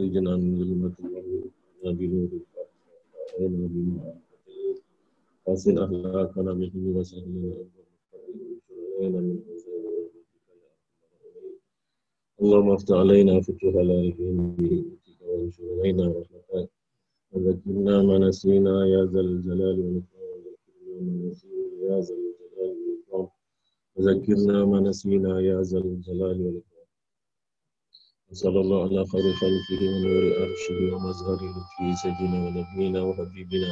أخرجنا من ظلمات الله بنور وأعطنا بما حسن أخلاقنا بحلم وسهلنا أبواب من اللهم افتح علينا فتوح العارفين بإذنك وانشر علينا رحمتك وذكرنا ما نسينا يا ذا الجلال والإكرام وذكرنا ما نسينا يا ذا الجلال والإكرام وذكرنا ما نسينا يا ذا الجلال والإكرام صلى الله على خير خلقه ونور أرشه ومظهره في سيدنا ونبينا وحبيبنا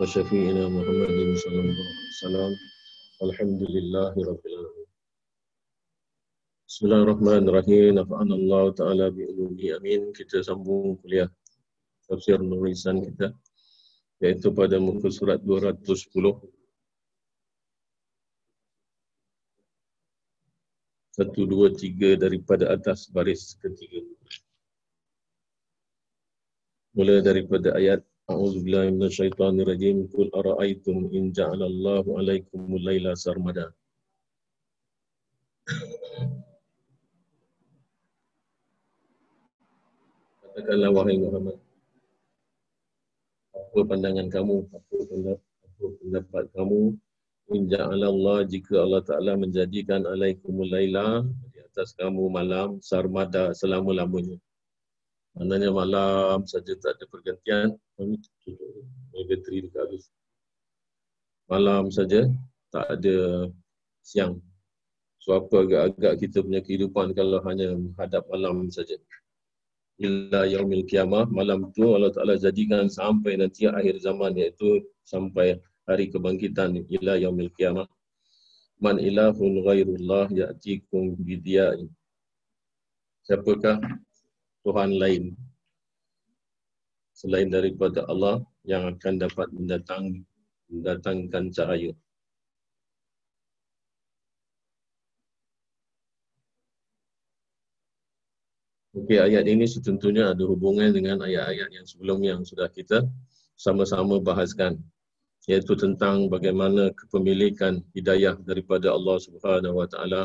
وشفيعنا محمد صلى الله عليه وسلم. والحمد لله رب العالمين. بسم الله الرحمن الرحيم نفعنا الله تعالى بعلومه امين kita sambung kuliah tafsir nurisan kita yaitu pada muka surat 210 Satu, dua, tiga daripada atas baris ketiga. Mula daripada ayat A'udzubillahi minasyaitonirrajim. Qul ara'aytum in ja'alallahu alaikumul laila sarmada. Katakanlah wahai Muhammad. Apa pandangan kamu? Apa pendapat, apa pendapat kamu? Inja Allah jika Allah Ta'ala menjadikan alaikumul laila di atas kamu malam sarmada selama-lamanya. Maknanya malam saja tak ada pergantian. Tutup. Bateri dekat habis. Malam saja tak ada siang. So apa agak-agak kita punya kehidupan kalau hanya menghadap malam saja illa yaumil kiamah malam tu Allah Taala jadikan sampai nanti akhir zaman iaitu sampai hari kebangkitan illa yaumil kiamah man ilahun ghairullah ya'tikum bidiya'in siapakah tuhan lain? Selain daripada Allah yang akan dapat mendatang mendatangkan cahaya. Okey, ayat ini setentunya ada hubungan dengan ayat-ayat yang sebelum yang sudah kita sama-sama bahaskan iaitu tentang bagaimana kepemilikan hidayah daripada Allah Subhanahu Wa Taala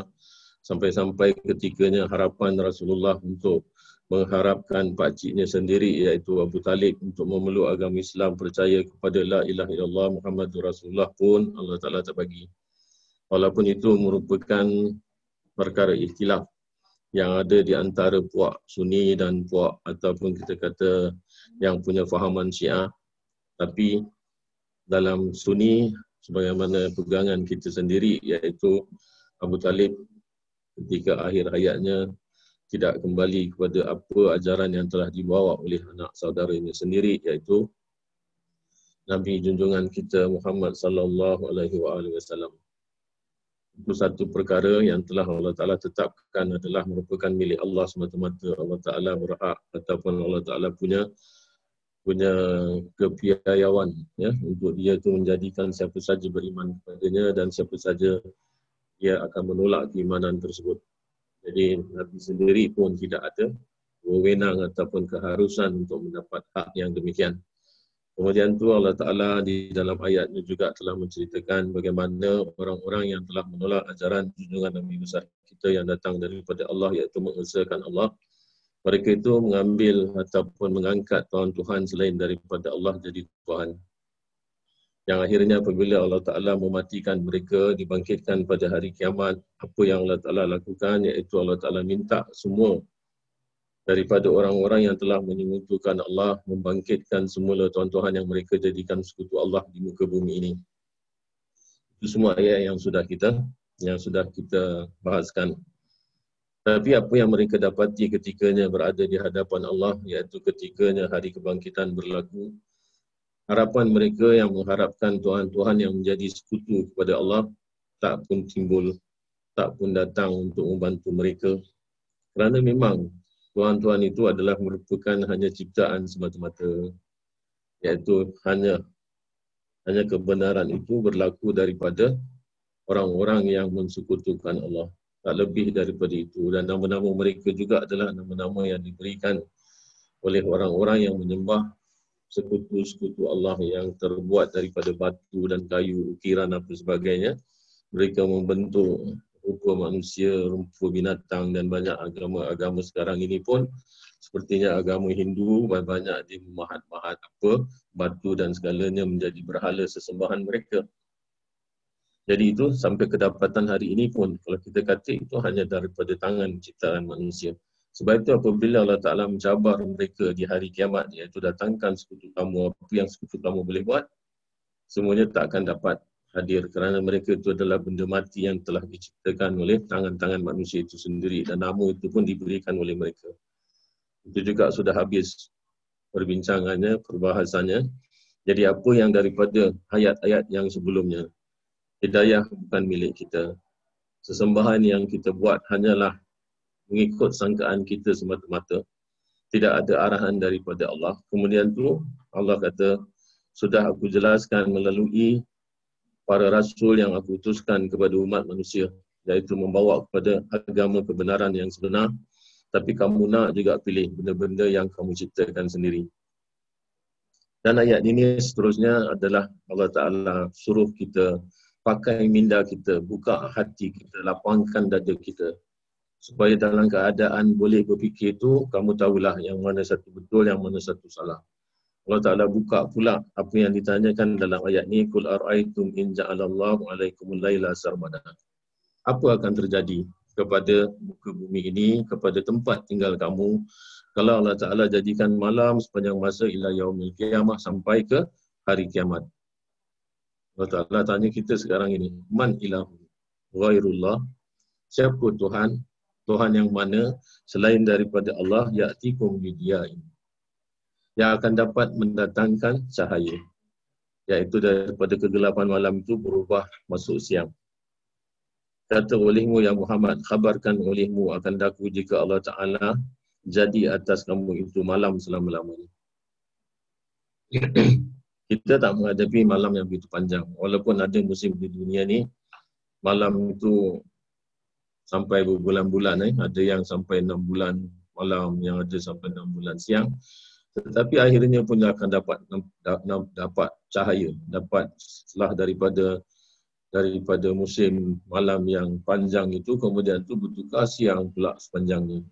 sampai-sampai ketikanya harapan Rasulullah untuk mengharapkan pakciknya sendiri iaitu Abu Talib untuk memeluk agama Islam percaya kepada la ilaha illallah Muhammadur Rasulullah pun Allah Taala tak bagi. Walaupun itu merupakan perkara ikhtilaf yang ada di antara puak Sunni dan puak ataupun kita kata yang punya fahaman Syiah. Tapi dalam Sunni sebagaimana pegangan kita sendiri iaitu Abu Talib ketika akhir hayatnya tidak kembali kepada apa ajaran yang telah dibawa oleh anak saudaranya sendiri iaitu Nabi junjungan kita Muhammad sallallahu alaihi wasallam itu satu perkara yang telah Allah Ta'ala tetapkan adalah merupakan milik Allah semata-mata. Allah Ta'ala berhak ataupun Allah Ta'ala punya punya kepiayawan ya, untuk dia itu menjadikan siapa saja beriman kepadanya dan siapa saja dia akan menolak keimanan tersebut. Jadi Nabi sendiri pun tidak ada wewenang ataupun keharusan untuk mendapat hak yang demikian. Kemudian tu Allah Ta'ala di dalam ayatnya juga telah menceritakan bagaimana orang-orang yang telah menolak ajaran junjungan Nabi besar kita yang datang daripada Allah iaitu mengesahkan Allah. Mereka itu mengambil ataupun mengangkat Tuhan-Tuhan selain daripada Allah jadi Tuhan. Yang akhirnya apabila Allah Ta'ala mematikan mereka, dibangkitkan pada hari kiamat, apa yang Allah Ta'ala lakukan iaitu Allah Ta'ala minta semua daripada orang-orang yang telah menyekutukan Allah membangkitkan semula tuan-tuhan yang mereka jadikan sekutu Allah di muka bumi ini. Itu semua ayat yang sudah kita yang sudah kita bahaskan. Tapi apa yang mereka dapati ketikanya berada di hadapan Allah iaitu ketikanya hari kebangkitan berlaku harapan mereka yang mengharapkan tuhan-tuhan yang menjadi sekutu kepada Allah tak pun timbul tak pun datang untuk membantu mereka kerana memang Tuhan-Tuhan itu adalah merupakan hanya ciptaan semata-mata. Iaitu hanya hanya kebenaran itu berlaku daripada orang-orang yang mensekutukan Allah. Tak lebih daripada itu. Dan nama-nama mereka juga adalah nama-nama yang diberikan oleh orang-orang yang menyembah sekutu-sekutu Allah yang terbuat daripada batu dan kayu, ukiran apa sebagainya. Mereka membentuk rupa manusia, rupa binatang dan banyak agama-agama sekarang ini pun sepertinya agama Hindu banyak di mahat-mahat apa batu dan segalanya menjadi berhala sesembahan mereka. Jadi itu sampai kedapatan hari ini pun kalau kita kata itu hanya daripada tangan ciptaan manusia. Sebab itu apabila Allah Ta'ala mencabar mereka di hari kiamat iaitu datangkan sekutu kamu apa yang sekutu kamu boleh buat semuanya tak akan dapat hadir kerana mereka itu adalah benda mati yang telah diciptakan oleh tangan-tangan manusia itu sendiri dan nama itu pun diberikan oleh mereka. Itu juga sudah habis perbincangannya, perbahasannya. Jadi apa yang daripada ayat-ayat yang sebelumnya hidayah bukan milik kita. Sesembahan yang kita buat hanyalah mengikut sangkaan kita semata-mata. Tidak ada arahan daripada Allah. Kemudian tu Allah kata, sudah aku jelaskan melalui para rasul yang aku utuskan kepada umat manusia iaitu membawa kepada agama kebenaran yang sebenar tapi kamu nak juga pilih benda-benda yang kamu ciptakan sendiri. Dan ayat ini seterusnya adalah Allah Ta'ala suruh kita pakai minda kita, buka hati kita, lapangkan dada kita. Supaya dalam keadaan boleh berfikir itu, kamu tahulah yang mana satu betul, yang mana satu salah. Allah Ta'ala buka pula apa yang ditanyakan dalam ayat ini. Kul ar'aitum in ja'alallahu alaikumul layla sarmada. Apa akan terjadi kepada muka bumi ini, kepada tempat tinggal kamu, kalau Allah Ta'ala jadikan malam sepanjang masa ila yaumil kiamah sampai ke hari kiamat. Allah Ta'ala tanya kita sekarang ini, man ilahu ghairullah, siapa Tuhan, Tuhan yang mana selain daripada Allah, ya'tikum bidia ini. Yang akan dapat mendatangkan cahaya. Iaitu daripada kegelapan malam itu berubah masuk siang. Kata olehmu yang Muhammad, khabarkan olehmu akan daku jika Allah Ta'ala jadi atas kamu itu malam selama-lamanya. kita tak menghadapi malam yang begitu panjang. Walaupun ada musim di dunia ni, malam itu sampai berbulan-bulan. Eh. Ada yang sampai enam bulan malam, yang ada sampai enam bulan siang. Tetapi akhirnya pun akan dapat dapat cahaya, dapat setelah daripada daripada musim malam yang panjang itu, kemudian itu bertukar siang pula sepanjangnya.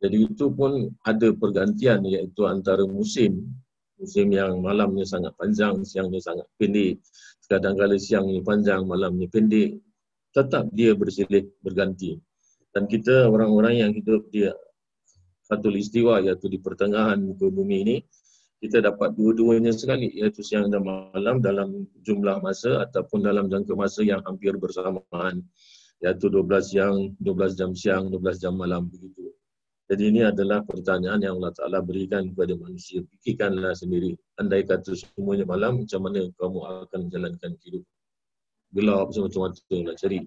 Jadi itu pun ada pergantian iaitu antara musim musim yang malamnya sangat panjang, siangnya sangat pendek. Kadang-kadang siangnya panjang, malamnya pendek. Tetap dia bersilih berganti. Dan kita orang-orang yang hidup di satu istiwa iaitu di pertengahan muka bumi ini, kita dapat dua-duanya sekali iaitu siang dan malam dalam jumlah masa ataupun dalam jangka masa yang hampir bersamaan iaitu 12 siang, 12 jam siang, 12 jam malam begitu. Jadi ini adalah pertanyaan yang Allah Ta'ala berikan kepada manusia. Fikirkanlah sendiri. Andai kata semuanya malam, macam mana kamu akan menjalankan hidup? Gelap macam-macam nak cari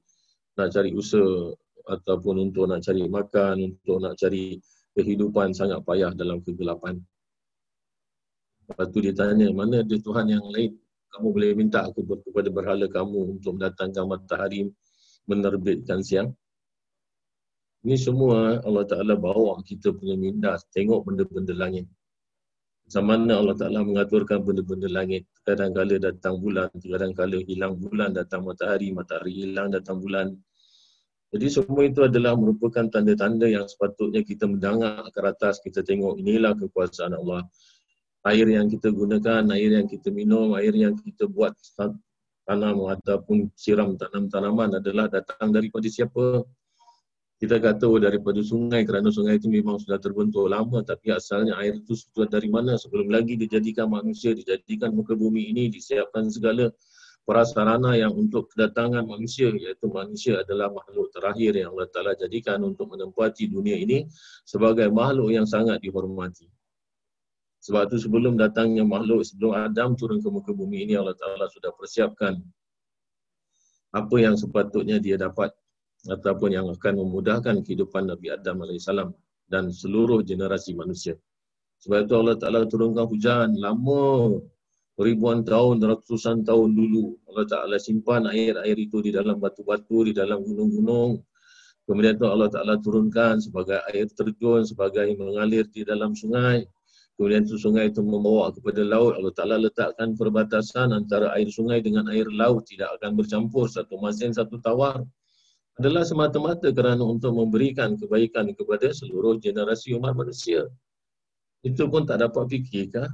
nak cari usaha ataupun untuk nak cari makan, untuk nak cari kehidupan sangat payah dalam kegelapan. Lepas tu dia tanya, mana ada Tuhan yang lain? Kamu boleh minta aku kepada berhala kamu untuk mendatangkan matahari menerbitkan siang? Ini semua Allah Ta'ala bawa kita punya minda tengok benda-benda langit. Macam mana Allah Ta'ala mengaturkan benda-benda langit. Kadang-kadang datang bulan, kadang-kadang hilang bulan, datang matahari, matahari hilang, datang bulan. Jadi semua itu adalah merupakan tanda-tanda yang sepatutnya kita mendengar ke atas, kita tengok inilah kekuasaan Allah. Air yang kita gunakan, air yang kita minum, air yang kita buat tanam ataupun siram tanam-tanaman adalah datang daripada siapa? Kita kata oh, daripada sungai kerana sungai itu memang sudah terbentuk lama tapi asalnya air itu sudah dari mana? Sebelum lagi dijadikan manusia dijadikan muka bumi ini disiapkan segala prasarana yang untuk kedatangan manusia iaitu manusia adalah makhluk terakhir yang Allah Ta'ala jadikan untuk menempati dunia ini sebagai makhluk yang sangat dihormati. Sebab itu sebelum datangnya makhluk sebelum Adam turun ke muka bumi ini Allah Ta'ala sudah persiapkan apa yang sepatutnya dia dapat ataupun yang akan memudahkan kehidupan Nabi Adam AS dan seluruh generasi manusia. Sebab itu Allah Ta'ala turunkan hujan lama ribuan tahun, ratusan tahun dulu. Allah Ta'ala simpan air-air itu di dalam batu-batu, di dalam gunung-gunung. Kemudian itu Allah Ta'ala turunkan sebagai air terjun, sebagai mengalir di dalam sungai. Kemudian itu sungai itu membawa kepada laut. Allah Ta'ala letakkan perbatasan antara air sungai dengan air laut. Tidak akan bercampur satu masin, satu tawar adalah semata-mata kerana untuk memberikan kebaikan kepada seluruh generasi umat manusia. Itu pun tak dapat fikirkah?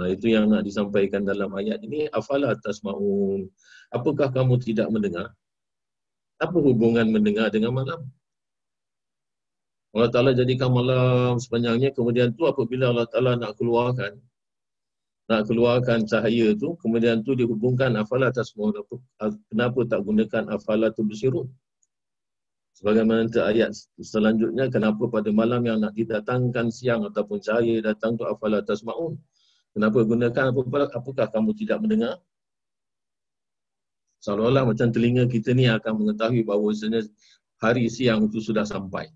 Ha, itu yang nak disampaikan dalam ayat ini. Afala atas ma'un. Apakah kamu tidak mendengar? Apa hubungan mendengar dengan malam? Allah Ta'ala jadikan malam sepanjangnya. Kemudian tu apabila Allah Ta'ala nak keluarkan nak keluarkan cahaya tu, kemudian tu dihubungkan afala tasma'un. Kenapa tak gunakan afala tu bersirun? Sebagaimana ayat selanjutnya, kenapa pada malam yang nak didatangkan siang ataupun cahaya datang tu afala tasma'un? Kenapa gunakan apakah, kamu tidak mendengar? Seolah-olah macam telinga kita ni akan mengetahui bahawa hari siang itu sudah sampai.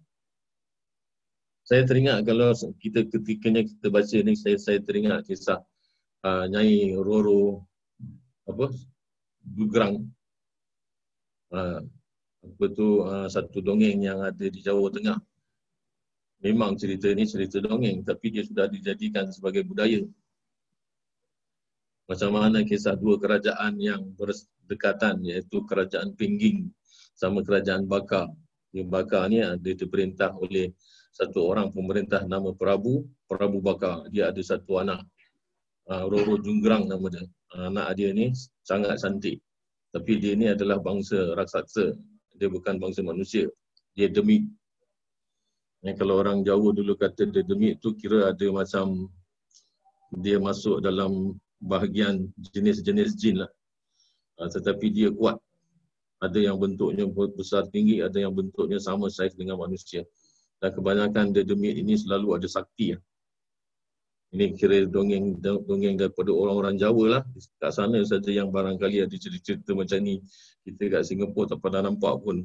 Saya teringat kalau kita ketikanya kita baca ni, saya saya teringat kisah uh, Nyai Roro apa Gugrang uh, apa tu uh, satu dongeng yang ada di Jawa Tengah. Memang cerita ni cerita dongeng tapi dia sudah dijadikan sebagai budaya. Macam mana kisah dua kerajaan yang berdekatan iaitu kerajaan Pingging sama kerajaan Baka yang Baka ni dia diperintah oleh satu orang pemerintah nama Prabu Prabu Baka dia ada satu anak uh, Roro Junggrang nama dia. Uh, anak dia ni sangat cantik. Tapi dia ni adalah bangsa raksasa. Dia bukan bangsa manusia. Dia demit. Ya, kalau orang Jawa dulu kata dia demit tu kira ada macam dia masuk dalam bahagian jenis-jenis jin lah. Uh, tetapi dia kuat. Ada yang bentuknya besar tinggi, ada yang bentuknya sama saiz dengan manusia. Dan kebanyakan dia demit ini selalu ada sakti. Ya ini kira dongeng dongeng daripada orang-orang Jawa lah. Kat sana saja yang barangkali ada cerita-cerita macam ni. Kita kat Singapura tak pernah nampak pun.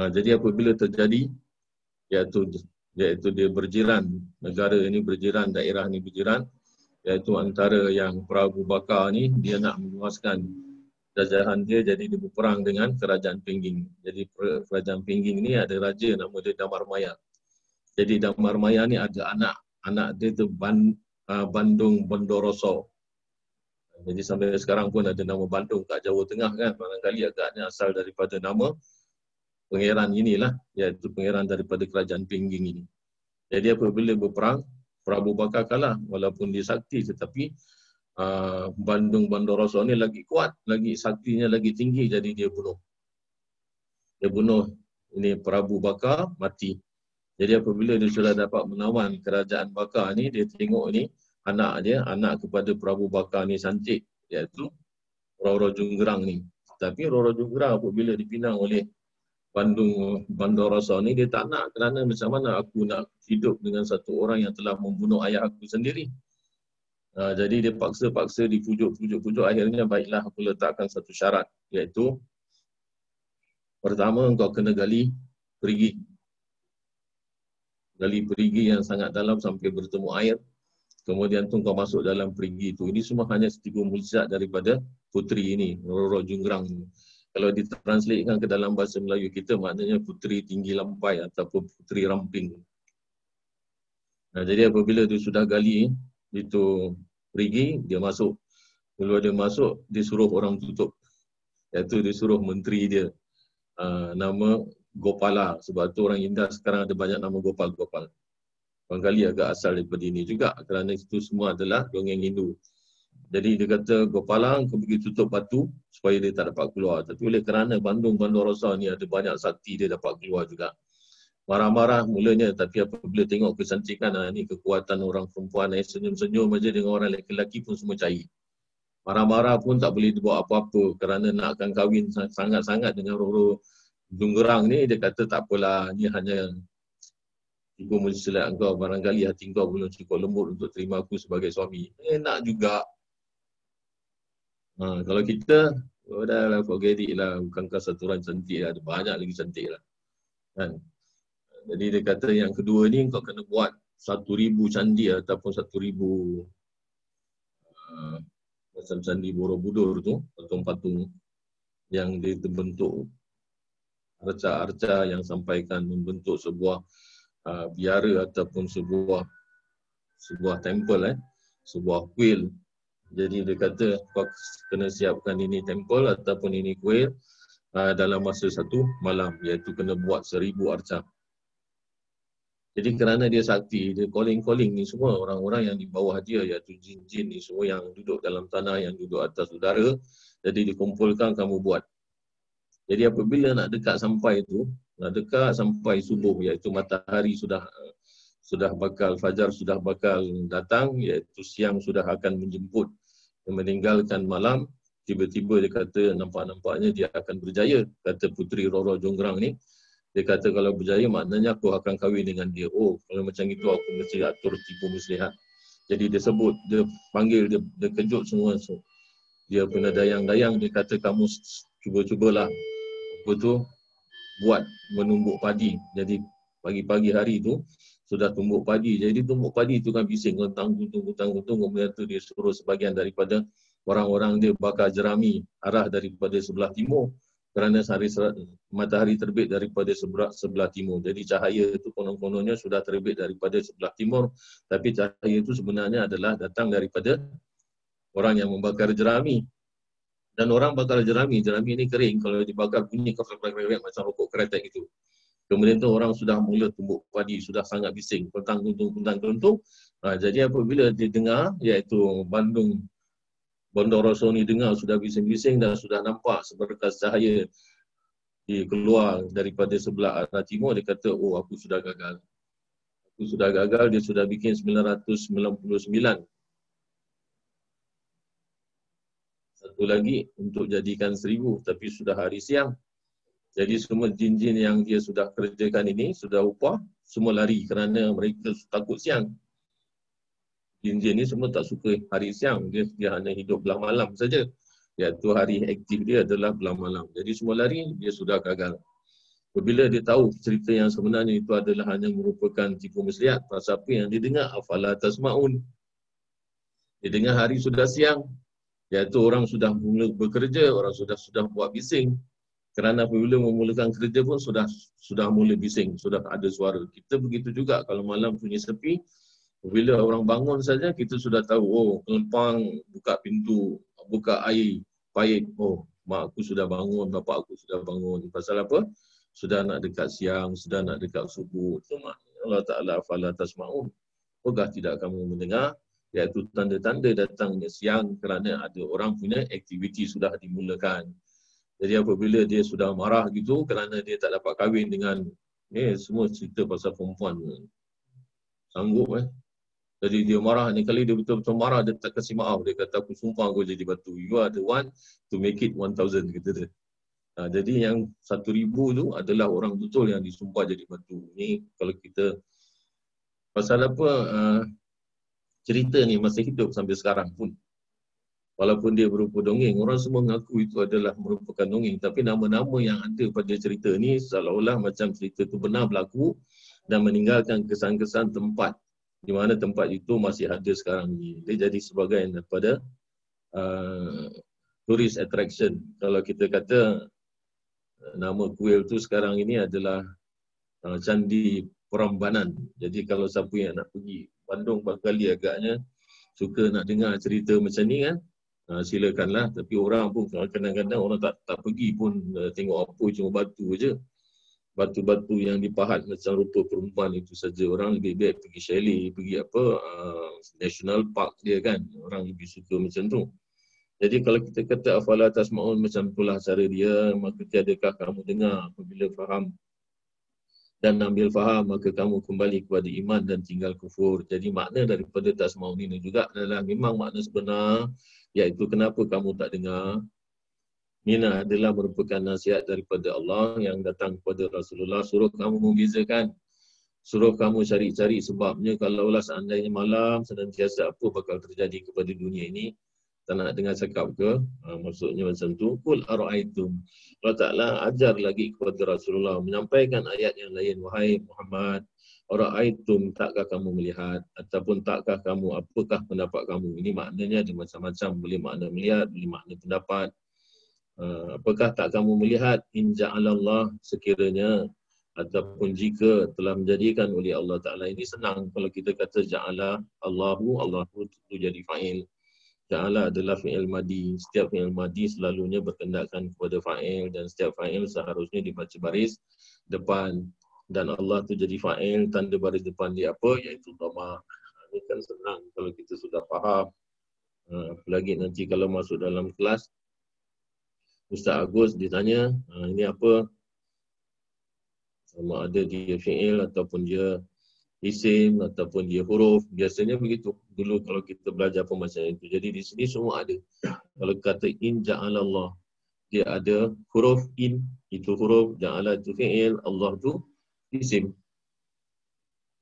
Nah, jadi apabila terjadi, iaitu, iaitu dia berjiran, negara ini berjiran, daerah ini berjiran, iaitu antara yang Prabu Bakar ni, dia nak meluaskan jajahan dia jadi dia berperang dengan kerajaan Pingging. Jadi kerajaan Pingging ni ada raja nama dia Damar Maya. Jadi Damar Maya ni ada anak anak dia tu Ban, uh, Bandung Bondoroso. Jadi sampai sekarang pun ada nama Bandung kat Jawa Tengah kan. Barangkali agaknya asal daripada nama pangeran inilah. Iaitu pangeran daripada kerajaan Pingging ini. Jadi apabila berperang, Prabu Bakar kalah walaupun dia sakti tetapi uh, Bandung Bondoroso ni lagi kuat, lagi saktinya lagi tinggi jadi dia bunuh. Dia bunuh ini Prabu Bakar mati. Jadi apabila dia sudah dapat menawan kerajaan Bakar ni, dia tengok ni anak dia, anak kepada Prabu Bakar ni cantik, iaitu Roro Junggerang ni. Tapi Roro Junggerang apabila dipinang oleh Bandung Bandar Rasa ni, dia tak nak kerana macam mana aku nak hidup dengan satu orang yang telah membunuh ayah aku sendiri. Uh, jadi dia paksa-paksa dipujuk-pujuk-pujuk akhirnya baiklah aku letakkan satu syarat iaitu pertama engkau kena gali perigi gali perigi yang sangat dalam sampai bertemu air. Kemudian tu kau masuk dalam perigi itu. Ini semua hanya setiga mujizat daripada putri ini, Roro Junggrang. Kalau ditranslatekan ke dalam bahasa Melayu kita, maknanya putri tinggi lampai ataupun putri ramping. Nah, jadi apabila dia sudah gali itu perigi, dia masuk. Kalau dia masuk, dia suruh orang tutup. Iaitu dia suruh menteri dia. Uh, nama Gopala sebab tu orang India sekarang ada banyak nama Gopal Gopal. Barangkali agak asal daripada ini juga kerana itu semua adalah dongeng Hindu. Jadi dia kata Gopala kau pergi tutup batu supaya dia tak dapat keluar. Tapi oleh kerana Bandung Bandung Rosa ni ada banyak sakti dia dapat keluar juga. Marah-marah mulanya tapi apabila tengok kecantikan ah, ni kekuatan orang perempuan ni senyum-senyum aja dengan orang lelaki pun semua cair. Marah-marah pun tak boleh dibuat apa-apa kerana nak akan kahwin sangat-sangat dengan roh-roh Junggerang ni dia kata tak apalah ni hanya ibu mensilat engkau barangkali hati engkau belum cukup lembut untuk terima aku sebagai suami. Enak juga. Ha, kalau kita oh dah lah forget lah bukankah satu orang cantik lah. ada banyak lagi cantik lah. Kan? Jadi dia kata yang kedua ni kau kena buat satu ribu candi ataupun satu ribu uh, macam candi Borobudur tu, patung-patung yang dia terbentuk arca-arca yang sampaikan membentuk sebuah uh, biara ataupun sebuah sebuah temple eh sebuah kuil jadi dia kata kau kena siapkan ini temple ataupun ini kuil uh, dalam masa satu malam iaitu kena buat seribu arca. Jadi kerana dia sakti, dia calling-calling ni semua orang-orang yang di bawah dia iaitu jin-jin ni semua yang duduk dalam tanah, yang duduk atas udara. Jadi dikumpulkan kamu buat. Jadi apabila nak dekat sampai itu, nak dekat sampai subuh iaitu matahari sudah sudah bakal fajar sudah bakal datang iaitu siang sudah akan menjemput meninggalkan malam tiba-tiba dia kata nampak-nampaknya dia akan berjaya kata puteri Roro Jonggrang ni dia kata kalau berjaya maknanya aku akan kahwin dengan dia. Oh, kalau macam itu aku mesti atur tipu muslihat. Jadi dia sebut, dia panggil, dia, dia kejut semua. So, dia pernah dayang-dayang, dia kata kamu cuba-cubalah apa tu buat menumbuk padi. Jadi pagi-pagi hari tu sudah tumbuk padi. Jadi tumbuk padi tu kan bising tentang guntung guntung guntung kemudian tu dia suruh sebagian daripada orang-orang dia bakar jerami arah daripada sebelah timur kerana hari matahari terbit daripada sebelah, sebelah timur. Jadi cahaya itu konon-kononnya sudah terbit daripada sebelah timur. Tapi cahaya itu sebenarnya adalah datang daripada orang yang membakar jerami. Dan orang bakar jerami, jerami ini kering. Kalau dibakar bunyi kafir-kafir macam rokok keretek itu. Kemudian tu orang sudah mula tumbuk padi, sudah sangat bising. Pentang tuntung, pentang tuntung. Ha, jadi apabila dia dengar, iaitu Bandung Bandar Rasul ni dengar sudah bising-bising dan sudah nampak seberkas cahaya di keluar daripada sebelah arah timur dia kata oh aku sudah gagal aku sudah gagal dia sudah bikin 999 lagi untuk jadikan seribu tapi sudah hari siang jadi semua jin-jin yang dia sudah kerjakan ini sudah upah semua lari kerana mereka takut siang jin-jin ni semua tak suka hari siang. Dia, dia hanya hidup belah malam saja. Iaitu hari aktif dia adalah belah malam. Jadi semua lari, dia sudah gagal. Apabila dia tahu cerita yang sebenarnya itu adalah hanya merupakan tipu muslihat, pasal apa yang dia dengar, afala tasma'un. Dia dengar hari sudah siang, iaitu orang sudah mula bekerja, orang sudah sudah buat bising. Kerana apabila memulakan kerja pun sudah sudah mula bising, sudah ada suara. Kita begitu juga kalau malam punya sepi, bila orang bangun saja kita sudah tahu oh kelempang buka pintu buka air paip oh mak aku sudah bangun bapa aku sudah bangun. Pasal apa? Sudah nak dekat siang sudah nak dekat subuh. Itu Allah Taala fala tasmaun. Ogah tidak kamu mendengar iaitu tanda-tanda datangnya siang kerana ada orang punya aktiviti sudah dimulakan jadi apabila dia sudah marah gitu kerana dia tak dapat kahwin dengan eh semua cerita pasal perempuan sanggup eh jadi dia marah ni kali dia betul-betul marah dia tak kasih maaf dia kata aku sumpah aku jadi batu. You are the one to make it 1000 kata dia. Ha, jadi yang 1000 tu adalah orang betul yang disumpah jadi batu. Ni kalau kita pasal apa uh, cerita ni masih hidup sampai sekarang pun. Walaupun dia berupa dongeng, orang semua mengaku itu adalah merupakan dongeng. Tapi nama-nama yang ada pada cerita ni seolah-olah macam cerita tu benar berlaku dan meninggalkan kesan-kesan tempat di mana tempat itu masih ada sekarang ni. Dia jadi sebagai daripada uh, tourist attraction. Kalau kita kata uh, nama kuil tu sekarang ini adalah uh, Candi Perambanan. Jadi kalau siapa yang nak pergi Bandung kali agaknya suka nak dengar cerita macam ni kan, uh, silakanlah. Tapi orang pun kadang-kadang orang tak tak pergi pun uh, tengok apa cuma batu aja batu-batu yang dipahat macam rupa perempuan itu saja. Orang lebih baik pergi chalet pergi apa uh, national park dia kan. Orang lebih suka macam tu. Jadi kalau kita kata afala tasmaun macam itulah cara dia maka tiadakah kamu dengar apabila faham dan ambil faham maka kamu kembali kepada iman dan tinggal kufur. Jadi makna daripada tasmaun ini juga adalah memang makna sebenar iaitu kenapa kamu tak dengar. Mina adalah merupakan nasihat daripada Allah yang datang kepada Rasulullah. Suruh kamu membezakan. Suruh kamu cari-cari sebabnya. Kalaulah seandainya malam senantiasa apa bakal terjadi kepada dunia ini tak nak dengar cakap ke? Ha, maksudnya macam tu. Kul ara'aitum. Allah Ta'ala ajar lagi kepada Rasulullah menyampaikan ayat yang lain. Wahai Muhammad ara'aitum takkah kamu melihat? Ataupun takkah kamu apakah pendapat kamu? Ini maknanya ada macam-macam. Boleh makna melihat boleh makna pendapat. Ah, apakah tak kamu melihat? Inja Allah sekiranya. Ataupun jika telah menjadikan oleh Allah Taala ini senang. Kalau kita kata ja'ala Allahu Allahu itu jadi fa'il Ja'ala adalah fi'il madi. Setiap fi'il madi selalunya berkendakkan kepada fa'il dan setiap fa'il seharusnya dibaca baris depan. Dan Allah tu jadi fa'il tanda baris depan dia apa? Iaitu dhamma. Ini kan senang kalau kita sudah faham. Ha, apalagi nanti kalau masuk dalam kelas, Ustaz Agus ditanya, ha, ini apa? Sama ada dia fi'il ataupun dia isim ataupun dia huruf. Biasanya begitu. Dulu kalau kita belajar pembacaan itu. Jadi di sini semua ada. Kalau kata in ja'alallah, dia ada huruf in, itu huruf, ja'ala itu fi'il, Allah itu isim.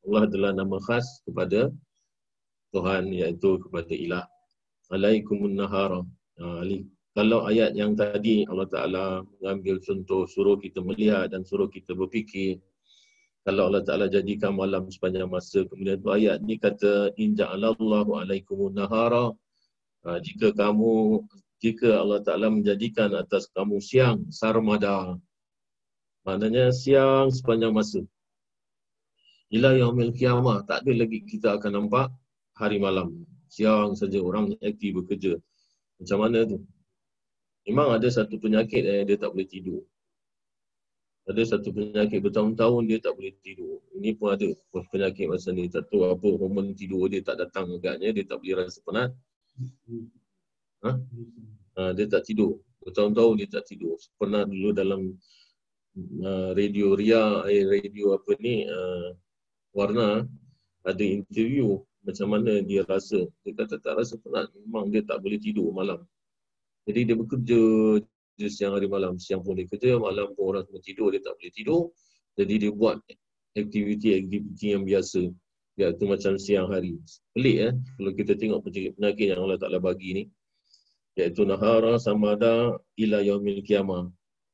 Allah adalah nama khas kepada Tuhan iaitu kepada ilah. Alaikumun nahara. Ha, kalau ayat yang tadi Allah Ta'ala mengambil contoh suruh kita melihat dan suruh kita berfikir kalau Allah Ta'ala jadikan malam sepanjang masa. Kemudian tu ayat ni kata, In ja'alallahu alaikumun nahara. Ha, jika kamu, jika Allah Ta'ala menjadikan atas kamu siang, sarmada. Maknanya siang sepanjang masa. Ila yaumil kiamah, tak ada lagi kita akan nampak hari malam. Siang saja orang aktif bekerja. Macam mana tu? Memang ada satu penyakit yang dia tak boleh tidur ada satu penyakit bertahun-tahun dia tak boleh tidur. Ini pun ada penyakit masa ni. Tak tahu apa hormon tidur dia tak datang agaknya. Dia tak boleh rasa penat. Ha? Ha, dia tak tidur. Bertahun-tahun dia tak tidur. Pernah dulu dalam uh, radio Ria, eh, radio apa ni, uh, Warna, ada interview macam mana dia rasa. Dia kata tak rasa penat. Memang dia tak boleh tidur malam. Jadi dia bekerja dia siang hari malam. Siang pun dia kerja, malam pun orang semua tidur, dia tak boleh tidur. Jadi dia buat aktiviti-aktiviti yang biasa. Iaitu macam siang hari. Pelik eh, kalau kita tengok penyakit yang Allah Ta'ala bagi ni. Iaitu nahara samada ila yaumil kiamah.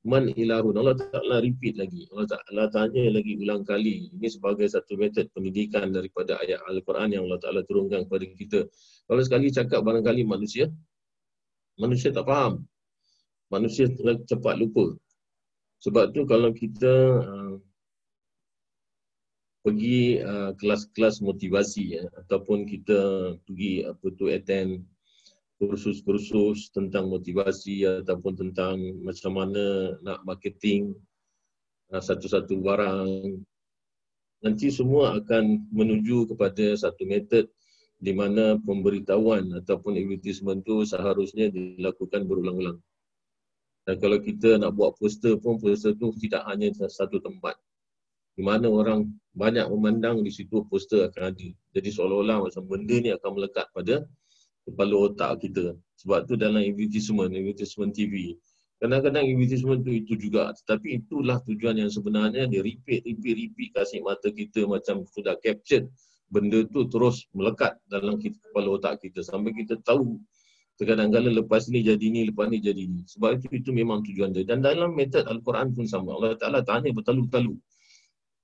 Man ilahun. Allah Ta'ala repeat lagi. Allah Ta'ala tanya lagi ulang kali. Ini sebagai satu metod pendidikan daripada ayat Al-Quran yang Allah Ta'ala turunkan kepada kita. Kalau sekali cakap barangkali manusia, manusia tak faham manusia cepat lupa. Sebab tu kalau kita uh, pergi uh, kelas-kelas motivasi ya, ataupun kita pergi apa tu attend kursus-kursus tentang motivasi ataupun tentang macam mana nak marketing uh, satu-satu barang nanti semua akan menuju kepada satu metod di mana pemberitahuan ataupun advertisement tu seharusnya dilakukan berulang-ulang. Dan kalau kita nak buat poster pun, poster tu tidak hanya satu tempat. Di mana orang banyak memandang di situ poster akan ada. Jadi seolah-olah macam benda ni akan melekat pada kepala otak kita. Sebab tu dalam advertisement, advertisement TV. Kadang-kadang advertisement tu itu juga. Tetapi itulah tujuan yang sebenarnya dia repeat, repeat, repeat kasih mata kita macam sudah captured. Benda tu terus melekat dalam kepala otak kita sampai kita tahu Kadang-kadang lepas ni jadi ni, lepas ni jadi ni. Sebab itu itu memang tujuan dia. Dan dalam metod Al-Quran pun sama. Allah Ta'ala tanya bertalu-talu.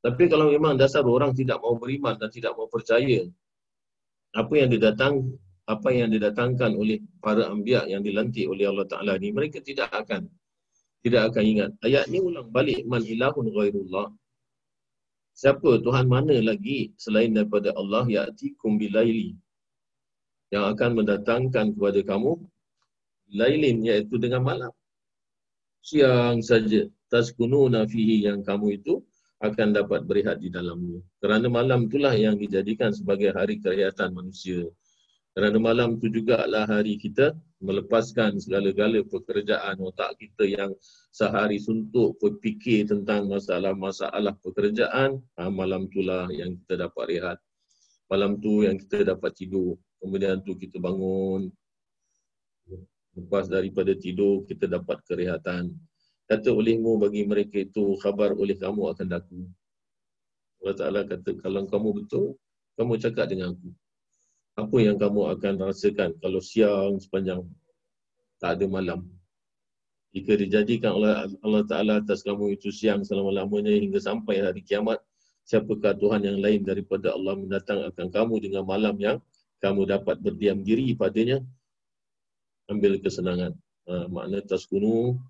Tapi kalau memang dasar orang tidak mau beriman dan tidak mau percaya, apa yang didatang apa yang didatangkan oleh para anbiya yang dilantik oleh Allah Taala ni mereka tidak akan tidak akan ingat ayat ni ulang balik man ilahun ghairullah siapa tuhan mana lagi selain daripada Allah ya'tikum bilaili yang akan mendatangkan kepada kamu lailin iaitu dengan malam. Siang saja taskununa fihi yang kamu itu akan dapat berehat di dalamnya. Kerana malam itulah yang dijadikan sebagai hari kerehatan manusia. Kerana malam itu juga adalah hari kita melepaskan segala-gala pekerjaan otak kita yang sehari suntuk berfikir tentang masalah-masalah pekerjaan. Ha, malam itulah yang kita dapat rehat. Malam tu yang kita dapat tidur kemudian tu kita bangun lepas daripada tidur kita dapat kerehatan kata olehmu bagi mereka itu khabar oleh kamu akan daku Allah Ta'ala kata kalau kamu betul kamu cakap dengan aku. Apa yang kamu akan rasakan kalau siang sepanjang tak ada malam? Jika dijadikan oleh Allah Ta'ala atas kamu itu siang selama-lamanya hingga sampai hari kiamat siapakah Tuhan yang lain daripada Allah mendatang akan kamu dengan malam yang kamu dapat berdiam diri padanya ambil kesenangan uh, makna taskunu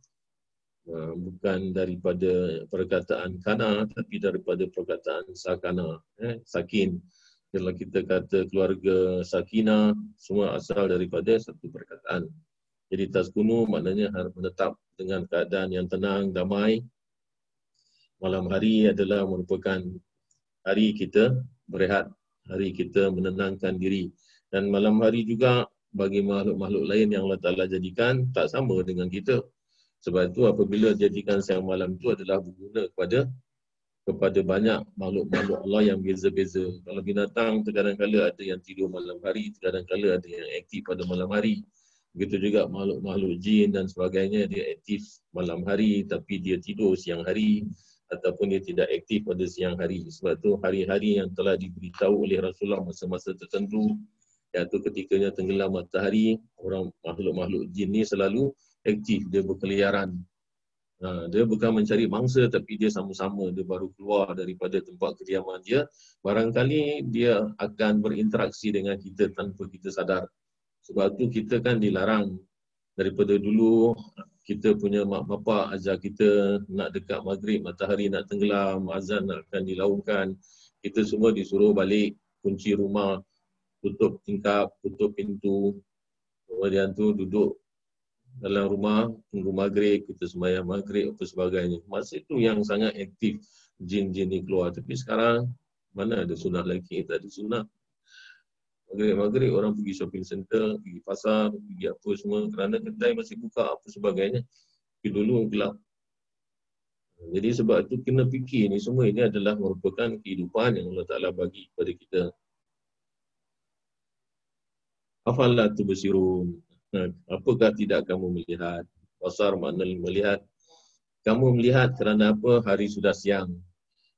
uh, bukan daripada perkataan kana tapi daripada perkataan sakana eh, sakin Kalau kita kata keluarga sakinah, semua asal daripada satu perkataan. Jadi taskunu maknanya menetap dengan keadaan yang tenang, damai. Malam hari adalah merupakan hari kita berehat, hari kita menenangkan diri. Dan malam hari juga bagi makhluk-makhluk lain yang Allah Ta'ala jadikan tak sama dengan kita. Sebab itu apabila jadikan siang malam itu adalah berguna kepada kepada banyak makhluk-makhluk Allah yang beza-beza. Kalau binatang, kadang-kadang ada yang tidur malam hari, kadang-kadang ada yang aktif pada malam hari. Begitu juga makhluk-makhluk jin dan sebagainya, dia aktif malam hari tapi dia tidur siang hari ataupun dia tidak aktif pada siang hari. Sebab itu hari-hari yang telah diberitahu oleh Rasulullah masa-masa tertentu, iaitu ketikanya tenggelam matahari, orang makhluk-makhluk jin ni selalu aktif, dia berkeliaran Ha, dia bukan mencari mangsa tapi dia sama-sama dia baru keluar daripada tempat kediaman dia. Barangkali dia akan berinteraksi dengan kita tanpa kita sadar. Sebab tu kita kan dilarang daripada dulu kita punya mak bapak ajar kita nak dekat maghrib matahari nak tenggelam azan nak akan dilaungkan kita semua disuruh balik kunci rumah tutup tingkap tutup pintu kemudian tu duduk dalam rumah tunggu maghrib, kita sembahyang maghrib apa sebagainya. Masa itu yang sangat aktif jin-jin ni keluar. Tapi sekarang mana ada sunnah lagi, tak ada sunnah. Maghrib-maghrib orang pergi shopping center, pergi pasar, pergi apa semua kerana kedai masih buka apa sebagainya. Tapi dulu gelap. Jadi sebab itu kena fikir ni semua ini adalah merupakan kehidupan yang Allah Ta'ala bagi kepada kita. Afalah tu bersirun. Apakah tidak kamu melihat? Basar makna melihat. Kamu melihat kerana apa? Hari sudah siang.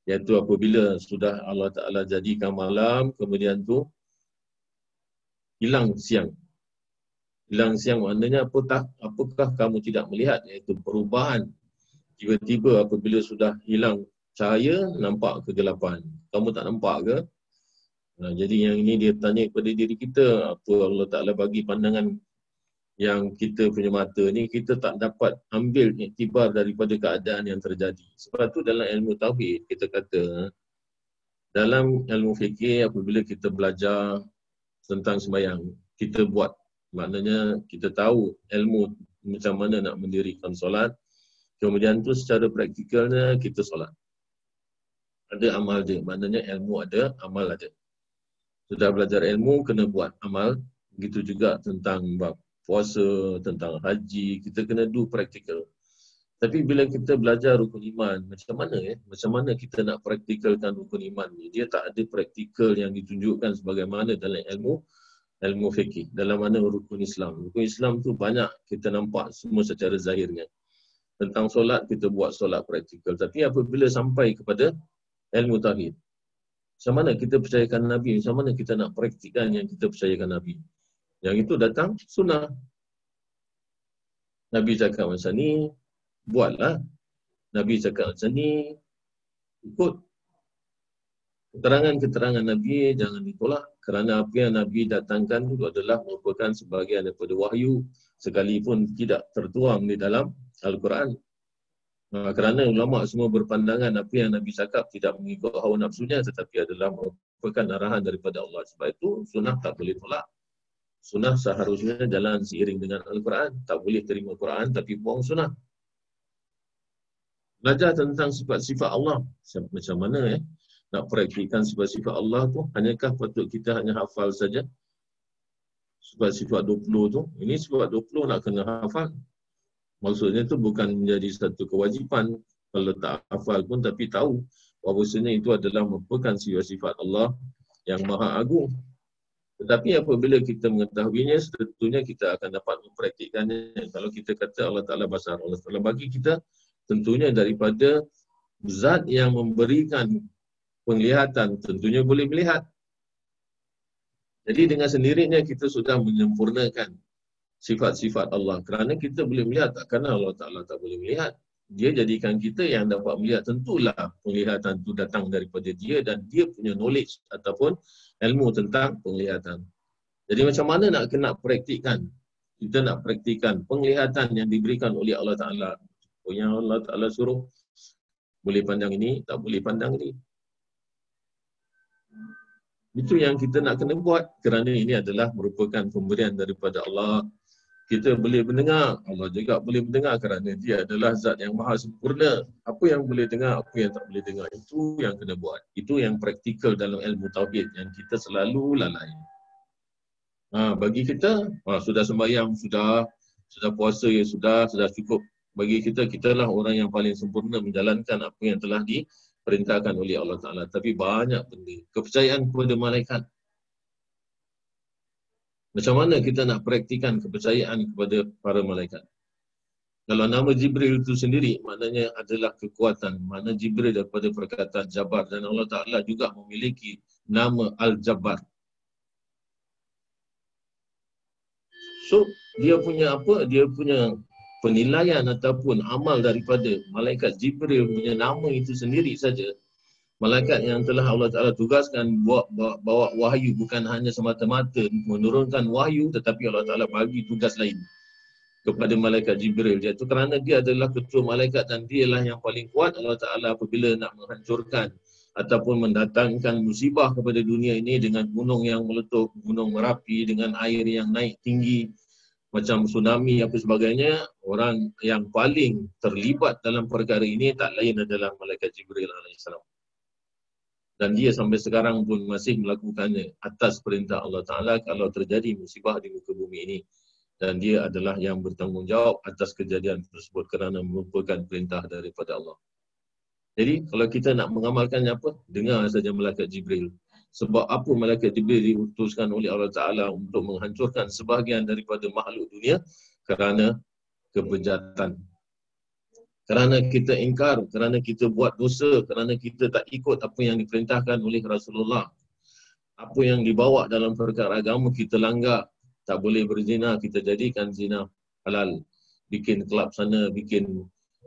Iaitu apabila sudah Allah Ta'ala jadikan malam, kemudian tu hilang siang. Hilang siang maknanya apa tak? Apakah kamu tidak melihat? Iaitu perubahan. Tiba-tiba apabila sudah hilang cahaya, nampak kegelapan. Kamu tak nampak ke? Nah, jadi yang ini dia tanya kepada diri kita, apa Allah Ta'ala bagi pandangan yang kita punya mata ni kita tak dapat ambil iktibar daripada keadaan yang terjadi. Sebab tu dalam ilmu tauhid kita kata dalam ilmu fikih apabila kita belajar tentang sembahyang, kita buat maknanya kita tahu ilmu macam mana nak mendirikan solat. Kemudian tu secara praktikalnya kita solat. Ada amal dia, maknanya ilmu ada, amal ada. Sudah belajar ilmu kena buat amal. Begitu juga tentang bab puasa, tentang haji, kita kena do practical. Tapi bila kita belajar rukun iman, macam mana ya? Macam mana kita nak praktikalkan rukun iman ni? Dia tak ada praktikal yang ditunjukkan sebagaimana dalam ilmu ilmu fikih. Dalam mana rukun Islam. Rukun Islam tu banyak kita nampak semua secara zahirnya. Tentang solat, kita buat solat praktikal. Tapi apabila sampai kepada ilmu tauhid, macam mana kita percayakan Nabi? Macam mana kita nak praktikkan yang kita percayakan Nabi? Yang itu datang sunnah. Nabi cakap macam ni, buatlah. Nabi cakap macam ni, ikut. Keterangan-keterangan Nabi jangan ditolak kerana apa yang Nabi datangkan itu adalah merupakan sebahagian daripada wahyu sekalipun tidak tertuang di dalam Al-Quran. Nah, kerana ulama semua berpandangan apa yang Nabi cakap tidak mengikut hawa nafsunya tetapi adalah merupakan arahan daripada Allah. Sebab itu sunnah tak boleh tolak sunnah seharusnya jalan seiring dengan Al-Quran. Tak boleh terima Quran tapi buang sunnah. Belajar tentang sifat-sifat Allah. Macam mana ya? Nak praktikkan sifat-sifat Allah tu, hanyakah patut kita hanya hafal saja? Sifat-sifat 20 tu. Ini sifat 20 nak kena hafal. Maksudnya tu bukan menjadi satu kewajipan kalau tak hafal pun tapi tahu bahawasanya itu adalah merupakan sifat-sifat Allah yang maha agung tetapi apabila kita mengetahuinya, tentunya kita akan dapat mempraktikkannya. Kalau kita kata Allah Ta'ala basar, Allah Ta'ala bagi kita tentunya daripada zat yang memberikan penglihatan, tentunya boleh melihat. Jadi dengan sendirinya kita sudah menyempurnakan sifat-sifat Allah. Kerana kita boleh melihat, tak kerana Allah Ta'ala tak boleh melihat dia jadikan kita yang dapat melihat tentulah penglihatan itu datang daripada dia dan dia punya knowledge ataupun ilmu tentang penglihatan. Jadi macam mana nak kena praktikkan? Kita nak praktikkan penglihatan yang diberikan oleh Allah Ta'ala. Oh, yang Allah Ta'ala suruh boleh pandang ini, tak boleh pandang ini. Itu yang kita nak kena buat kerana ini adalah merupakan pemberian daripada Allah. Kita boleh mendengar, Allah juga boleh mendengar kerana dia adalah zat yang maha sempurna. Apa yang boleh dengar, apa yang tak boleh dengar. Itu yang kena buat. Itu yang praktikal dalam ilmu tauhid yang kita selalu lalai. Ha, bagi kita, ha, sudah sembahyang, sudah sudah puasa ya sudah, sudah cukup. Bagi kita, kita lah orang yang paling sempurna menjalankan apa yang telah di, diperintahkan oleh Allah Ta'ala. Tapi banyak benda. Kepercayaan kepada malaikat. Macam mana kita nak praktikan kepercayaan kepada para malaikat? Kalau nama Jibril itu sendiri, maknanya adalah kekuatan. Mana Jibril daripada perkataan Jabar. Dan Allah Ta'ala juga memiliki nama Al-Jabbar. So, dia punya apa? Dia punya penilaian ataupun amal daripada malaikat Jibril punya nama itu sendiri saja malaikat yang telah Allah Taala tugaskan bawa, bawa, bawa wahyu bukan hanya semata-mata menurunkan wahyu tetapi Allah Taala bagi tugas lain kepada malaikat Jibril. Iaitu kerana dia adalah ketua malaikat dan dialah yang paling kuat Allah Taala apabila nak menghancurkan ataupun mendatangkan musibah kepada dunia ini dengan gunung yang meletup, gunung merapi dengan air yang naik tinggi, macam tsunami apa sebagainya, orang yang paling terlibat dalam perkara ini tak lain adalah Malaikat Jibril AS. Dan dia sampai sekarang pun masih melakukannya atas perintah Allah Ta'ala kalau terjadi musibah di muka bumi ini. Dan dia adalah yang bertanggungjawab atas kejadian tersebut kerana merupakan perintah daripada Allah. Jadi kalau kita nak mengamalkannya apa? Dengar saja Malaikat Jibril sebab apa malaikat Jibril diutuskan oleh Allah Ta'ala untuk menghancurkan sebahagian daripada makhluk dunia kerana kebejatan. Kerana kita ingkar, kerana kita buat dosa, kerana kita tak ikut apa yang diperintahkan oleh Rasulullah. Apa yang dibawa dalam perkara agama kita langgar. Tak boleh berzina, kita jadikan zina halal. Bikin kelab sana, bikin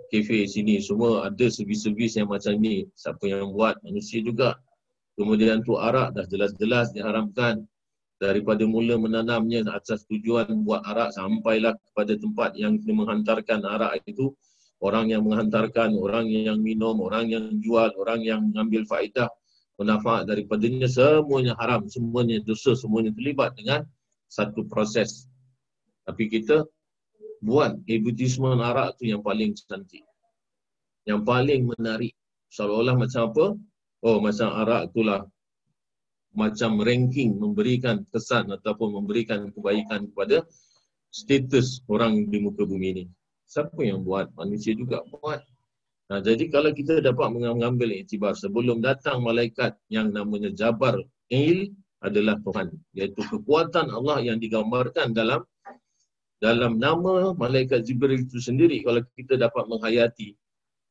kafe sini, semua ada servis-servis yang macam ni. Siapa yang buat, manusia juga Kemudian tu arak dah jelas-jelas diharamkan daripada mula menanamnya atas tujuan buat arak sampailah kepada tempat yang menghantarkan arak itu orang yang menghantarkan, orang yang minum, orang yang jual, orang yang mengambil faedah manfaat daripadanya semuanya haram, semuanya dosa, semuanya terlibat dengan satu proses. Tapi kita buat advertisement arak tu yang paling cantik. Yang paling menarik. Seolah-olah macam apa? Oh macam arak itulah macam ranking memberikan kesan ataupun memberikan kebaikan kepada status orang di muka bumi ini. Siapa yang buat? Manusia juga buat. Nah, jadi kalau kita dapat mengambil iktibar sebelum datang malaikat yang namanya Jabar Il adalah Tuhan. Iaitu kekuatan Allah yang digambarkan dalam dalam nama malaikat Jibril itu sendiri kalau kita dapat menghayati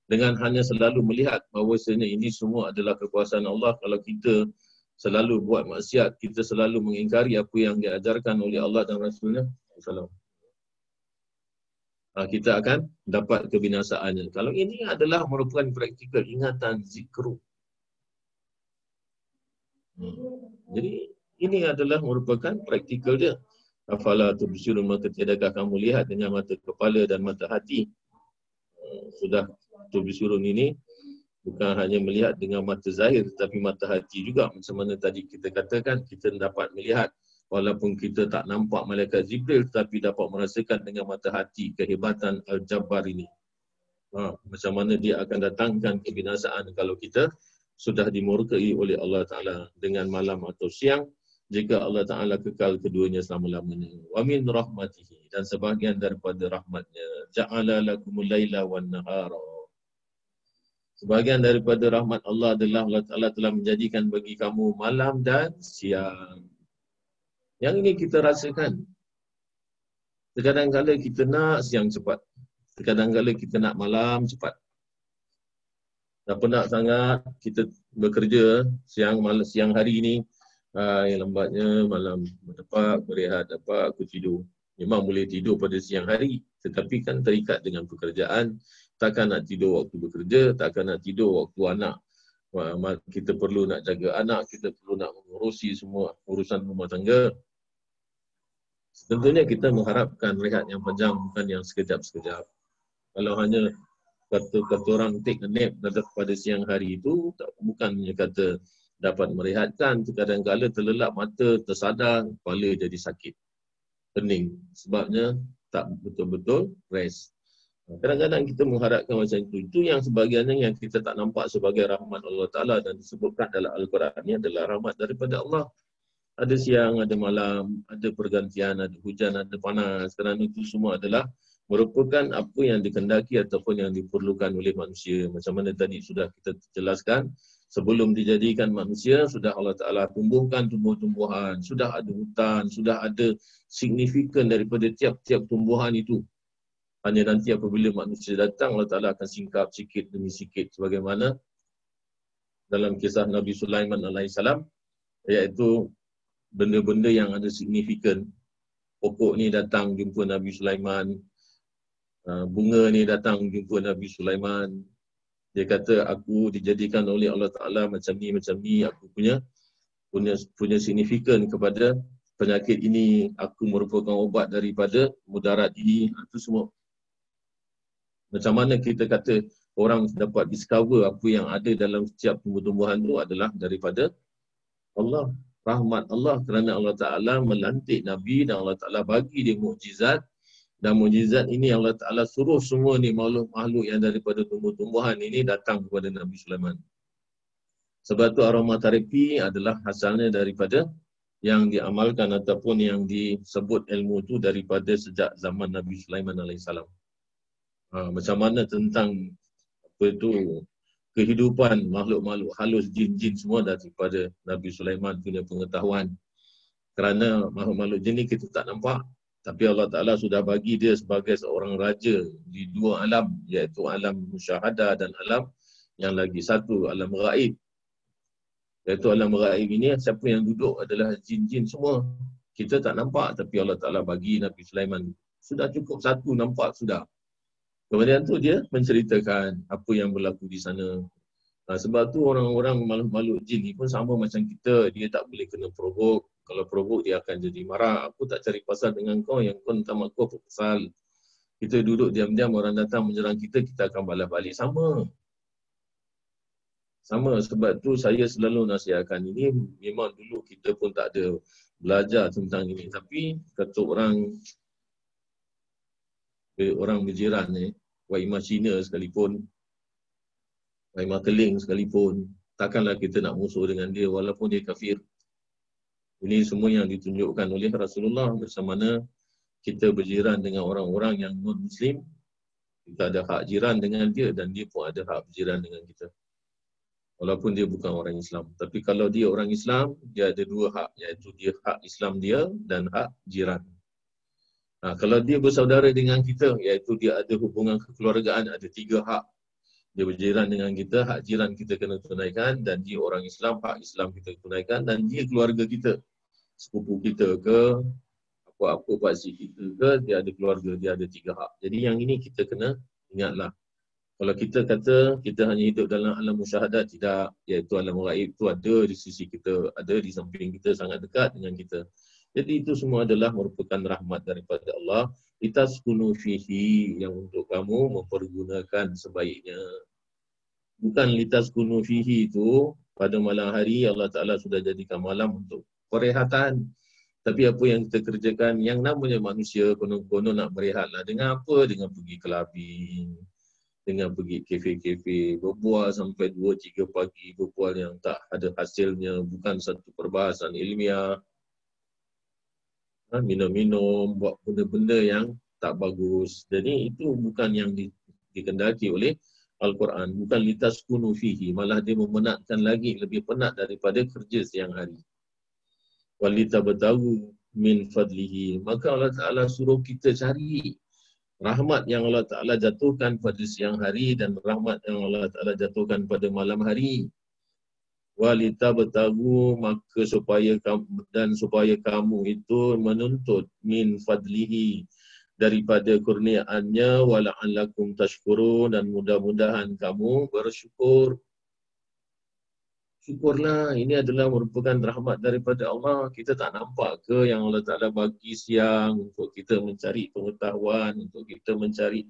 dengan hanya selalu melihat bahawa ini semua adalah kekuasaan Allah kalau kita selalu buat maksiat kita selalu mengingkari apa yang diajarkan oleh Allah dan Rasulnya Assalamualaikum. Ha, kita akan dapat kebinasaannya. Kalau ini adalah merupakan praktikal ingatan zikru. Hmm. jadi ini adalah merupakan praktikal dia. Afala tubsirun maka tiadakah kamu lihat dengan mata kepala dan mata hati? Hmm, sudah Datuk Bisurun ini bukan hanya melihat dengan mata zahir tetapi mata hati juga macam mana tadi kita katakan kita dapat melihat walaupun kita tak nampak malaikat Jibril tetapi dapat merasakan dengan mata hati kehebatan Al-Jabbar ini. Ha, macam mana dia akan datangkan kebinasaan kalau kita sudah dimurkai oleh Allah Ta'ala dengan malam atau siang jika Allah Ta'ala kekal keduanya selama-lamanya. Wa min rahmatihi dan sebahagian daripada rahmatnya. Ja'ala lakumul layla wa nahara. Sebahagian daripada rahmat Allah adalah Allah Ta'ala telah menjadikan bagi kamu malam dan siang. Yang ini kita rasakan. Terkadang-kadang kita nak siang cepat. Terkadang-kadang kita nak malam cepat. Tak penat sangat kita bekerja siang malam siang hari ini uh, yang lambatnya malam berdepak, berehat, dapat aku tidur. Memang boleh tidur pada siang hari tetapi kan terikat dengan pekerjaan takkan nak tidur waktu bekerja, takkan nak tidur waktu anak. Kita perlu nak jaga anak, kita perlu nak mengurusi semua urusan rumah tangga. Tentunya kita mengharapkan rehat yang panjang bukan yang sekejap-sekejap. Kalau hanya kata kata orang take a nap pada siang hari itu tak bukannya kata dapat merehatkan kadang-kadang terlelap mata tersadar kepala jadi sakit pening sebabnya tak betul-betul rest kadang-kadang kita mengharapkan macam itu itu yang sebagiannya yang kita tak nampak sebagai rahmat Allah Ta'ala dan disebutkan dalam Al-Quran ini adalah rahmat daripada Allah ada siang, ada malam, ada pergantian, ada hujan, ada panas kerana itu semua adalah merupakan apa yang dikendaki ataupun yang diperlukan oleh manusia. Macam mana tadi sudah kita jelaskan, sebelum dijadikan manusia, sudah Allah Ta'ala tumbuhkan tumbuh-tumbuhan, sudah ada hutan, sudah ada signifikan daripada tiap-tiap tumbuhan itu. Hanya nanti apabila manusia datang, Allah Ta'ala akan singkap sikit demi sikit. Sebagaimana dalam kisah Nabi Sulaiman AS, iaitu benda-benda yang ada signifikan. Pokok ni datang jumpa Nabi Sulaiman, Ah, bunga ni datang jumpa Nabi Sulaiman. Dia kata aku dijadikan oleh Allah Taala macam ni macam ni aku punya punya punya signifikan kepada penyakit ini aku merupakan ubat daripada mudarat ini itu semua macam mana kita kata orang dapat discover apa yang ada dalam setiap tumbuh-tumbuhan itu adalah daripada Allah rahmat Allah kerana Allah Taala melantik nabi dan Allah Taala bagi dia mukjizat dan mujizat ini Allah Ta'ala suruh semua ni makhluk-makhluk yang daripada tumbuh-tumbuhan ini datang kepada Nabi Sulaiman. Sebab tu aromaterapi adalah asalnya daripada yang diamalkan ataupun yang disebut ilmu itu daripada sejak zaman Nabi Sulaiman AS. Ha, macam mana tentang apa itu kehidupan makhluk-makhluk halus jin-jin semua daripada Nabi Sulaiman punya pengetahuan. Kerana makhluk-makhluk jin ni kita tak nampak, tapi Allah Ta'ala sudah bagi dia sebagai seorang raja di dua alam iaitu alam musyahadah dan alam yang lagi satu alam raib. Iaitu alam raib ini siapa yang duduk adalah jin-jin semua. Kita tak nampak tapi Allah Ta'ala bagi Nabi Sulaiman. Sudah cukup satu nampak sudah. Kemudian tu dia menceritakan apa yang berlaku di sana. Nah, sebab tu orang-orang makhluk-makhluk jin ni pun sama macam kita. Dia tak boleh kena provok kalau provoke dia akan jadi marah. Aku tak cari pasal dengan kau yang kau minta aku apa pasal. Kita duduk diam-diam orang datang menyerang kita, kita akan balas balik. Sama. Sama sebab tu saya selalu nasihatkan ini memang dulu kita pun tak ada belajar tentang ini. Tapi kata orang eh, orang berjiran ni, Waimah Cina sekalipun, Waimah Keling sekalipun, takkanlah kita nak musuh dengan dia walaupun dia kafir. Ini semua yang ditunjukkan oleh Rasulullah bersama mana kita berjiran dengan orang-orang yang non-Muslim. Kita ada hak jiran dengan dia dan dia pun ada hak berjiran dengan kita. Walaupun dia bukan orang Islam. Tapi kalau dia orang Islam, dia ada dua hak. Iaitu dia hak Islam dia dan hak jiran. Nah, kalau dia bersaudara dengan kita, iaitu dia ada hubungan kekeluargaan, ada tiga hak. Dia berjiran dengan kita, hak jiran kita kena tunaikan dan dia orang Islam, hak Islam kita tunaikan dan dia keluarga kita. Sepupu kita ke apa-apa pakcik kita ke dia ada keluarga dia ada tiga hak. Jadi yang ini kita kena ingatlah. Kalau kita kata kita hanya hidup dalam alam musyahadat tidak iaitu alam gaib itu ada di sisi kita ada di samping kita sangat dekat dengan kita jadi itu semua adalah merupakan rahmat daripada Allah litaskunu fihi yang untuk kamu mempergunakan sebaiknya bukan litaskunu fihi itu pada malam hari Allah Taala sudah jadikan malam untuk perehatan. Tapi apa yang kita kerjakan, yang namanya manusia konon-konon nak berehatlah. Dengan apa? Dengan pergi kelabing. Dengan pergi kafe-kafe. Berbual sampai 2-3 pagi. Berbual yang tak ada hasilnya. Bukan satu perbahasan ilmiah. Ha, minum-minum, buat benda-benda yang tak bagus. Jadi itu bukan yang di, dikendaki oleh Al-Quran. Bukan litas kunu fihi. Malah dia memenatkan lagi lebih penat daripada kerja siang hari walita bertahu min fadlihi maka Allah Taala suruh kita cari rahmat yang Allah Taala jatuhkan pada siang hari dan rahmat yang Allah Taala jatuhkan pada malam hari walita bertahu maka supaya dan supaya kamu itu menuntut min fadlihi daripada kurniaannya wala'allakum tashkurun dan mudah-mudahan kamu bersyukur syukurlah ini adalah merupakan rahmat daripada Allah. Kita tak nampak ke yang Allah Ta'ala bagi siang untuk kita mencari pengetahuan, untuk kita mencari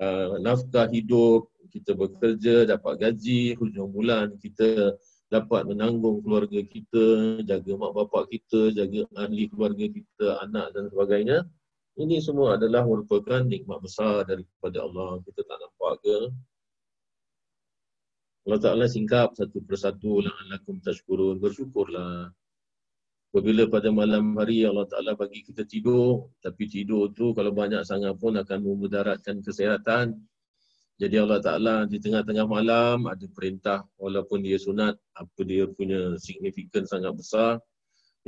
uh, nafkah hidup, kita bekerja, dapat gaji, hujung bulan kita dapat menanggung keluarga kita, jaga mak bapak kita, jaga ahli keluarga kita, anak dan sebagainya. Ini semua adalah merupakan nikmat besar daripada Allah. Kita tak nampak ke? Allah Ta'ala singkap satu persatu la'alakum tashkurun. Bersyukurlah. Apabila pada malam hari Allah Ta'ala bagi kita tidur, tapi tidur tu kalau banyak sangat pun akan memudaratkan kesihatan. Jadi Allah Ta'ala di tengah-tengah malam ada perintah walaupun dia sunat, apa dia punya signifikan sangat besar,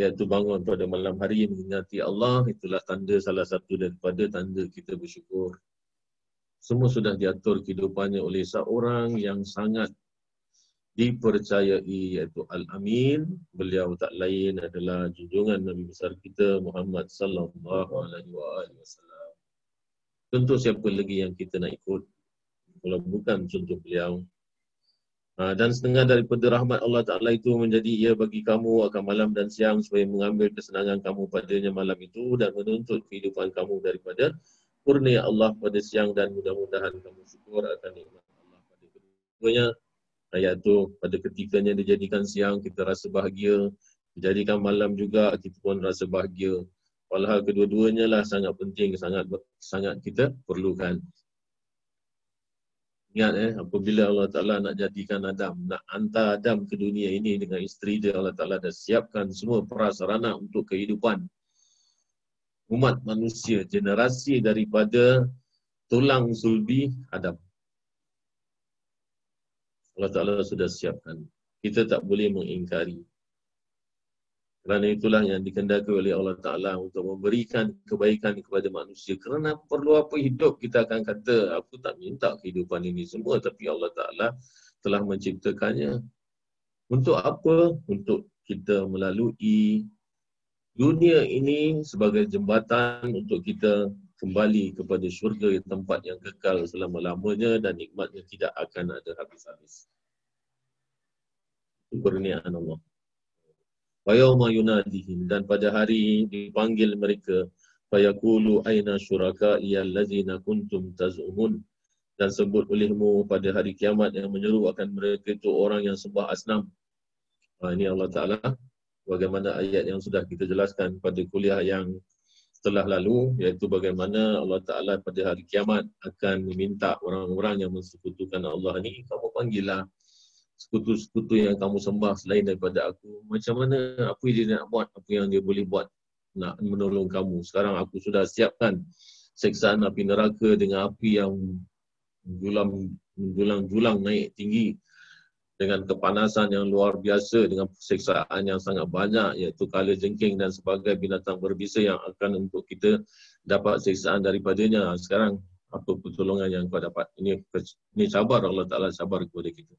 iaitu bangun pada malam hari mengingati Allah, itulah tanda salah satu daripada tanda kita bersyukur. Semua sudah diatur kehidupannya oleh seorang yang sangat dipercayai iaitu Al-Amin. Beliau tak lain adalah junjungan Nabi besar kita Muhammad sallallahu alaihi wasallam. Tentu siapa lagi yang kita nak ikut kalau bukan contoh beliau. Ha, dan setengah daripada rahmat Allah Ta'ala itu menjadi ia bagi kamu akan malam dan siang supaya mengambil kesenangan kamu padanya malam itu dan menuntut kehidupan kamu daripada kurnia Allah pada siang dan mudah-mudahan kamu syukur akan nikmat Allah pada keduanya. Ayat tu pada ketikanya dijadikan siang kita rasa bahagia. Dijadikan malam juga kita pun rasa bahagia. Walhal kedua-duanya lah sangat penting sangat sangat kita perlukan ingat eh apabila Allah Taala nak jadikan Adam nak hantar Adam ke dunia ini dengan isteri dia Allah Taala dah siapkan semua prasarana untuk kehidupan umat manusia generasi daripada tulang sulbi Adam Allah Ta'ala sudah siapkan. Kita tak boleh mengingkari. Kerana itulah yang dikendaki oleh Allah Ta'ala untuk memberikan kebaikan kepada manusia. Kerana perlu apa hidup kita akan kata, aku tak minta kehidupan ini semua. Tapi Allah Ta'ala telah menciptakannya. Untuk apa? Untuk kita melalui dunia ini sebagai jembatan untuk kita kembali kepada syurga yang tempat yang kekal selama-lamanya dan nikmatnya tidak akan ada habis-habis. Kurniaan Allah. Wayawma yunadihim dan pada hari dipanggil mereka fayaqulu aina syuraka iyallazina kuntum tazumun dan sebut olehmu pada hari kiamat yang menyeru akan mereka itu orang yang sembah asnam. Ha, ini Allah Ta'ala bagaimana ayat yang sudah kita jelaskan pada kuliah yang telah lalu iaitu bagaimana Allah Ta'ala pada hari kiamat akan meminta orang-orang yang mensekutukan Allah ni kamu panggillah sekutu-sekutu yang kamu sembah selain daripada aku. Macam mana apa yang dia nak buat apa yang dia boleh buat nak menolong kamu. Sekarang aku sudah siapkan seksaan api neraka dengan api yang julang julang naik tinggi. Dengan kepanasan yang luar biasa dengan seksaan yang sangat banyak iaitu kala jengking dan sebagai binatang berbisa yang akan untuk kita dapat seksaan daripadanya. Sekarang apa pertolongan yang kau dapat? Ini ini sabar Allah Taala sabar kepada kita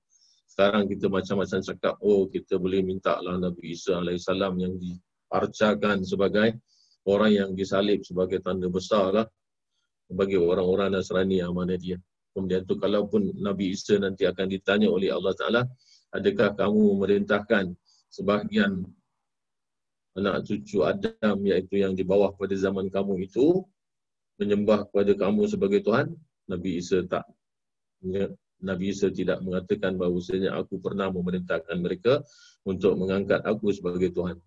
sekarang kita macam-macam cakap oh kita boleh minta lah Nabi Isa alaihissalam yang diarcakan sebagai orang yang disalib sebagai tanda besar lah bagi orang-orang Nasrani mana dia Kemudian tu kalaupun Nabi Isa nanti akan ditanya oleh Allah Ta'ala, adakah kamu merintahkan sebahagian anak cucu Adam iaitu yang di bawah pada zaman kamu itu menyembah kepada kamu sebagai Tuhan? Nabi Isa tak. Nabi Isa tidak mengatakan bahawasanya aku pernah memerintahkan mereka untuk mengangkat aku sebagai Tuhan.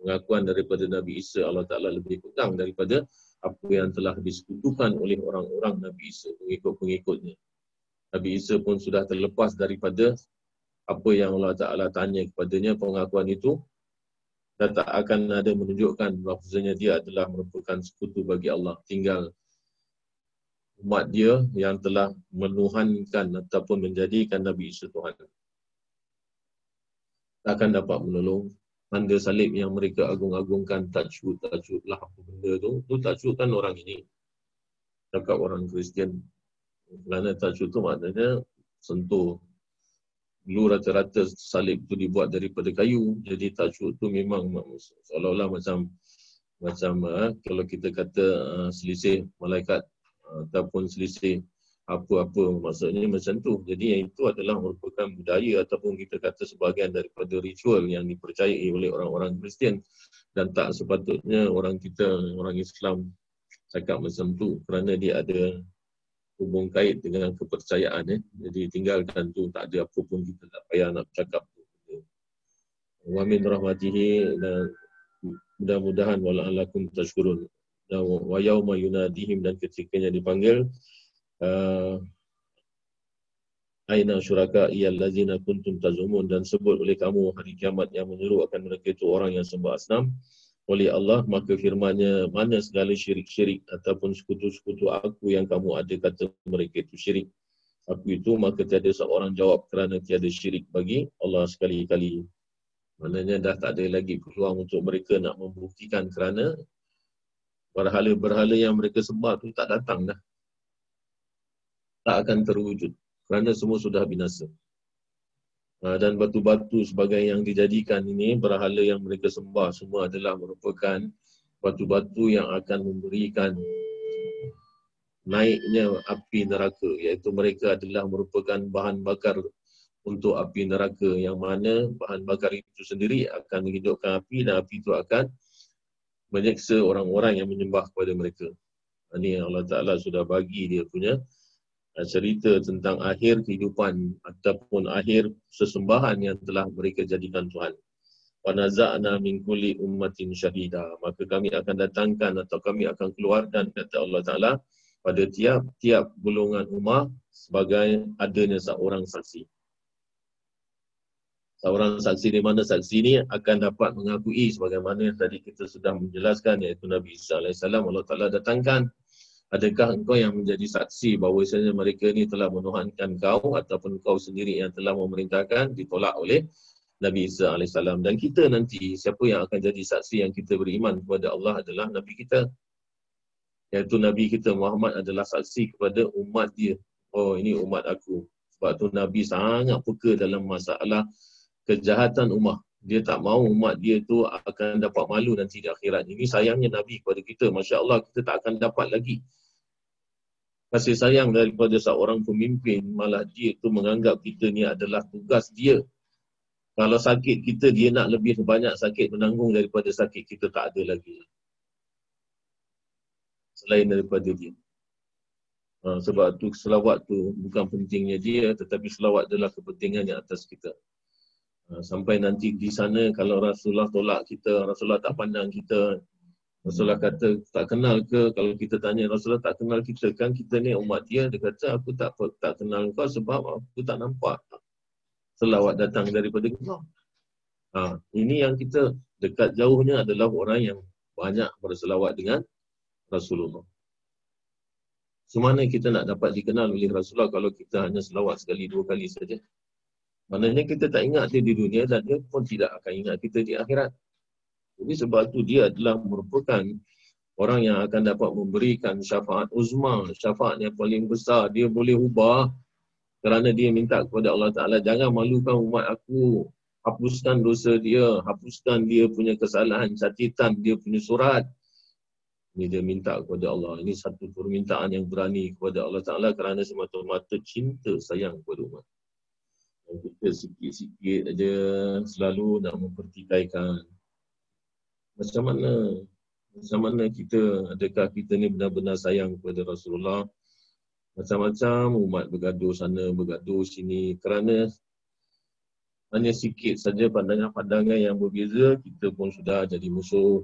Pengakuan daripada Nabi Isa Allah Ta'ala lebih pegang daripada apa yang telah disekutukan oleh orang-orang Nabi Isa, pengikut-pengikutnya. Nabi Isa pun sudah terlepas daripada apa yang Allah Ta'ala tanya kepadanya, pengakuan itu, dan tak akan ada menunjukkan bahawasanya dia adalah merupakan sekutu bagi Allah. Tinggal umat dia yang telah menuhankan ataupun menjadikan Nabi Isa Tuhan. Tak akan dapat menolong. Tanda salib yang mereka agung-agungkan tajud tajud lah apa benda tu. Tu tajud kan orang ini. Cakap orang Kristian. Kerana tajud tu maknanya sentuh. Dulu rata-rata salib tu dibuat daripada kayu. Jadi tajud tu memang seolah-olah macam macam uh, kalau kita kata uh, selisih malaikat ataupun selisih apa-apa maksudnya macam tu. Jadi yang itu adalah merupakan budaya ataupun kita kata sebahagian daripada ritual yang dipercayai oleh orang-orang Kristian dan tak sepatutnya orang kita, orang Islam cakap macam tu kerana dia ada hubung kait dengan kepercayaan. Eh. Jadi tinggalkan tu tak ada apa pun kita tak payah nak cakap wa min rahmatihi dan mudah-mudahan wala'alakum tashkurun wa yawma yunadihim dan ketikanya dipanggil uh, aina syuraka iyal lazina kuntum tazumun? Dan sebut oleh kamu hari kiamat yang menyeru akan mereka itu orang yang sembah asnam. Oleh Allah maka firmannya mana segala syirik-syirik ataupun sekutu-sekutu aku yang kamu ada kata mereka itu syirik aku itu maka tiada seorang jawab kerana tiada syirik bagi Allah sekali-kali. Maknanya dah tak ada lagi peluang untuk mereka nak membuktikan kerana berhala-berhala yang mereka sembah tu tak datang dah tak akan terwujud kerana semua sudah binasa. Ha, dan batu-batu sebagai yang dijadikan ini, berhala yang mereka sembah semua adalah merupakan batu-batu yang akan memberikan naiknya api neraka. Iaitu mereka adalah merupakan bahan bakar untuk api neraka yang mana bahan bakar itu sendiri akan menghidupkan api dan api itu akan menyeksa orang-orang yang menyembah kepada mereka. Ini Allah Ta'ala sudah bagi dia punya cerita tentang akhir kehidupan ataupun akhir sesembahan yang telah mereka jadikan Tuhan. Naza'na min kulli ummatin syahida. Maka kami akan datangkan atau kami akan keluarkan kata Allah Taala pada tiap-tiap golongan umat sebagai adanya seorang saksi. Seorang saksi di mana saksi ini akan dapat mengakui sebagaimana yang tadi kita sudah menjelaskan iaitu Nabi Isa AS Allah Ta'ala datangkan Adakah engkau yang menjadi saksi bahawa sebenarnya mereka ini telah menuhankan kau ataupun kau sendiri yang telah memerintahkan ditolak oleh Nabi Isa AS. Dan kita nanti, siapa yang akan jadi saksi yang kita beriman kepada Allah adalah Nabi kita. Iaitu Nabi kita Muhammad adalah saksi kepada umat dia. Oh ini umat aku. Sebab tu Nabi sangat peka dalam masalah kejahatan umat. Dia tak mahu umat dia tu akan dapat malu nanti di akhirat. Ini sayangnya Nabi kepada kita. Masya Allah kita tak akan dapat lagi kasih sayang daripada seorang pemimpin malah dia tu menganggap kita ni adalah tugas dia kalau sakit kita dia nak lebih banyak sakit menanggung daripada sakit kita tak ada lagi selain daripada dia ha, sebab tu selawat tu bukan pentingnya dia tetapi selawat adalah kepentingannya atas kita sampai nanti di sana kalau Rasulullah tolak kita Rasulullah tak pandang kita Rasulullah kata tak kenal ke kalau kita tanya Rasulullah tak kenal kita kan kita ni umat dia dia kata aku tak tak kenal kau sebab aku tak nampak selawat datang daripada kau. Ha, ini yang kita dekat jauhnya adalah orang yang banyak berselawat dengan Rasulullah. Semana kita nak dapat dikenal oleh Rasulullah kalau kita hanya selawat sekali dua kali saja. Maknanya kita tak ingat dia di dunia dan dia pun tidak akan ingat kita di akhirat. Jadi sebab tu dia adalah merupakan orang yang akan dapat memberikan syafaat uzma, syafaat yang paling besar. Dia boleh ubah kerana dia minta kepada Allah Ta'ala, jangan malukan umat aku. Hapuskan dosa dia, hapuskan dia punya kesalahan, catatan dia punya surat. Ini dia minta kepada Allah. Ini satu permintaan yang berani kepada Allah Ta'ala kerana semata-mata cinta sayang kepada umat. Kita sikit-sikit aja selalu nak mempertikaikan. Macam mana? Macam mana kita adakah kita ni benar-benar sayang kepada Rasulullah? Macam-macam umat bergaduh sana bergaduh sini. Kerana hanya sikit saja pandangan-pandangan yang berbeza kita pun sudah jadi musuh.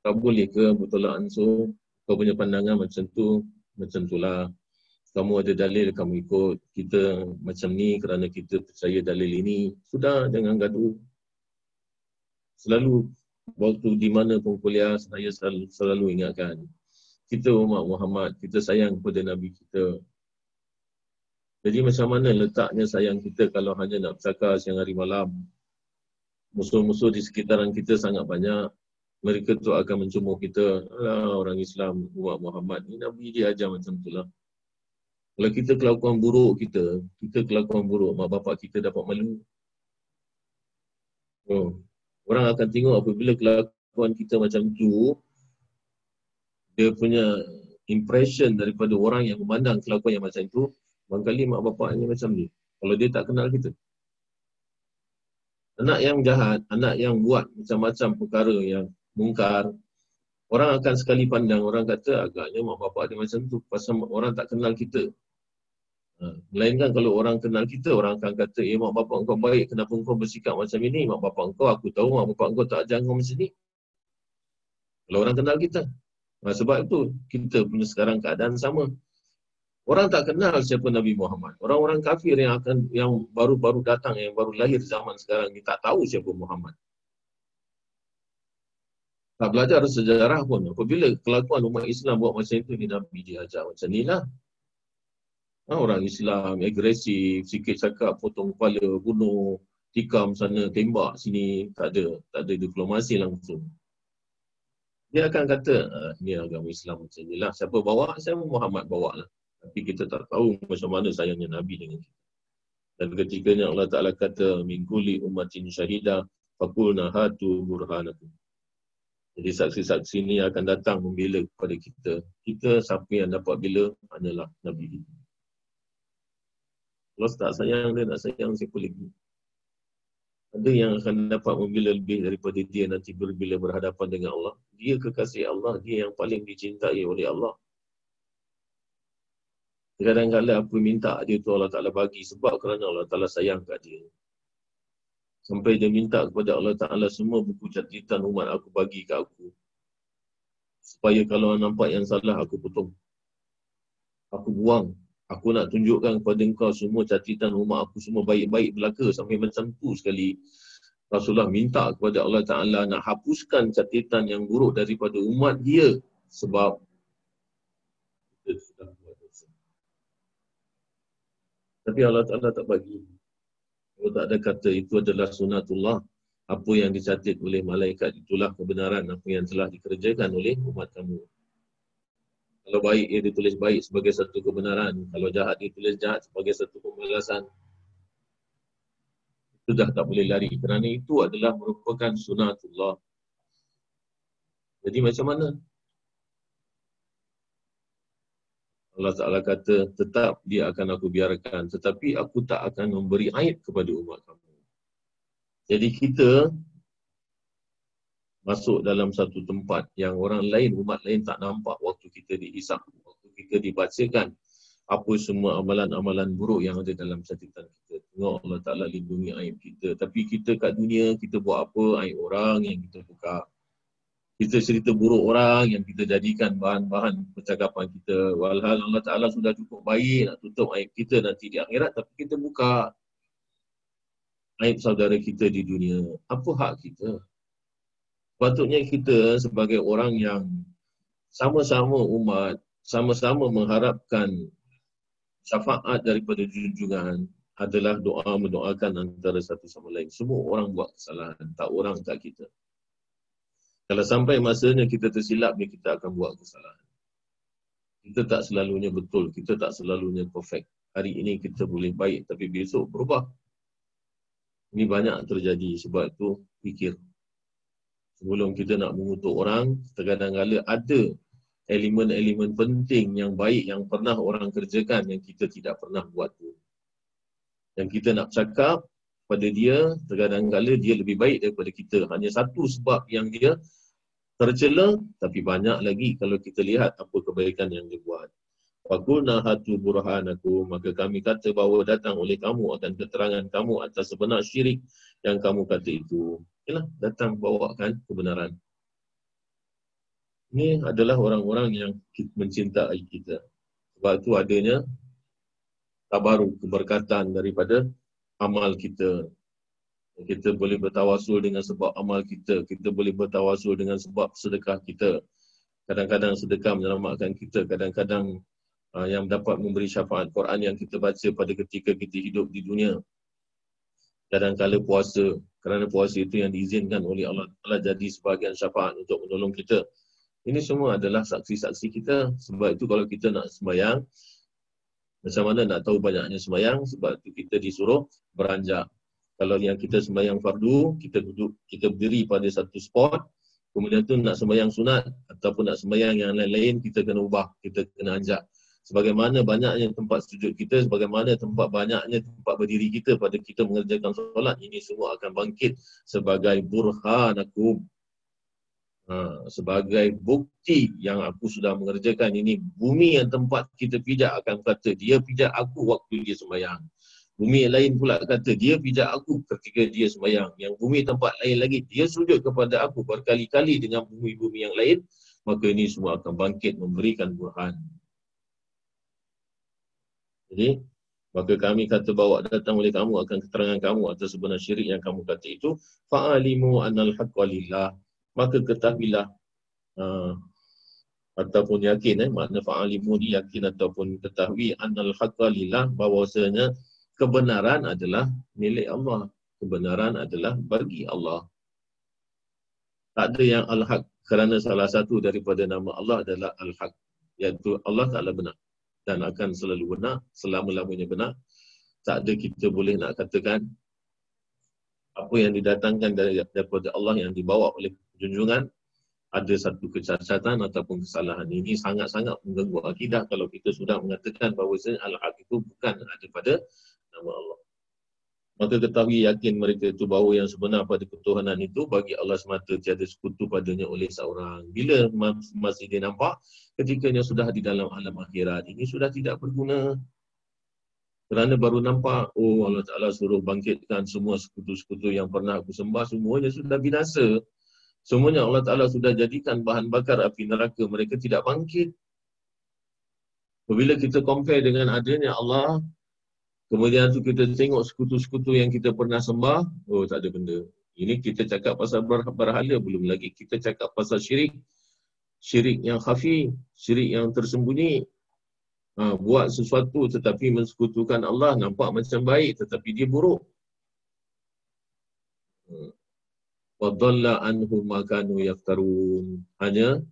Kau boleh ke bertolak ansur? Kau punya pandangan macam tu macam itulah kamu ada dalil kamu ikut. Kita macam ni kerana kita percaya dalil ini. Sudah jangan gaduh. Selalu waktu di mana pun kuliah saya selalu, selalu ingatkan. Kita umat Muhammad kita sayang kepada Nabi kita. Jadi macam mana letaknya sayang kita kalau hanya nak bercakap siang hari malam? Musuh-musuh di sekitaran kita sangat banyak. Mereka tu akan mencumuh kita. Alah, orang Islam umat Muhammad ni Nabi dia ajar macam tu lah kalau kita kelakuan buruk kita kita kelakuan buruk mak bapak kita dapat malu. Oh orang akan tengok apabila kelakuan kita macam tu dia punya impression daripada orang yang memandang kelakuan yang macam tu barangkali mak bapak ni macam ni. Kalau dia tak kenal kita. Anak yang jahat anak yang buat macam-macam perkara yang mungkar orang akan sekali pandang orang kata agaknya mak bapak dia macam tu pasal orang tak kenal kita Ha, melainkan kalau orang kenal kita, orang akan kata, eh mak bapak kau baik, kenapa kau bersikap macam ini? Mak bapak kau, aku tahu mak bapak kau tak ajar kau macam ni. Kalau orang kenal kita. Sebab itu, kita punya sekarang keadaan sama. Orang tak kenal siapa Nabi Muhammad. Orang-orang kafir yang akan yang baru-baru datang, yang baru lahir zaman sekarang ni, tak tahu siapa Muhammad. Tak belajar sejarah pun. Apabila kelakuan umat Islam buat macam itu, ni Nabi diajar macam ni lah. Ha, orang Islam agresif, sikit cakap potong kepala, bunuh, tikam sana, tembak sini, tak ada, tak ada diplomasi langsung. Dia akan kata, ah, ni agama Islam macam ni lah. Siapa bawa? Saya Muhammad bawa lah. Tapi kita tak tahu macam mana sayangnya Nabi dengan kita. Dan ketikanya Allah Ta'ala kata, Min kuli umatin syahidah, fakulna hatu burhanakum. Jadi saksi-saksi ini akan datang membela kepada kita. Kita siapa yang dapat bila hanyalah Nabi kita. Kalau tak sayang dia, nak sayang siapa lagi. Ada yang akan dapat membela lebih daripada dia nanti bila berhadapan dengan Allah. Dia kekasih Allah, dia yang paling dicintai oleh Allah. Kadang-kadang apa minta dia tu Allah Ta'ala bagi sebab kerana Allah Ta'ala sayang kat dia. Sampai dia minta kepada Allah Ta'ala semua buku catatan umat aku bagi kat aku. Supaya kalau nampak yang salah aku potong. Aku buang aku nak tunjukkan kepada engkau semua catatan rumah aku semua baik-baik belaka sampai macam tu sekali Rasulullah minta kepada Allah Ta'ala nak hapuskan catatan yang buruk daripada umat dia sebab dia sudah buat dosa. Tapi Allah Ta'ala tak bagi. Kalau tak ada kata itu adalah sunatullah. Apa yang dicatat oleh malaikat itulah kebenaran apa yang telah dikerjakan oleh umat kamu. Kalau baik ia ditulis baik sebagai satu kebenaran. Kalau jahat dia tulis jahat sebagai satu pembalasan. Itu dah tak boleh lari. Kerana itu adalah merupakan sunatullah. Jadi macam mana? Allah Ta'ala kata, tetap dia akan aku biarkan. Tetapi aku tak akan memberi aib kepada umat kamu. Jadi kita masuk dalam satu tempat yang orang lain, umat lain tak nampak waktu kita dihisap, waktu kita dibacakan apa semua amalan-amalan buruk yang ada dalam catatan kita. Tengok Allah Ta'ala lindungi aib kita. Tapi kita kat dunia, kita buat apa? Aib orang yang kita buka. Kita cerita buruk orang yang kita jadikan bahan-bahan percakapan kita. Walhal Allah Ta'ala sudah cukup baik nak tutup aib kita nanti di akhirat. Tapi kita buka aib saudara kita di dunia. Apa hak kita? Patutnya kita sebagai orang yang sama-sama umat, sama-sama mengharapkan syafaat daripada junjungan adalah doa mendoakan antara satu sama lain. Semua orang buat kesalahan, tak orang tak kita. Kalau sampai masanya kita tersilap, kita akan buat kesalahan. Kita tak selalunya betul, kita tak selalunya perfect. Hari ini kita boleh baik, tapi besok berubah. Ini banyak terjadi sebab itu fikir sebelum kita nak mengutuk orang, terkadang-kala ada elemen-elemen penting yang baik yang pernah orang kerjakan yang kita tidak pernah buat tu. Yang kita nak cakap pada dia, terkadang-kala dia lebih baik daripada kita. Hanya satu sebab yang dia tercela, tapi banyak lagi kalau kita lihat apa kebaikan yang dia buat. Fakulna hatu burhanaku, maka kami kata bahawa datang oleh kamu akan keterangan kamu atas sebenar syirik yang kamu kata itu. Yalah, datang bawakan kebenaran. Ini adalah orang-orang yang mencintai kita. Sebab itu adanya tabaru keberkatan daripada amal kita. Kita boleh bertawasul dengan sebab amal kita. Kita boleh bertawasul dengan sebab sedekah kita. Kadang-kadang sedekah menyelamatkan kita. Kadang-kadang uh, yang dapat memberi syafaat Quran yang kita baca pada ketika kita hidup di dunia. Kadang-kadang puasa kerana puasa itu yang diizinkan oleh Allah Taala jadi sebahagian syafaat untuk menolong kita. Ini semua adalah saksi-saksi kita. Sebab itu kalau kita nak sembahyang, macam mana nak tahu banyaknya sembahyang? Sebab itu kita disuruh beranjak. Kalau yang kita sembahyang fardu, kita duduk, kita berdiri pada satu spot. Kemudian tu nak sembahyang sunat ataupun nak sembahyang yang lain-lain, kita kena ubah, kita kena anjak sebagaimana banyaknya tempat sujud kita, sebagaimana tempat banyaknya tempat berdiri kita pada kita mengerjakan solat, ini semua akan bangkit sebagai burhanakum. Ha, sebagai bukti yang aku sudah mengerjakan ini, bumi yang tempat kita pijak akan kata, dia pijak aku waktu dia sembahyang. Bumi yang lain pula kata, dia pijak aku ketika dia sembahyang. Yang bumi tempat lain lagi, dia sujud kepada aku berkali-kali dengan bumi-bumi yang lain, maka ini semua akan bangkit memberikan burhan. Jadi, maka kami kata bawa datang oleh kamu akan keterangan kamu atas sebenar syirik yang kamu kata itu fa'alimu annal haqqa lillah. Maka ketahuilah uh, ataupun yakin eh makna fa'alimu ni yakin ataupun ketahui annal haqqa lillah bahawasanya kebenaran adalah milik Allah. Kebenaran adalah bagi Allah. Tak ada yang al-haq kerana salah satu daripada nama Allah adalah al-haq iaitu Allah Taala benar dan akan selalu benar, selama-lamanya benar. Tak ada kita boleh nak katakan apa yang didatangkan dari daripada Allah yang dibawa oleh junjungan ada satu kecacatan ataupun kesalahan. Ini sangat-sangat mengganggu akidah kalau kita sudah mengatakan bahawa al-haq itu bukan daripada nama Allah. Maka ketahui yakin mereka itu bahawa yang sebenar pada ketuhanan itu bagi Allah semata tiada sekutu padanya oleh seorang. Bila masih dia nampak ketika dia sudah di dalam alam akhirat ini sudah tidak berguna. Kerana baru nampak, oh Allah Ta'ala suruh bangkitkan semua sekutu-sekutu yang pernah aku sembah, semuanya sudah binasa. Semuanya Allah Ta'ala sudah jadikan bahan bakar api neraka, mereka tidak bangkit. Bila kita compare dengan adanya Allah Kemudian tu kita tengok sekutu-sekutu yang kita pernah sembah, oh tak ada benda. Ini kita cakap pasal berhala belum lagi. Kita cakap pasal syirik. Syirik yang khafi, syirik yang tersembunyi. Ha, buat sesuatu tetapi mensekutukan Allah nampak macam baik tetapi dia buruk. Ha. Wa dhalla anhum ma kanu yaftarun. Hanya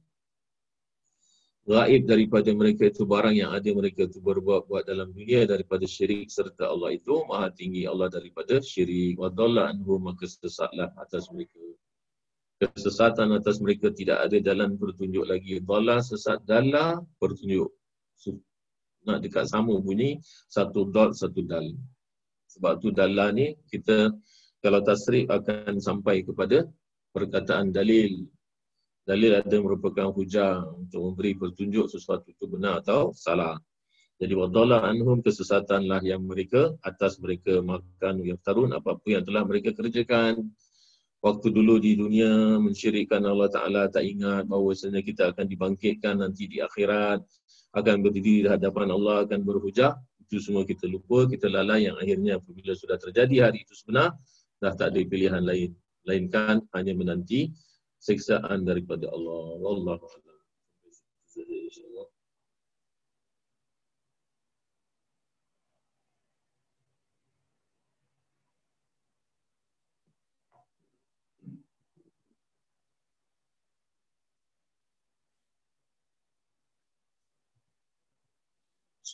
gaib daripada mereka itu barang yang ada mereka itu berbuat-buat dalam dunia daripada syirik serta Allah itu maha tinggi Allah daripada syirik. Wa dhalla anhu maka sesatlah atas mereka. Kesesatan atas mereka tidak ada jalan bertunjuk lagi. Dhalla sesat dalla bertunjuk nak dekat sama bunyi satu dot satu dal. Sebab tu dalla ni kita kalau tasrif akan sampai kepada perkataan dalil dalil ada merupakan hujah untuk memberi petunjuk sesuatu itu benar atau salah. Jadi wadalla anhum kesesatanlah yang mereka atas mereka makan yang tarun apa-apa yang telah mereka kerjakan. Waktu dulu di dunia mensyirikkan Allah Ta'ala tak ingat bahawa sebenarnya kita akan dibangkitkan nanti di akhirat. Akan berdiri di hadapan Allah, akan berhujah. Itu semua kita lupa, kita lalai yang akhirnya apabila sudah terjadi hari itu sebenar, dah tak ada pilihan lain. Lainkan hanya menanti siksaan daripada Allah. A'lam.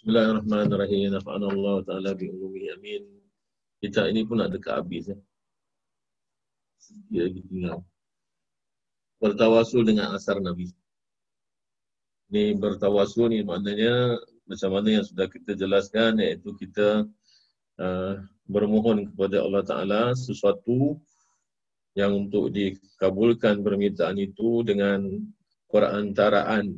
Bismillahirrahmanirrahim. Nafa'an Allah Ta'ala bi'ulumi amin. Kita ini pun nak dekat habis. Ya. Sikit lagi tinggal bertawasul dengan asar Nabi. Ini bertawasul ni maknanya macam mana yang sudah kita jelaskan iaitu kita uh, bermohon kepada Allah Ta'ala sesuatu yang untuk dikabulkan permintaan itu dengan perantaraan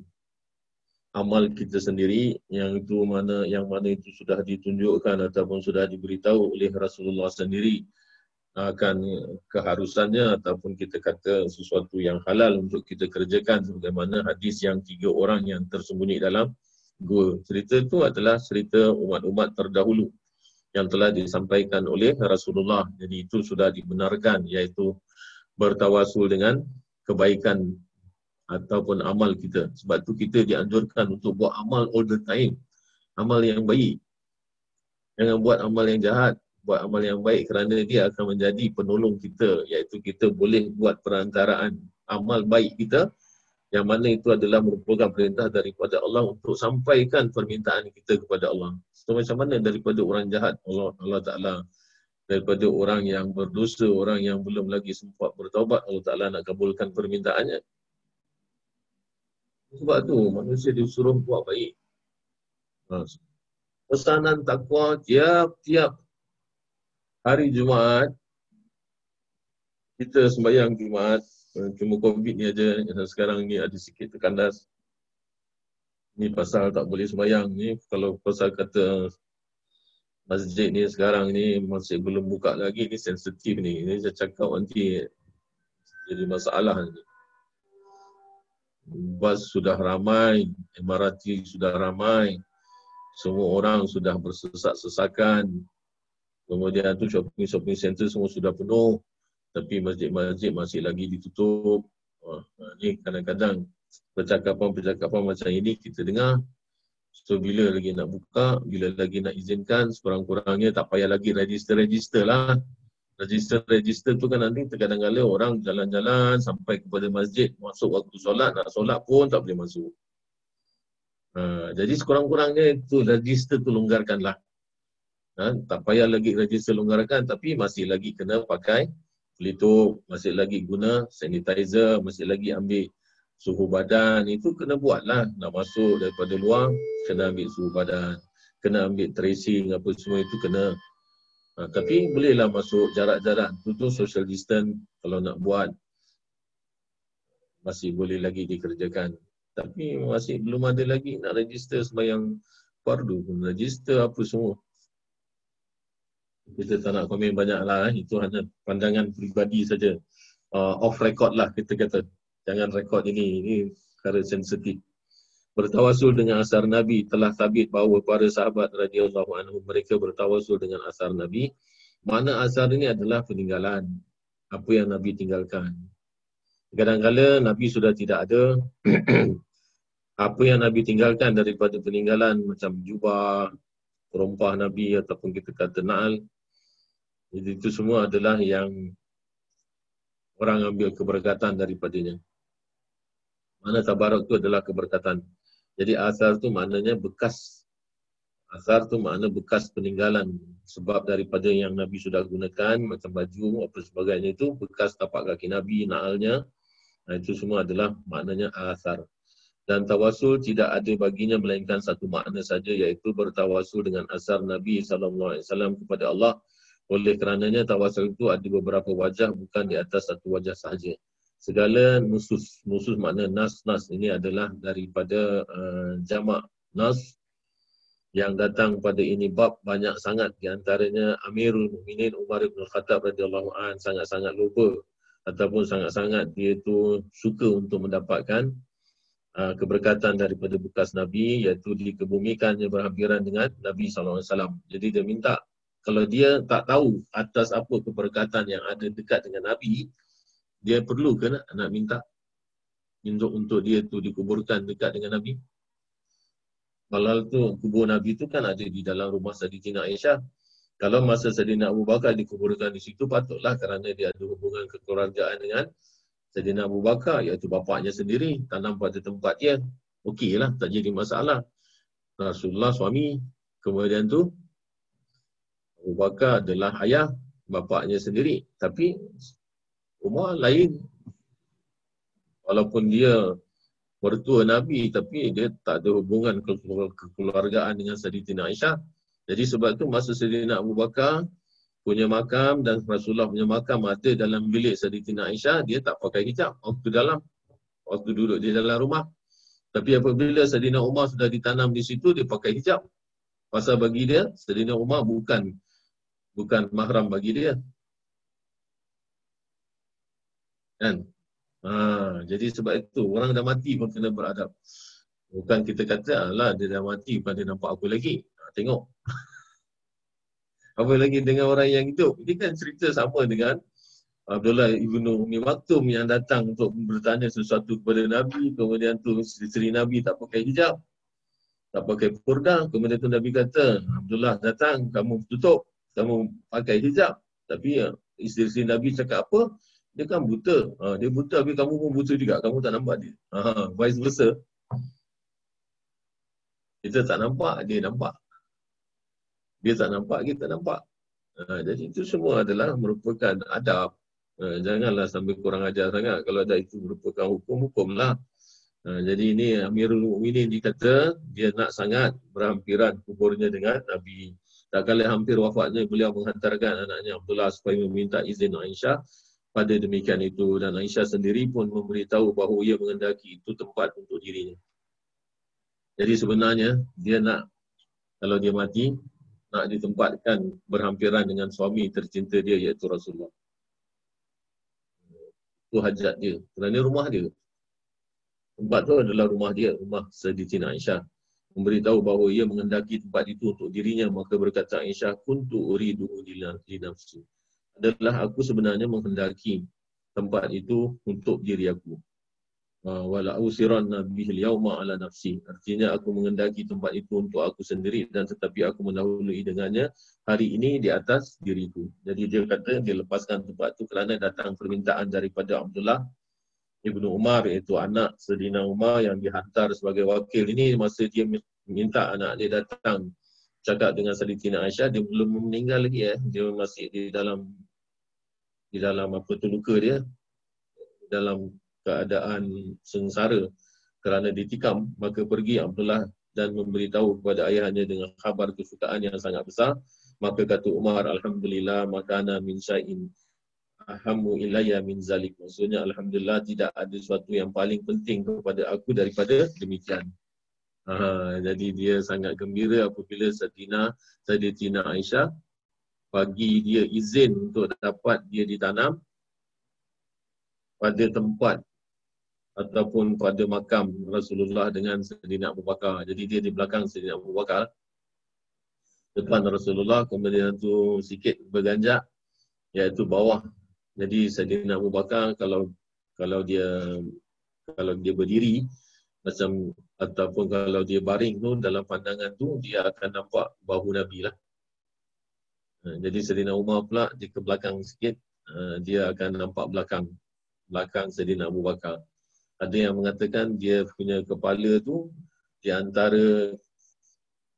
amal kita sendiri yang itu mana yang mana itu sudah ditunjukkan ataupun sudah diberitahu oleh Rasulullah sendiri akan keharusannya ataupun kita kata sesuatu yang halal untuk kita kerjakan sebagaimana hadis yang tiga orang yang tersembunyi dalam gua. Cerita itu adalah cerita umat-umat terdahulu yang telah disampaikan oleh Rasulullah. Jadi itu sudah dibenarkan iaitu bertawasul dengan kebaikan ataupun amal kita. Sebab tu kita dianjurkan untuk buat amal all the time. Amal yang baik. Jangan buat amal yang jahat buat amal yang baik kerana dia akan menjadi penolong kita iaitu kita boleh buat perantaraan amal baik kita yang mana itu adalah merupakan perintah daripada Allah untuk sampaikan permintaan kita kepada Allah. So macam mana daripada orang jahat Allah Allah Taala daripada orang yang berdosa, orang yang belum lagi sempat bertaubat Allah Taala nak kabulkan permintaannya. Sebab tu manusia disuruh buat baik. Ha. Pesanan takwa tiap-tiap hari Jumaat kita sembahyang Jumaat Eh, cuma COVID ni aja sekarang ni ada sikit terkandas. Ni pasal tak boleh sembahyang ni. Kalau pasal kata masjid ni sekarang ni masih belum buka lagi ni sensitif ni. Ini saya cakap nanti jadi masalah ni. Bas sudah ramai, MRT sudah ramai, semua orang sudah bersesak-sesakan. Kemudian tu shopping-shopping center semua sudah penuh. Tapi masjid-masjid masih lagi ditutup. Wah, ni kadang-kadang percakapan-percakapan macam ini kita dengar. So bila lagi nak buka, bila lagi nak izinkan, sekurang-kurangnya tak payah lagi register-register lah. Register-register tu kan nanti terkadang-kadang orang jalan-jalan sampai kepada masjid, masuk waktu solat, nak solat pun tak boleh masuk. Ha, jadi sekurang-kurangnya itu register tu longgarkanlah. Ha, tak payah lagi register longgarkan tapi masih lagi kena pakai pelitup, masih lagi guna sanitizer, masih lagi ambil suhu badan. Itu kena buatlah nak masuk daripada luar kena ambil suhu badan kena ambil tracing apa semua itu kena. Ha, tapi bolehlah masuk jarak-jarak itu tu social distance kalau nak buat. Masih boleh lagi dikerjakan. Tapi masih belum ada lagi nak register sembahyang fardu pun. Register apa semua kita tak nak komen banyak lah eh. itu hanya pandangan peribadi saja uh, off record lah kita kata jangan rekod ini, ini perkara sensitif. Bertawasul dengan asar Nabi telah sabit bahawa para sahabat radhiyallahu anhu mereka bertawasul dengan asar Nabi. Mana asar ini adalah peninggalan apa yang Nabi tinggalkan. Kadang-kadang Nabi sudah tidak ada apa yang Nabi tinggalkan daripada peninggalan macam jubah, perompah Nabi ataupun kita kata na'al. Jadi itu semua adalah yang orang ambil keberkatan daripadanya. Mana tabarak tu adalah keberkatan. Jadi asar tu maknanya bekas. Asar tu makna bekas peninggalan. Sebab daripada yang Nabi sudah gunakan, macam baju, apa sebagainya itu, bekas tapak kaki Nabi, na'alnya. Nah, itu semua adalah maknanya asar. Dan tawasul tidak ada baginya melainkan satu makna saja iaitu bertawasul dengan asar Nabi SAW kepada Allah. Oleh kerananya tawasul itu ada beberapa wajah bukan di atas satu wajah sahaja segala nusus nusus makna nas nas ini adalah daripada uh, jamak nas yang datang pada ini bab banyak sangat di antaranya Amirul Mukminin Umar bin Khattab radhiyallahu an sangat-sangat lupa ataupun sangat-sangat dia itu suka untuk mendapatkan uh, keberkatan daripada bekas Nabi iaitu dikebumikannya berhampiran dengan Nabi wasallam. Jadi dia minta kalau dia tak tahu atas apa keberkatan yang ada dekat dengan Nabi, dia perlu ke nak, nak minta untuk untuk dia tu dikuburkan dekat dengan Nabi. Kalau tu kubur Nabi tu kan ada di dalam rumah Sayyidina Aisyah. Kalau masa Sayyidina Abu Bakar dikuburkan di situ patutlah kerana dia ada hubungan kekeluargaan dengan Sayyidina Abu Bakar iaitu bapaknya sendiri tanam pada tempat dia. Okeylah tak jadi masalah. Rasulullah suami kemudian tu Abu Bakar adalah ayah bapaknya sendiri. Tapi Umar lain. Walaupun dia mertua Nabi tapi dia tak ada hubungan kekeluargaan dengan Sayyidina Aisyah. Jadi sebab itu masa Sayyidina Abu Bakar punya makam dan Rasulullah punya makam ada dalam bilik Sayyidina Aisyah, dia tak pakai hijab waktu dalam waktu duduk di dalam rumah. Tapi apabila Sayyidina Umar sudah ditanam di situ, dia pakai hijab. Pasal bagi dia, Sayyidina Umar bukan bukan mahram bagi dia. Kan? Ha, jadi sebab itu orang dah mati pun kena beradab. Bukan kita kata lah dia dah mati dia nampak apa lagi. Ha, tengok. apa lagi dengan orang yang hidup. Ini kan cerita sama dengan Abdullah ibnu Umi Maktum yang datang untuk bertanya sesuatu kepada Nabi. Kemudian tu isteri Nabi tak pakai hijab. Tak pakai purda. Kemudian tu Nabi kata, Abdullah datang, kamu tutup. Kamu pakai hijab. Tapi ya, isteri Nabi cakap apa? dia kan buta. Ha, dia buta tapi kamu pun buta juga. Kamu tak nampak dia. Ha, vice versa. Kita tak nampak, dia nampak. Dia tak nampak, kita nampak. Ha, jadi itu semua adalah merupakan adab. Ha, janganlah sambil kurang ajar sangat. Kalau ada itu merupakan hukum, hukumlah. Ha, jadi ini Amirul Mu'minin dikata dia nak sangat berhampiran kuburnya dengan Nabi. Tak kali hampir wafatnya beliau menghantarkan anaknya Abdullah supaya meminta izin Aisyah pada demikian itu dan Aisyah sendiri pun memberitahu bahawa ia mengendaki itu tempat untuk dirinya. Jadi sebenarnya dia nak kalau dia mati nak ditempatkan berhampiran dengan suami tercinta dia iaitu Rasulullah. Itu hajat dia. Kerana rumah dia. Tempat tu adalah rumah dia, rumah Sayyidatina Aisyah. Memberitahu bahawa ia mengendaki tempat itu untuk dirinya maka berkata Aisyah kuntu uridu li nafsi adalah aku sebenarnya menghendaki tempat itu untuk diri aku. Ah, wala usiran bihi yauma ala nafsi. Artinya aku menghendaki tempat itu untuk aku sendiri dan tetapi aku mendahului dengannya hari ini di atas diriku. Jadi dia kata dia lepaskan tempat itu kerana datang permintaan daripada Abdullah Ibnu Umar iaitu anak Sedina Umar yang dihantar sebagai wakil. Ini masa dia minta anak dia datang cakap dengan Salitina Aisyah. Dia belum meninggal lagi eh. Dia masih di dalam di dalam apa tu luka dia. Dalam keadaan sengsara kerana ditikam maka pergi Abdullah dan memberitahu kepada ayahnya dengan khabar kesukaan yang sangat besar. Maka kata Umar alhamdulillah makana min syai'in ahamu ilayya min zalik maksudnya alhamdulillah tidak ada sesuatu yang paling penting kepada aku daripada demikian ha, jadi dia sangat gembira apabila Sayyidina Sayyidatina Aisyah bagi dia izin untuk dapat dia ditanam pada tempat ataupun pada makam Rasulullah dengan Sayyidina Abu Bakar. Jadi dia di belakang Sayyidina Abu Bakar. Depan Rasulullah kemudian tu sikit berganjak iaitu bawah. Jadi Sayyidina Abu Bakar kalau kalau dia kalau dia berdiri macam ataupun kalau dia baring tu dalam pandangan tu dia akan nampak bahu Nabi lah. Ha, jadi Sayyidina Umar pula di ke belakang sikit ha, dia akan nampak belakang belakang Sayyidina Abu Bakar. Ada yang mengatakan dia punya kepala tu di antara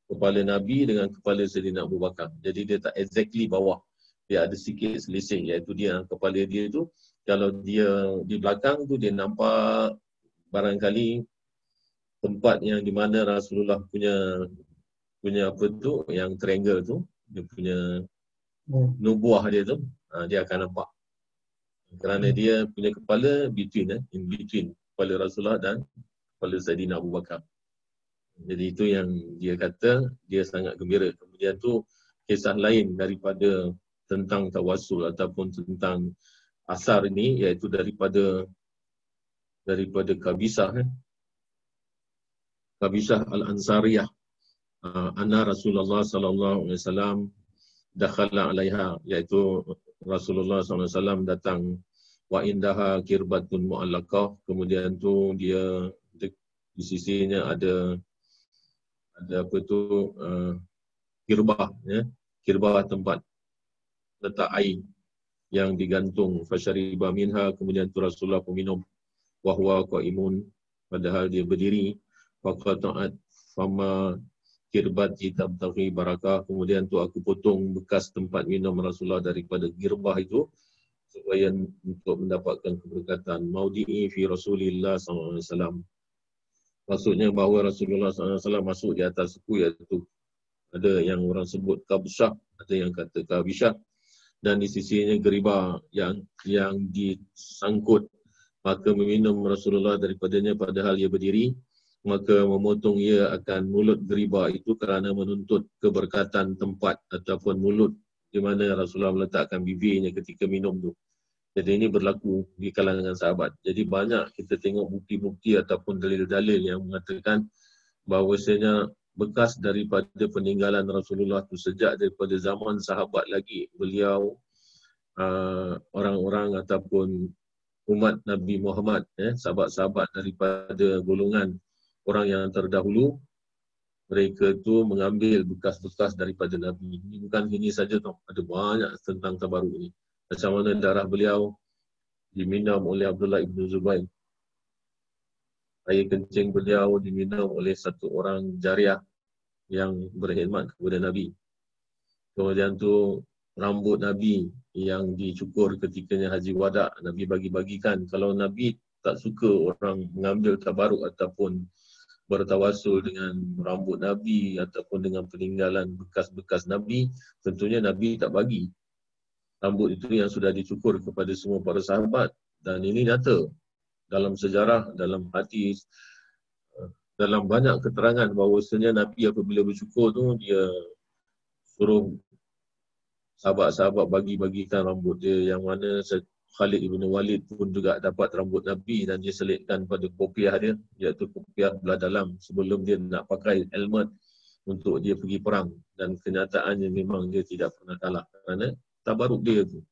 kepala Nabi dengan kepala Sayyidina Abu Bakar. Jadi dia tak exactly bawah. Dia ada sikit selisih iaitu dia kepala dia tu kalau dia di belakang tu dia nampak barangkali tempat yang di mana Rasulullah punya punya apa tu yang triangle tu dia punya Hmm. nubuah dia tu uh, dia akan nampak kerana hmm. dia punya kepala between eh, in between kepala Rasulullah dan kepala Sayyidina Abu Bakar jadi itu yang dia kata dia sangat gembira kemudian tu kisah lain daripada tentang tawasul ataupun tentang asar ini iaitu daripada daripada Kabisah eh. Kabisah Al-Ansariyah. Uh, anna Rasulullah sallallahu alaihi wasallam dakhala alaiha iaitu Rasulullah SAW datang. Wa indaha kirbatun mu'allaqah. Kemudian tu dia di sisinya ada ada apa tu uh, kirbah ya? Kirbah tempat letak air yang digantung. Fasyariba minha kemudian tu Rasulullah pun minum. Wa huwa qaimun padahal dia berdiri. Faqata'at fama kirbat tabtaghi barakah kemudian tu aku potong bekas tempat minum Rasulullah daripada girbah itu supaya untuk mendapatkan keberkatan. Maudi'i fi Rasulillah sallallahu alaihi wasallam. Maksudnya bahawa Rasulullah sallallahu alaihi wasallam masuk di atas suku iaitu ada yang orang sebut kabsyah ada yang kata kabisyah dan di sisinya geriba yang yang disangkut maka meminum Rasulullah daripadanya padahal ia berdiri maka memotong ia akan mulut geriba itu kerana menuntut keberkatan tempat ataupun mulut di mana Rasulullah meletakkan bibirnya ketika minum tu. Jadi ini berlaku di kalangan sahabat. Jadi banyak kita tengok bukti-bukti ataupun dalil-dalil yang mengatakan bahawasanya bekas daripada peninggalan Rasulullah tu sejak daripada zaman sahabat lagi beliau uh, orang-orang ataupun umat Nabi Muhammad eh, sahabat-sahabat daripada golongan orang yang terdahulu mereka tu mengambil bekas-bekas daripada Nabi. Ini bukan ini saja tau. Ada banyak tentang tabaruk ini. Macam mana darah beliau diminum oleh Abdullah ibnu Zubair. Air kencing beliau diminum oleh satu orang jariah yang berkhidmat kepada Nabi. Kemudian tu rambut Nabi yang dicukur ketikanya Haji Wada Nabi bagi-bagikan. Kalau Nabi tak suka orang mengambil tabaruk ataupun bertawasul dengan rambut Nabi ataupun dengan peninggalan bekas-bekas Nabi, tentunya Nabi tak bagi. rambut itu yang sudah dicukur kepada semua para sahabat dan ini nyata dalam sejarah dalam hadis dalam banyak keterangan bahawa sebenarnya Nabi apabila bercukur tu dia suruh sahabat-sahabat bagi-bagikan rambut dia. Yang mana Khalid ibn Walid pun juga dapat rambut Nabi dan dia selitkan pada kopiah dia iaitu kopiah belah dalam sebelum dia nak pakai helmet untuk dia pergi perang. Dan kenyataannya memang dia tidak pernah kalah kerana tabaruk dia tu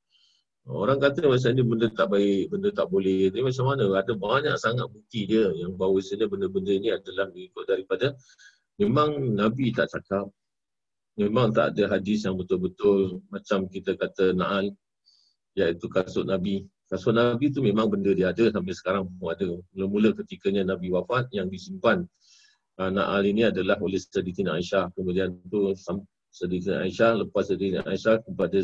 orang kata macam ni benda tak baik, benda tak boleh ni macam mana ada banyak sangat bukti dia yang bahawa sebenarnya benda-benda ni adalah mengikut daripada memang Nabi tak cakap memang tak ada hadis yang betul-betul macam kita kata na'al iaitu kasut Nabi. Kasut Nabi tu memang benda dia ada sampai sekarang pun ada. Mula-mula ketikanya Nabi wafat yang disimpan uh, Na'al ini adalah oleh Sadiqina Aisyah. Kemudian tu Sadiqina Aisyah lepas Sadiqina Aisyah kepada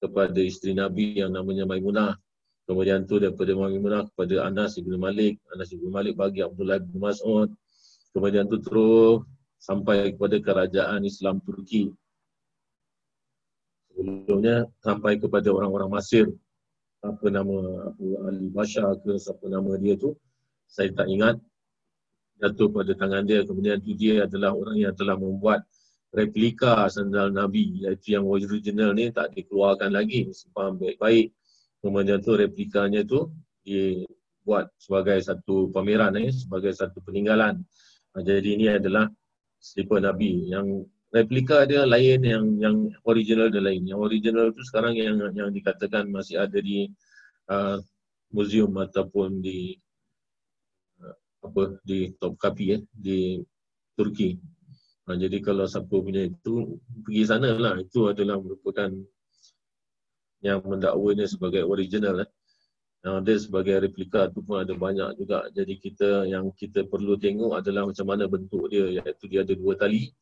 kepada isteri Nabi yang namanya Maimunah. Kemudian tu daripada Maimunah kepada Anas ibn Malik. Anas ibn Malik bagi Abdullah bin Mas'ud. Kemudian tu terus sampai kepada kerajaan Islam Turki sebelumnya sampai kepada orang-orang Mesir apa nama Abu Ali Bashar ke siapa nama dia tu saya tak ingat jatuh pada tangan dia kemudian tu dia adalah orang yang telah membuat replika sandal Nabi iaitu yang original ni tak dikeluarkan lagi simpan baik-baik kemudian tu replikanya tu dibuat sebagai satu pameran eh, sebagai satu peninggalan jadi ini adalah slipper Nabi yang replika dia lain yang yang original dia lain. Yang original tu sekarang yang yang dikatakan masih ada di uh, museum ataupun di uh, apa di Topkapi eh di Turki. Uh, jadi kalau siapa punya itu pergi sana lah. Itu adalah merupakan yang mendakwanya sebagai original eh. Uh, dia sebagai replika tu pun ada banyak juga. Jadi kita yang kita perlu tengok adalah macam mana bentuk dia iaitu dia ada dua tali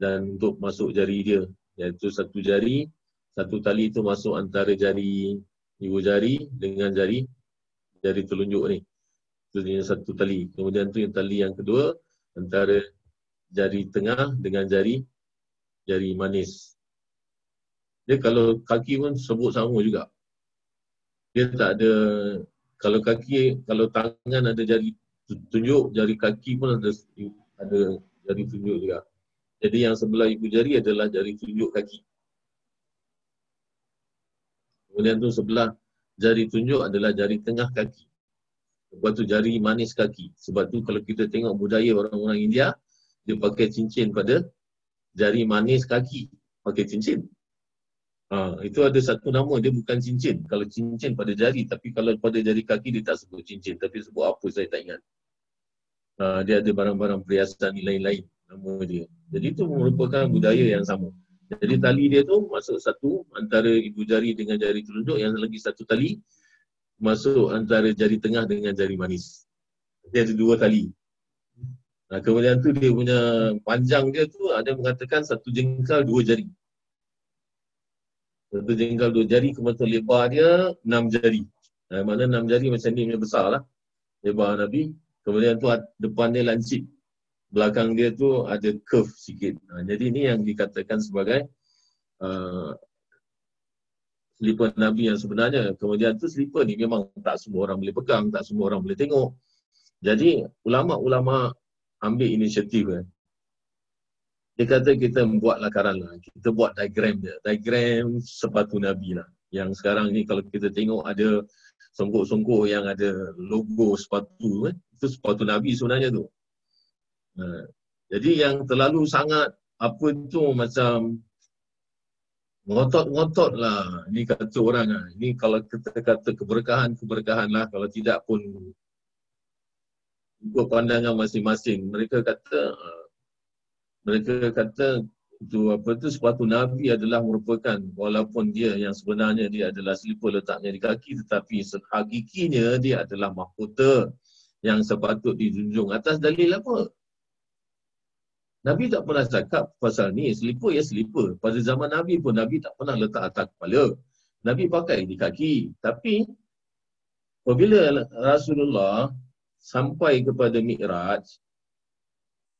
dan untuk masuk jari dia iaitu satu jari satu tali itu masuk antara jari ibu jari dengan jari jari telunjuk ni itu yang satu tali kemudian tu yang tali yang kedua antara jari tengah dengan jari jari manis dia kalau kaki pun sebut sama juga dia tak ada kalau kaki kalau tangan ada jari tunjuk jari kaki pun ada ada jari tunjuk juga jadi yang sebelah ibu jari adalah jari tunjuk kaki. Kemudian tu sebelah jari tunjuk adalah jari tengah kaki. Lepas tu jari manis kaki. Sebab tu kalau kita tengok budaya orang-orang India, dia pakai cincin pada jari manis kaki. Pakai cincin. Ha, itu ada satu nama, dia bukan cincin. Kalau cincin pada jari, tapi kalau pada jari kaki dia tak sebut cincin. Tapi sebut apa saya tak ingat. Ha, dia ada barang-barang perhiasan lain-lain nama dia. Jadi itu merupakan budaya yang sama. Jadi tali dia tu masuk satu antara ibu jari dengan jari telunjuk yang lagi satu tali masuk antara jari tengah dengan jari manis. Dia ada dua tali. Nah, kemudian tu dia punya panjang dia tu ada mengatakan satu jengkal dua jari. Satu jengkal dua jari kemudian lebar dia enam jari. Nah, mana enam jari macam ni punya besar lah. Lebar Nabi. Kemudian tu depan dia lancip belakang dia tu ada curve sikit. Ha, jadi ini yang dikatakan sebagai uh, slipper Nabi yang sebenarnya. Kemudian tu slipper ni memang tak semua orang boleh pegang, tak semua orang boleh tengok. Jadi ulama-ulama ambil inisiatif eh. Dia kata kita buat lakaran lah. Kita buat diagram dia. Diagram sepatu Nabi lah. Yang sekarang ni kalau kita tengok ada songkok-songkok yang ada logo sepatu eh. Itu sepatu Nabi sebenarnya tu. Ha. Jadi yang terlalu sangat apa tu macam ngotot-ngotot lah. Ini kata orang lah. Ini kalau kita kata keberkahan-keberkahan lah. Kalau tidak pun ikut pandangan masing-masing. Mereka kata uh, mereka kata itu apa tu sepatu Nabi adalah merupakan walaupun dia yang sebenarnya dia adalah selipar letaknya di kaki tetapi hakikinya dia adalah mahkota yang sepatut dijunjung atas dalil apa? Nabi tak pernah cakap pasal ni, selipar ya selipar. Pada zaman Nabi pun Nabi tak pernah letak atas kepala. Nabi pakai di kaki. Tapi apabila Rasulullah sampai kepada Mi'raj,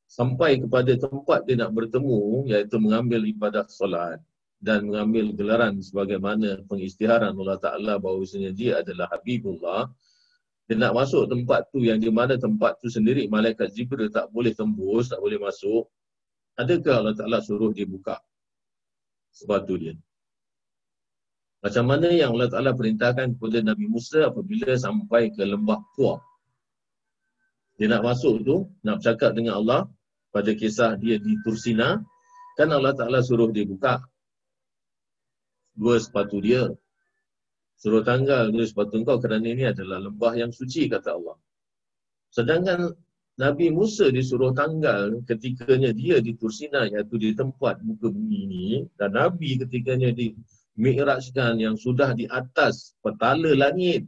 sampai kepada tempat dia nak bertemu, iaitu mengambil ibadah solat, dan mengambil gelaran sebagaimana pengisytiharan Allah Ta'ala bahawasanya dia adalah Habibullah dia nak masuk tempat tu yang di mana tempat tu sendiri malaikat Jibril tak boleh tembus, tak boleh masuk adakah Allah Ta'ala suruh dia buka sepatu dia? Macam mana yang Allah Ta'ala perintahkan kepada Nabi Musa apabila sampai ke lembah Tua dia nak masuk tu, nak bercakap dengan Allah pada kisah dia di Tursina kan Allah Ta'ala suruh dia buka dua sepatu dia. Suruh tanggal dua sepatu kau kerana ini adalah lembah yang suci kata Allah. Sedangkan Nabi Musa disuruh tanggal ketikanya dia di Tursina iaitu di tempat muka bumi ini dan Nabi ketikanya di Mi'rajkan yang sudah di atas petala langit.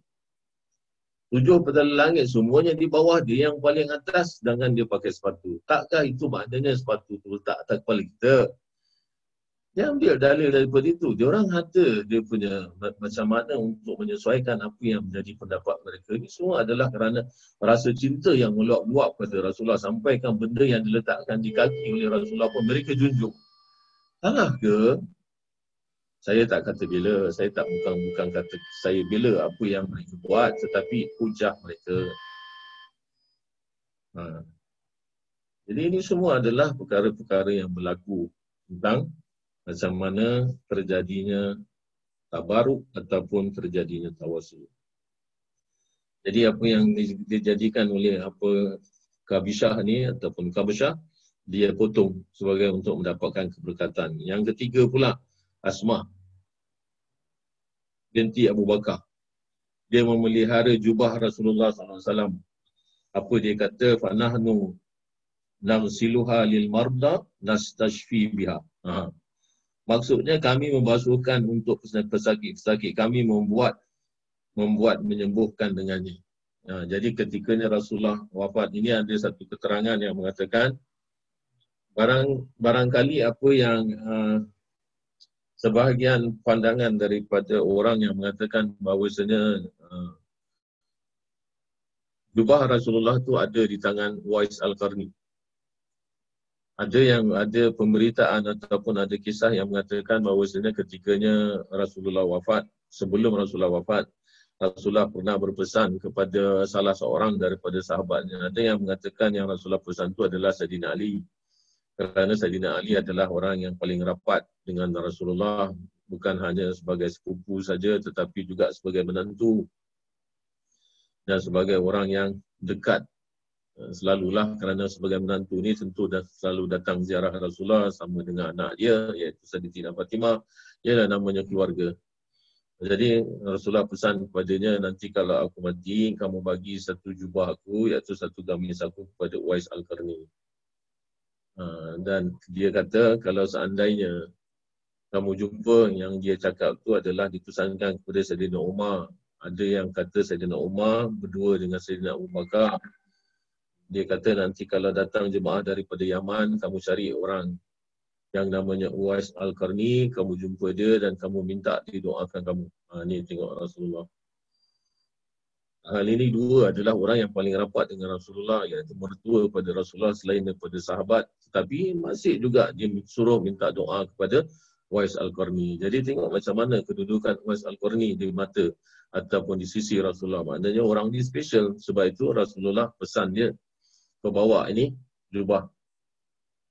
Tujuh petala langit semuanya di bawah dia yang paling atas sedangkan dia pakai sepatu. Takkah itu maknanya sepatu tu tak atas kepala kita? Dia ambil dalil daripada itu. Dia orang ada dia punya macam mana untuk menyesuaikan apa yang menjadi pendapat mereka. Ini semua adalah kerana rasa cinta yang meluap-luap kepada Rasulullah sampaikan benda yang diletakkan di kaki oleh Rasulullah pun mereka junjung. Salah ke? Saya tak kata bila, saya tak bukan bukan kata saya bila apa yang mereka buat tetapi hujah mereka. Ha. Jadi ini semua adalah perkara-perkara yang berlaku tentang macam mana terjadinya tabaruk ataupun terjadinya tawasul. Jadi apa yang dijadikan oleh apa kabishah ni ataupun kabishah dia potong sebagai untuk mendapatkan keberkatan. Yang ketiga pula Asma binti Abu Bakar. Dia memelihara jubah Rasulullah SAW. Apa dia kata? Fanahnu nangsiluha lil marda nastashfi biha. Ha. Maksudnya kami membasuhkan untuk pesakit-pesakit. Kami membuat membuat menyembuhkan dengannya. Ha, jadi ketikanya Rasulullah wafat ini ada satu keterangan yang mengatakan barang barangkali apa yang uh, sebahagian pandangan daripada orang yang mengatakan bahawasanya uh, jubah Rasulullah tu ada di tangan Wais Al-Qarni ada yang ada pemberitaan ataupun ada kisah yang mengatakan bahawa sebenarnya ketikanya Rasulullah wafat, sebelum Rasulullah wafat, Rasulullah pernah berpesan kepada salah seorang daripada sahabatnya. Ada yang mengatakan yang Rasulullah pesan itu adalah Sayyidina Ali. Kerana Sayyidina Ali adalah orang yang paling rapat dengan Rasulullah. Bukan hanya sebagai sepupu saja tetapi juga sebagai menantu. Dan sebagai orang yang dekat Eh, selalulah kerana sebagai menantu ni tentu dah selalu datang ziarah Rasulullah sama dengan anak dia iaitu Saidatina Fatimah ialah namanya keluarga jadi Rasulullah pesan kepadanya nanti kalau aku mati kamu bagi satu jubah aku iaitu satu gamis aku kepada Uwais Al-Qarni ha, dan dia kata kalau seandainya kamu jumpa yang dia cakap tu adalah ditusankan kepada Sayyidina Umar ada yang kata Sayyidina Umar berdua dengan Sayyidina Abu Bakar dia kata nanti kalau datang jemaah daripada Yaman, kamu cari orang yang namanya Uwais Al-Qarni, kamu jumpa dia dan kamu minta didoakan kamu. Ha, ni tengok Rasulullah. Hal ini dua adalah orang yang paling rapat dengan Rasulullah, iaitu mertua pada Rasulullah selain daripada sahabat. Tetapi masih juga dia suruh minta doa kepada Uwais Al-Qarni. Jadi tengok macam mana kedudukan Uwais Al-Qarni di mata ataupun di sisi Rasulullah. Maknanya orang ni special. Sebab itu Rasulullah pesan dia kau bawa ini jubah.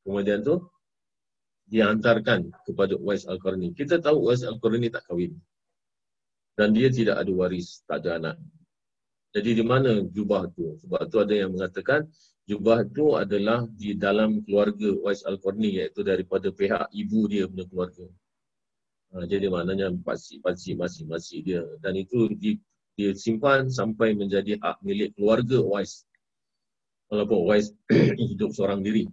Kemudian tu dia hantarkan kepada Uwais Al-Qarni. Kita tahu Uwais Al-Qarni tak kahwin. Dan dia tidak ada waris, tak ada anak. Jadi di mana jubah tu? Sebab tu ada yang mengatakan jubah tu adalah di dalam keluarga Uwais Al-Qarni iaitu daripada pihak ibu dia punya keluarga. Ha, jadi maknanya pakcik-pakcik masing-masing dia. Dan itu di, dia simpan sampai menjadi hak milik keluarga Uwais walaupun Wais hidup seorang diri.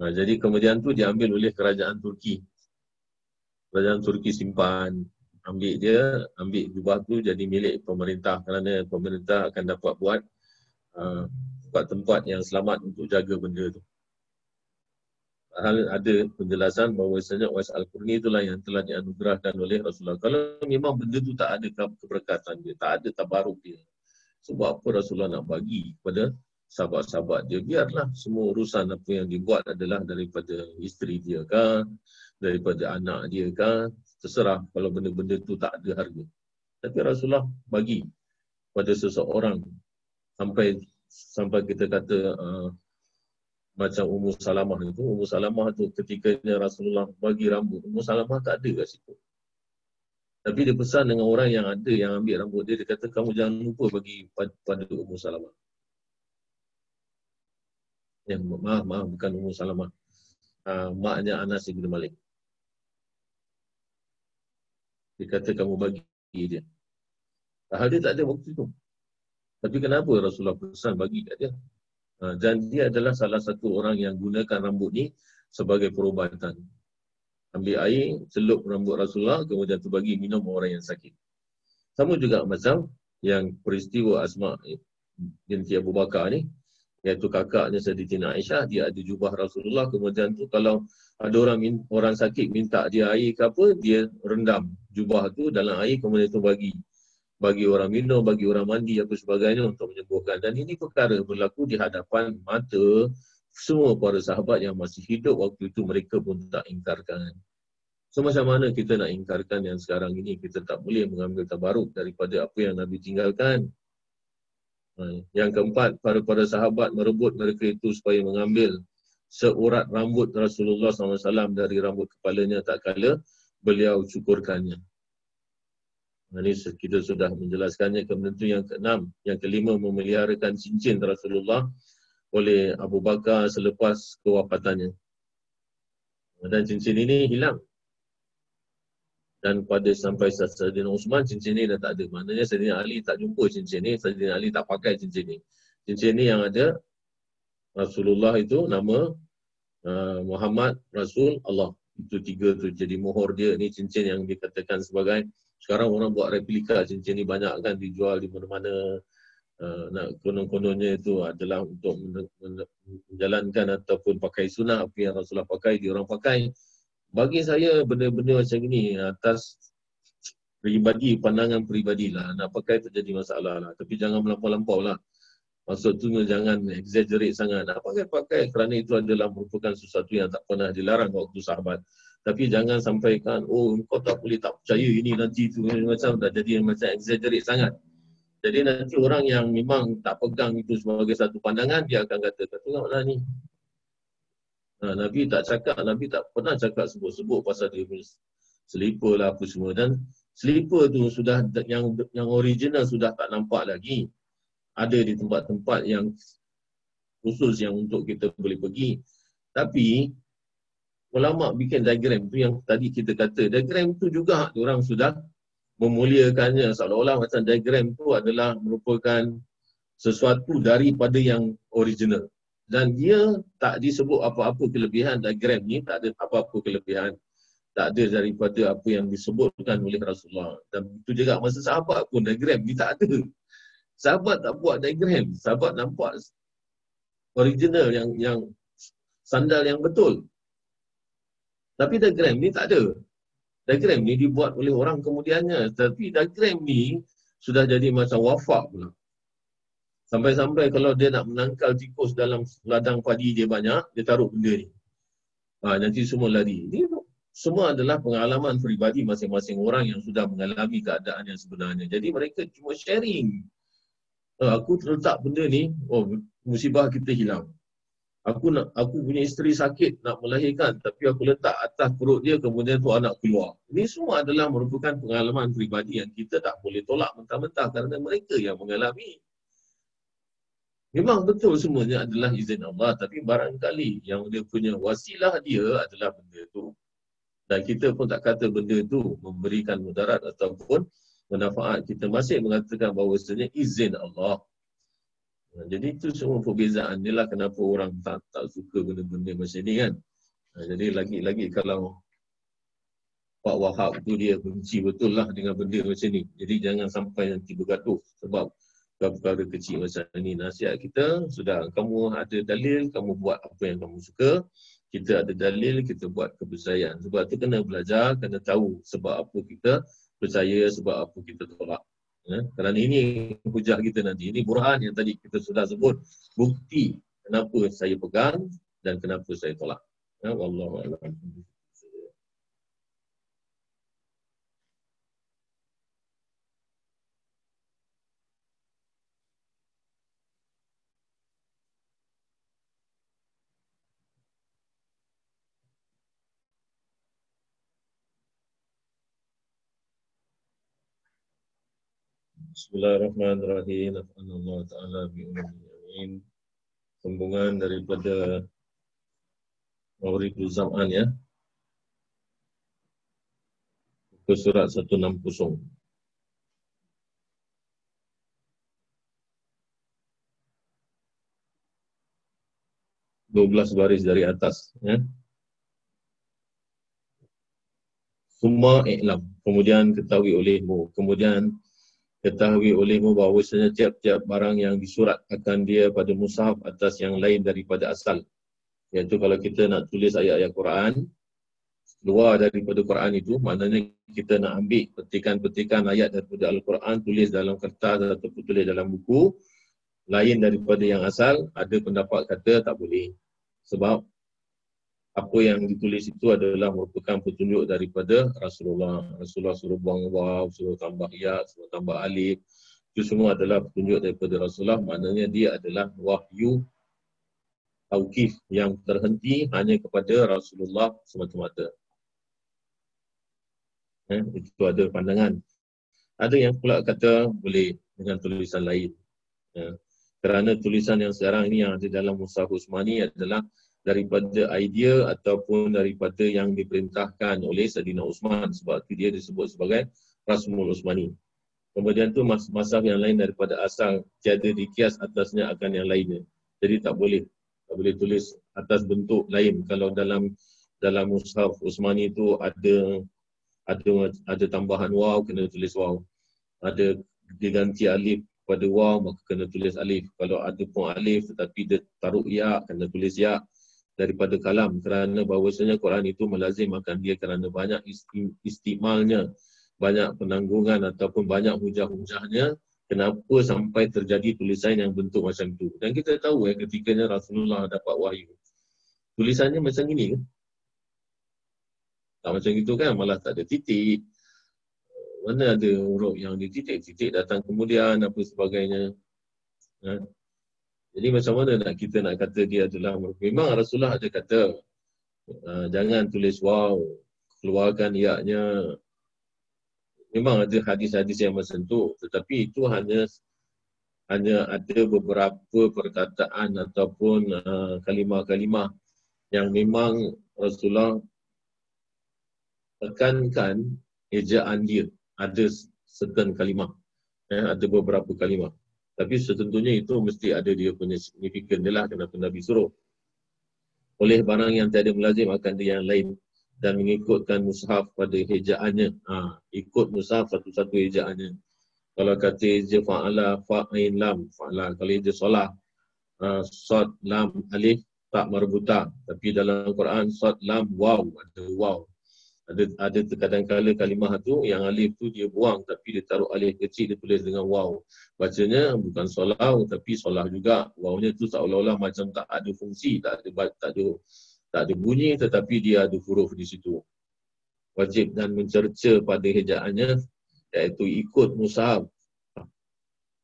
Nah, jadi kemudian tu diambil oleh kerajaan Turki. Kerajaan Turki simpan, ambil dia, ambil jubah tu jadi milik pemerintah kerana pemerintah akan dapat buat uh, tempat-tempat yang selamat untuk jaga benda tu. Hal ada penjelasan bahawa sebenarnya Wais Al-Qurni itulah yang telah dianugerahkan oleh Rasulullah. Kalau memang benda tu tak ada keberkatan dia, tak ada tabaruk dia, sebab apa Rasulullah nak bagi kepada sahabat-sahabat dia biarlah semua urusan apa yang dibuat adalah daripada isteri dia kan daripada anak dia kan terserah kalau benda-benda tu tak ada harga. Tapi Rasulullah bagi pada seseorang sampai sampai kita kata uh, macam Ummu Salamah itu. Ummu Salamah tu ketika Rasulullah bagi rambut. Ummu Salamah tak ada kat situ. Tapi dia pesan dengan orang yang ada yang ambil rambut dia dia kata kamu jangan lupa bagi pada Ummu Salamah. Ya, maaf, maaf, bukan Ummu Salamah. Uh, maknya Anas Ibn Malik. Dia kata kamu bagi dia. Hal dia tak ada waktu itu. Tapi kenapa Rasulullah pesan bagi kat dia? Uh, dan dia adalah salah satu orang yang gunakan rambut ni sebagai perubatan. Ambil air, celup rambut Rasulullah, kemudian tu bagi minum orang yang sakit. Sama juga macam yang peristiwa Asma binti Abu Bakar ni, iaitu kakaknya Sayyidatina Aisyah dia ada jubah Rasulullah. Kemudian tu kalau ada orang orang sakit minta dia air ke apa dia rendam jubah tu dalam air kemudian tu bagi bagi orang minum bagi orang mandi apa sebagainya untuk menyembuhkan. Dan ini perkara berlaku di hadapan mata semua para sahabat yang masih hidup waktu itu mereka pun tak ingkarkan So macam mana kita nak ingkarkan yang sekarang ini? Kita tak boleh mengambil tabaruk daripada apa yang Nabi tinggalkan. Ha, yang keempat, para-para sahabat merebut mereka itu supaya mengambil seurat rambut Rasulullah SAW dari rambut kepalanya tak kala beliau cukurkannya. Ini kita sudah menjelaskannya. Kemudian itu yang keenam. Yang kelima, memeliharakan cincin Rasulullah oleh Abu Bakar selepas kewafatannya. Dan cincin ini hilang dan pada sampai Sayyidina Uthman cincin ni dah tak ada. Maknanya Sayyidina Ali tak jumpa cincin ni, Sayyidina Ali tak pakai cincin ni. Cincin ni yang ada Rasulullah itu nama uh, Muhammad Rasul Allah. Itu tiga tu jadi mohor dia ni cincin yang dikatakan sebagai sekarang orang buat replika cincin ni banyak kan dijual di mana-mana uh, nak konon-kononnya itu adalah untuk menjalankan ataupun pakai sunnah apa yang Rasulullah pakai dia orang pakai bagi saya benda-benda macam ini atas peribadi, pandangan peribadi lah. Nak pakai tak jadi masalah lah. Tapi jangan melampau-lampau lah. Maksudnya jangan exaggerate sangat. Nak pakai-pakai kerana itu adalah merupakan sesuatu yang tak pernah dilarang waktu sahabat. Tapi jangan sampaikan, oh kau tak boleh tak percaya ini nanti itu macam dah jadi macam exaggerate sangat. Jadi nanti orang yang memang tak pegang itu sebagai satu pandangan, dia akan kata, tengoklah ni, Ha, Nabi tak cakap, Nabi tak pernah cakap sebut-sebut pasal dia punya selipar lah apa semua. Dan selipar tu sudah yang yang original sudah tak nampak lagi. Ada di tempat-tempat yang khusus yang untuk kita boleh pergi. Tapi ulama bikin diagram tu yang tadi kita kata. Diagram tu juga orang sudah memuliakannya seolah-olah macam diagram tu adalah merupakan sesuatu daripada yang original dan dia tak disebut apa-apa kelebihan diagram ni tak ada apa-apa kelebihan. Tak ada daripada apa yang disebutkan oleh Rasulullah. Dan itu juga masa sahabat pun diagram ni tak ada. Sahabat tak buat diagram sahabat nampak original yang yang sandal yang betul. Tapi diagram ni tak ada. Diagram ni dibuat oleh orang kemudiannya. Tapi diagram ni sudah jadi macam wafak pula Sampai-sampai kalau dia nak menangkal tikus dalam ladang padi dia banyak, dia taruh benda ni. Ha, nanti semua lari. Ini semua adalah pengalaman peribadi masing-masing orang yang sudah mengalami keadaan yang sebenarnya. Jadi mereka cuma sharing. Ha, aku terletak benda ni, oh musibah kita hilang. Aku nak aku punya isteri sakit nak melahirkan tapi aku letak atas perut dia kemudian tu anak keluar. Ini semua adalah merupakan pengalaman peribadi yang kita tak boleh tolak mentah-mentah kerana mereka yang mengalami. Memang betul semuanya adalah izin Allah tapi barangkali yang dia punya wasilah dia adalah benda tu. Dan kita pun tak kata benda tu memberikan mudarat ataupun manfaat. Kita masih mengatakan bahawa sebenarnya izin Allah. Jadi itu semua perbezaan dia lah kenapa orang tak tak suka benda-benda macam ni kan. Jadi lagi-lagi kalau Pak Wahab tu dia benci betul lah dengan benda macam ni. Jadi jangan sampai nanti bergaduh sebab perkara kecil macam ni nasihat kita sudah kamu ada dalil kamu buat apa yang kamu suka kita ada dalil kita buat kepercayaan sebab tu kena belajar kena tahu sebab apa kita percaya sebab apa kita tolak Ya, kerana ini hujah kita nanti. Ini burhan yang tadi kita sudah sebut. Bukti kenapa saya pegang dan kenapa saya tolak. Ya, Wallahualam. Bismillahirrahmanirrahim. Allah Ta'ala bi'ulamin. Sambungan daripada Mawrikul Zaman ya. Ke surat 160. Dua belas baris dari atas. Ya. Semua iklam. Kemudian ketahui olehmu. Kemudian ketahui olehmu bahawa tiap-tiap barang yang disurat akan dia pada mushaf atas yang lain daripada asal. Iaitu kalau kita nak tulis ayat-ayat Quran, luar daripada Quran itu, maknanya kita nak ambil petikan-petikan ayat daripada Al-Quran, tulis dalam kertas atau tulis dalam buku, lain daripada yang asal, ada pendapat kata tak boleh. Sebab apa yang ditulis itu adalah merupakan petunjuk daripada Rasulullah. Rasulullah suruh buang waw, suruh tambah ya, suruh tambah alif. Itu semua adalah petunjuk daripada Rasulullah. Maknanya dia adalah wahyu tauqif yang terhenti hanya kepada Rasulullah semata-mata. Eh, itu ada pandangan. Ada yang pula kata boleh dengan tulisan lain. Eh, kerana tulisan yang sekarang ini yang ada dalam Musa Usmani adalah daripada idea ataupun daripada yang diperintahkan oleh Saidina Usman sebab itu dia disebut sebagai Rasmul Usmani. Kemudian tu mas masaf yang lain daripada asal tiada dikias atasnya akan yang lainnya. Jadi tak boleh tak boleh tulis atas bentuk lain kalau dalam dalam mushaf Usmani itu ada ada ada tambahan waw kena tulis waw. Ada diganti alif pada waw maka kena tulis alif. Kalau ada pun alif tetapi dia taruh ya kena tulis ya daripada kalam kerana bahawasanya Quran itu melazimkan dia kerana banyak istimalnya banyak penanggungan ataupun banyak hujah-hujahnya kenapa sampai terjadi tulisan yang bentuk macam itu dan kita tahu eh ketikanya Rasulullah dapat wahyu. Tulisannya macam ini kan tak macam itu kan? Malah tak ada titik. Mana ada huruf yang dititik-titik datang kemudian apa sebagainya. Ha? Jadi macam mana nak kita nak kata dia adalah memang Rasulullah ada kata uh, jangan tulis wow keluarkan iaknya memang ada hadis-hadis yang tu tetapi itu hanya hanya ada beberapa perkataan ataupun uh, kalimah-kalimah yang memang Rasulullah tekankan ejaan dia. Ada certain kalimah eh, ada beberapa kalimah tapi setentunya itu mesti ada dia punya signifikan dia lah kenapa Nabi suruh. Oleh barang yang tiada melazim akan dia yang lain dan mengikutkan mushaf pada hejaannya. Ha, ikut mushaf satu-satu hejaannya. Kalau kata eja fa'ala fa'ain lam fa'ala. Kalau eja solah uh, sod lam alif tak marbuta. Tapi dalam Quran sod lam waw. Ada waw ada ada terkadang kala kalimah tu yang alif tu dia buang tapi dia taruh alif kecil dia tulis dengan waw. Bacanya bukan solau tapi solah juga. Wawnya tu seolah-olah macam tak ada fungsi, tak ada tak ada tak ada bunyi tetapi dia ada huruf di situ. Wajib dan mencerca pada hejaannya iaitu ikut mushaf.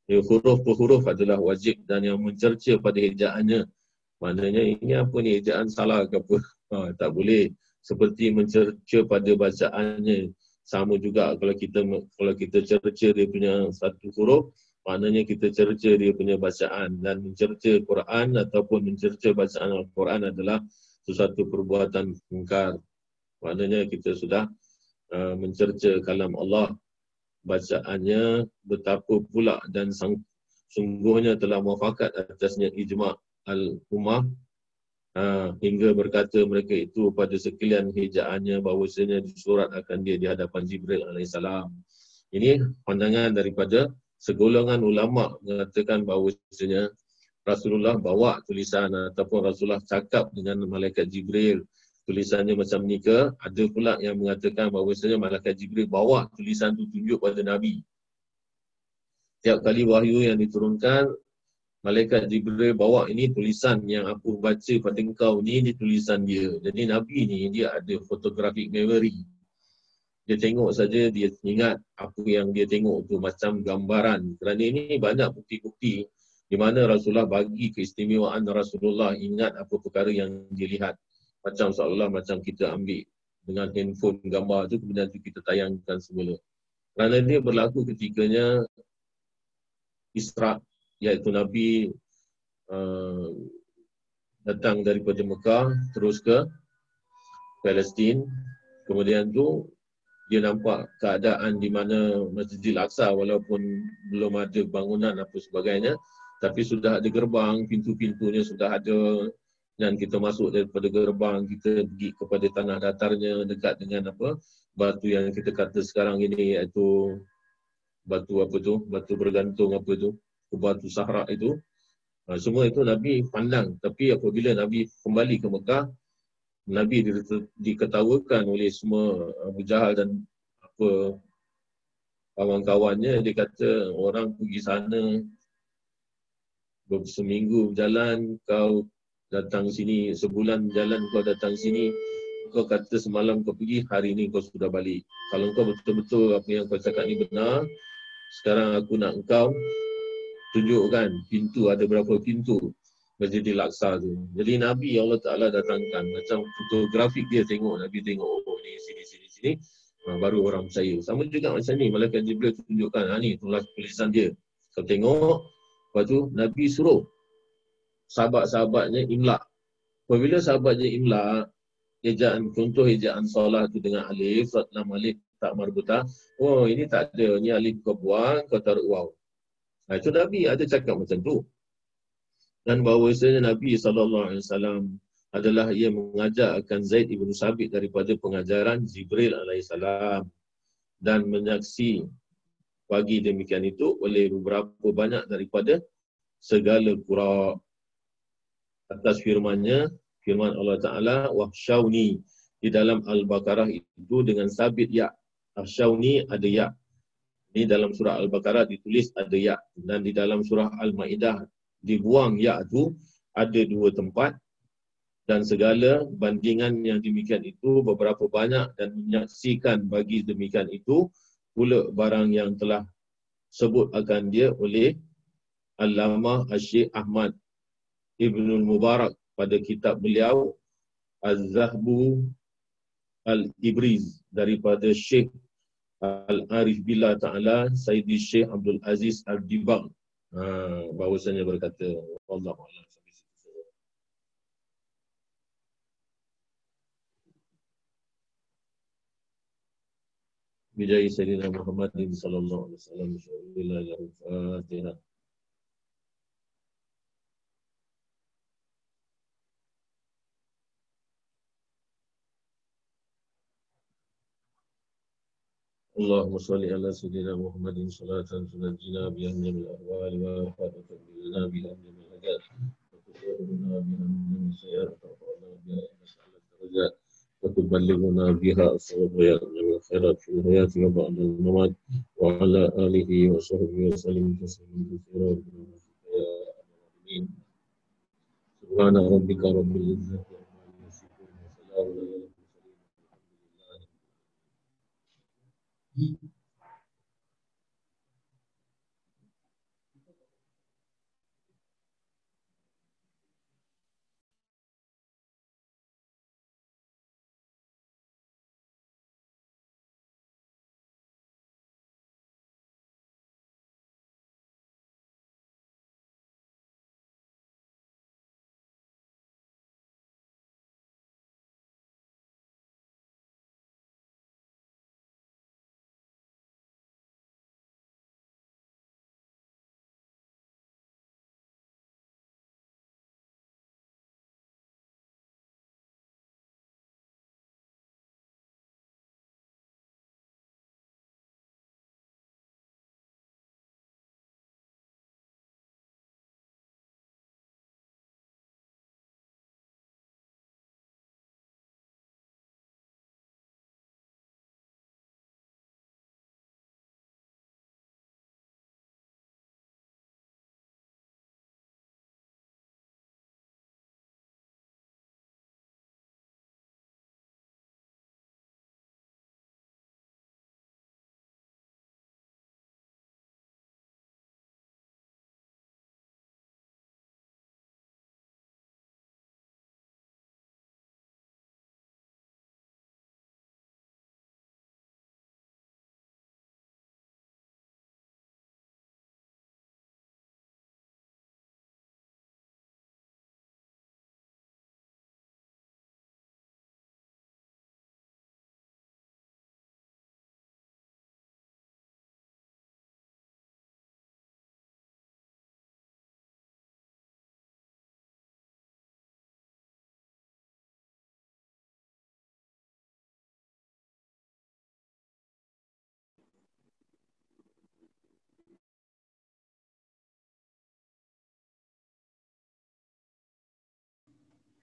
Ya, huruf per huruf adalah wajib dan yang mencerca pada hejaannya. Maknanya ini apa ni hejaan salah ke apa? Ha, tak boleh seperti mencerca pada bacaannya. Sama juga kalau kita kalau kita cerca dia punya satu huruf maknanya kita cerca dia punya bacaan. Dan mencerca Quran ataupun mencerca bacaan Al-Quran adalah sesuatu perbuatan mungkar maknanya kita sudah uh, mencerca kalam Allah. Bacaannya betapa pula dan sang, sungguhnya telah muafakat atasnya ijma' al-ummah Ha, hingga berkata mereka itu pada sekalian hijaannya bahawasanya disurat akan dia di hadapan Jibril AS. Ini pandangan daripada segolongan ulama mengatakan bahawasanya Rasulullah bawa tulisan ataupun Rasulullah cakap dengan malaikat Jibril. Tulisannya macam ni ke? Ada pula yang mengatakan bahawasanya malaikat Jibril bawa tulisan tu tunjuk pada Nabi. Tiap kali wahyu yang diturunkan, Malaikat Jibril bawa ini tulisan yang aku baca pada engkau ni, ini tulisan dia. Jadi Nabi ni dia ada photographic memory. Dia tengok saja, dia ingat apa yang dia tengok tu macam gambaran. Kerana ini banyak bukti-bukti di mana Rasulullah bagi keistimewaan Rasulullah ingat apa perkara yang dia lihat. Macam seolah macam kita ambil dengan handphone gambar tu kemudian tu kita tayangkan semula. Kerana dia berlaku ketikanya Isra iaitu Nabi uh, datang daripada Mekah terus ke Palestin. Kemudian tu dia nampak keadaan di mana Masjidil Aqsa walaupun belum ada bangunan apa sebagainya tapi sudah ada gerbang, pintu-pintunya sudah ada. Dan kita masuk daripada gerbang kita pergi kepada tanah datarnya dekat dengan apa batu yang kita kata sekarang ini iaitu batu apa tu? Batu bergantung apa tu batu sahara itu ha, semua itu Nabi pandang. Tapi apabila Nabi kembali ke Mekah Nabi diketawakan oleh semua Abu Jahal dan apa kawan-kawannya. Dia kata orang pergi sana seminggu berjalan kau datang sini sebulan jalan kau datang sini. Kau kata semalam kau pergi hari ini kau sudah balik. Kalau kau betul-betul apa yang kau cakap ni benar sekarang aku nak engkau tunjukkan pintu ada berapa pintu Masjidil Aqsa tu. Jadi Nabi Allah Taala datangkan macam fotografik dia tengok Nabi tengok oh ni sini sini sini ha, baru orang percaya. Sama juga macam ni malaikat Jibril tunjukkan ha ni tulis tulisan dia. Kau tengok lepas tu Nabi suruh sahabat-sahabatnya imla. Apabila sahabatnya imla ejaan contoh ejaan solat tu dengan alif, lam alif tak marbutah. Oh ini tak ada, ni alif kau buang, kau taruh waw. Nah, itu Nabi ada cakap macam tu. Dan bahawasanya Nabi SAW adalah ia mengajak akan Zaid ibn Sabit daripada pengajaran Jibril AS dan menyaksi pagi demikian itu oleh beberapa banyak daripada segala kura atas firmannya firman Allah Ta'ala wahsyauni. Di dalam Al-Baqarah itu dengan sabit ya. Wahsyauni ada ya ini dalam surah Al-Baqarah ditulis ada ya dan di dalam surah Al-Maidah dibuang ya itu ada dua tempat dan segala bandingan yang demikian itu beberapa banyak dan menyaksikan bagi demikian itu pula barang yang telah sebut akan dia oleh Allamah Asyik Ahmad Ibnul Mubarak pada kitab beliau Az-Zahbu Al-Ibriz daripada Syekh Al-Arif Billah Ta'ala Sayyidi Syekh Abdul Aziz Al-Dibang ha, bahawasanya berkata Allah Allah Bijai Sayyidina Muhammad sallallahu alaihi wasallam. Bismillahirrahmanirrahim Al-Fatihah اللهم صل على سيدنا محمد صلاة تنجينا بها من الأهوال وفتح لنا بها من الحاجات وتطهرنا بها من السيئات. وترفعنا بها إلى أعلى الدرجات. وتبلغنا بها الصواب من الخيرات في الحياة وبعد الممات. وعلى آله وصحبه وسلم تسليما كثيرا. يا العالمين سبحان ربك رب العزة عما يصفون. وسلام على E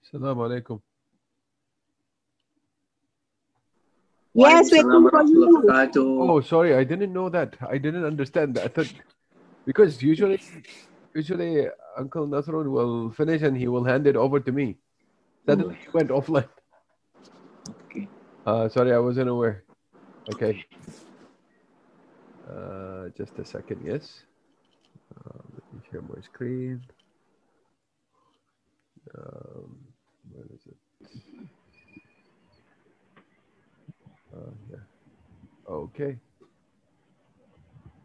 السلام عليكم Yes, waiting Waalaikumsalam for warahmatullahi you. wabarakatuh. Oh, sorry, I didn't know that. I didn't understand that. I thought because usually, usually Uncle Nasrun will finish and he will hand it over to me. Suddenly he went offline. Okay. Uh, sorry, I wasn't aware. Okay. Uh, just a second. Yes. Uh, let me share my screen. Um, where is it? Uh, yeah. Okay.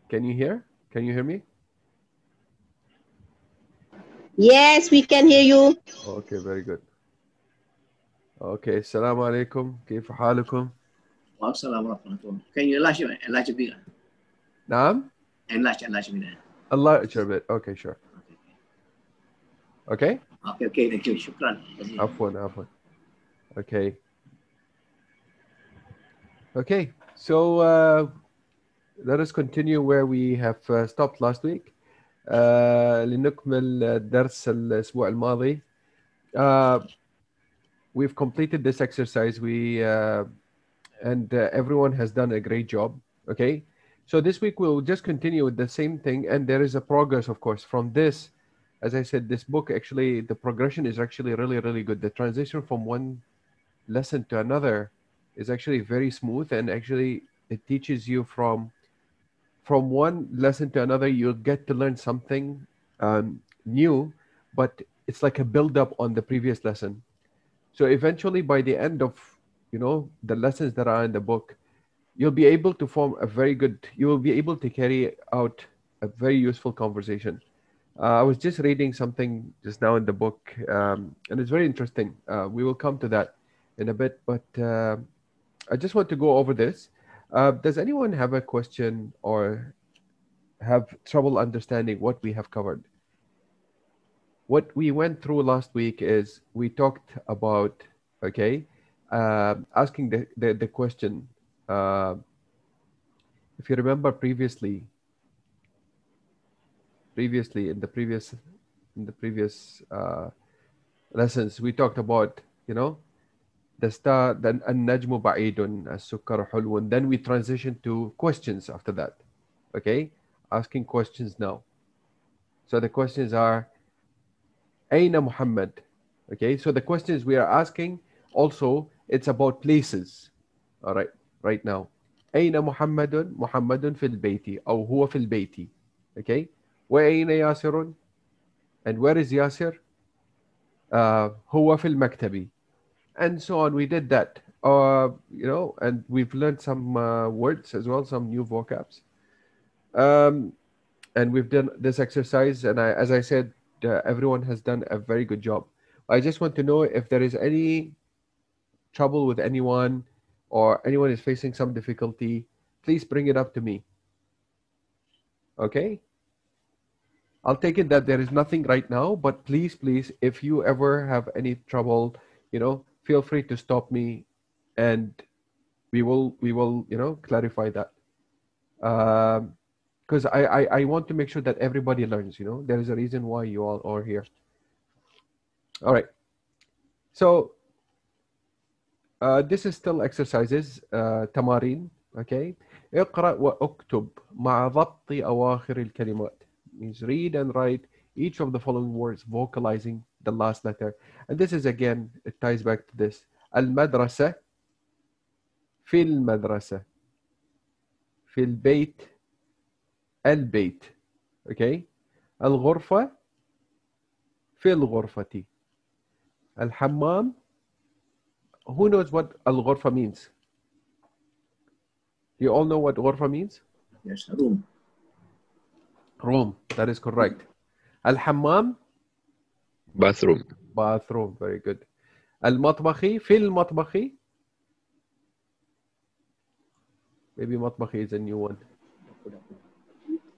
Can you hear? Can you hear me? Yes, we can hear you. Okay, very good. Okay, السلام عليكم كيف حالكم؟ Waalaikumsalam warahmatullahi wabarakatuh. Can you enlarge, enlarge a bit? نعم؟ Enlarge, enlarge a bit. الله a bit. Okay, sure. Okay? Okay, okay, thank you. Shukran. عفوا عفوا. Okay. Okay, so uh, let us continue where we have uh, stopped last week. Uh, لنكمل درس الأسبوع الماضي. Uh, we've completed this exercise. We uh, and uh, everyone has done a great job. Okay, so this week we'll just continue with the same thing, and there is a progress, of course, from this. as I said, this book actually the progression is actually really really good. The transition from one lesson to another is actually very smooth, and actually it teaches you from from one lesson to another. You'll get to learn something um, new, but it's like a build up on the previous lesson. So eventually, by the end of you know the lessons that are in the book, you'll be able to form a very good. You will be able to carry out a very useful conversation. Uh, I was just reading something just now in the book, um, and it's very interesting. Uh, we will come to that in a bit, but uh, I just want to go over this. Uh, does anyone have a question or have trouble understanding what we have covered? What we went through last week is we talked about, okay, uh, asking the, the, the question. Uh, if you remember previously, previously in the previous in the previous uh, lessons we talked about you know the star then an-najmu ba'idun as-sukkar hulwun. Then we transition to questions after that okay? Asking questions now. So the questions are aina muhammad okay? So the questions we are asking also it's about places all right right now. Aina muhammadun muhammadun fil bayti aw huwa fil bayti okay? وأين ياسر؟ And where is Yasir? Uh, هو في المكتب. And so on. We did that. Uh, you know, and we've learned some uh, words as well, some new vocabs. Um, and we've done this exercise, and I, as I said, uh, everyone has done a very good job. I just want to know if there is any trouble with anyone or anyone is facing some difficulty, please bring it up to me. Okay? I'll take it that there is nothing right now, but please, please, if you ever have any trouble, you know, feel free to stop me and we will, we will, you know, clarify that. Um, because I, I, I want to make sure that everybody learns, you know, there is a reason why you all are here. All right. So uh, this is still exercises, uh, تمارين, okay? اقرأ واكتب مع ضبط أواخر الكلمات. means read and write each of the following words, vocalizing the last letter. And this is again, it ties back to this. Al-madrasa, fil madrasa, fil bait al bait Okay? Al-ghurfa, fil ghurfati. Al-hammam, who knows what al-ghurfa means? You all know what ghurfa means? Yes, room. Room. That is correct. Al hammam. Bathroom. Bathroom. Very good. Al matbahi. Fil matbahi. Maybe matbahi is a new one.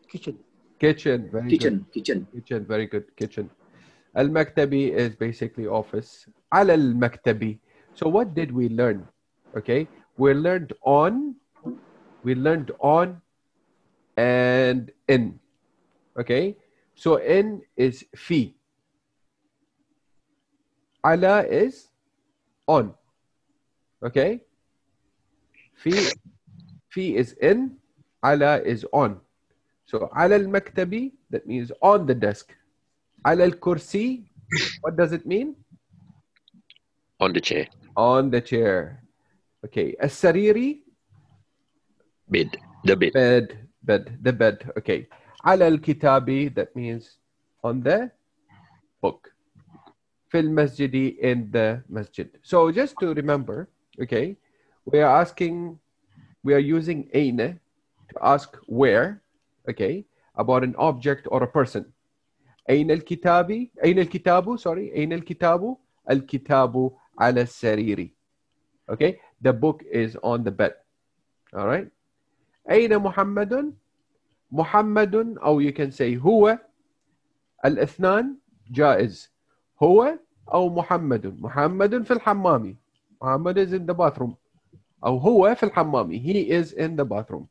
Kitchen. Kitchen. Very kitchen. Good. Kitchen. Kitchen. Very good. Kitchen. Al maktabi is basically office. Al al maktabi. So what did we learn? Okay, we learned on, we learned on, and in. Okay, so n is fi. Ala is on. Okay, fi fi is in. Ala is on. So ala al maktabi that means on the desk. Ala al kursi. What does it mean? On the chair. On the chair. Okay. As-sariri? Bed. The bed. Bed. Bed. The bed. Okay. على الكتاب that means on the book في المسجد in the masjid so just to remember okay we are asking we are using أين to ask where okay about an object or a person أين الكتاب أين الكتاب sorry أين الكتاب الكتاب على السرير okay the book is on the bed all right أين محمد؟ محمد أو you can say هو الاثنان جائز. هو أو محمد. محمد في الحمام محمد is in the bathroom. أو هو في الحمام he is in the bathroom.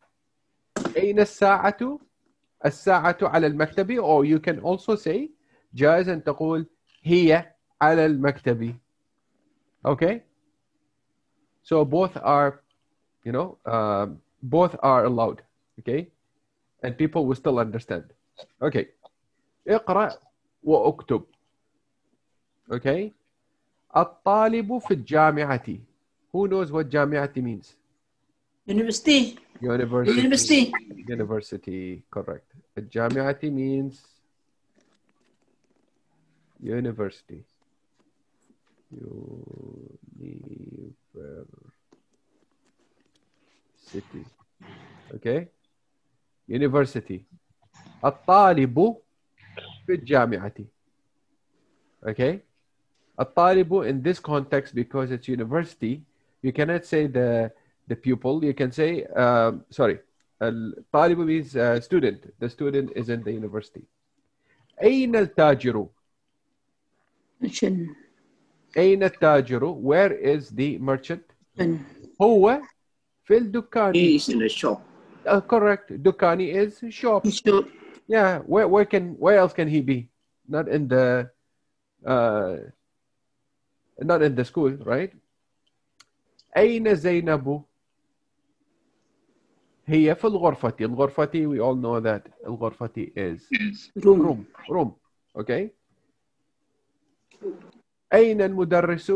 أين الساعة؟ الساعة على المكتب. Or you can also say جائز أن تقول هي على المكتب. Okay? So both are you know um, both are allowed. Okay? and people will still understand okay اقرأ واكتب okay الطالب في الجامعة who knows what جامعة means University. university University. university correct الجامعة means university university okay university الطالب في الجامعة okay الطالب in this context because it's university you cannot say the the pupil you can say um, sorry الطالب means uh, student the student is in the university أين التاجر Merchant. أين التاجر where is the merchant Merchant. هو في الدكان He is in the shop. uh, correct دكاني is shop Shop. yeah where, where can where else can he be not in the uh, not in the school right أين زينب هي في الغرفة الغرفة we all know that الغرفة is Room. room room okay أين المدرس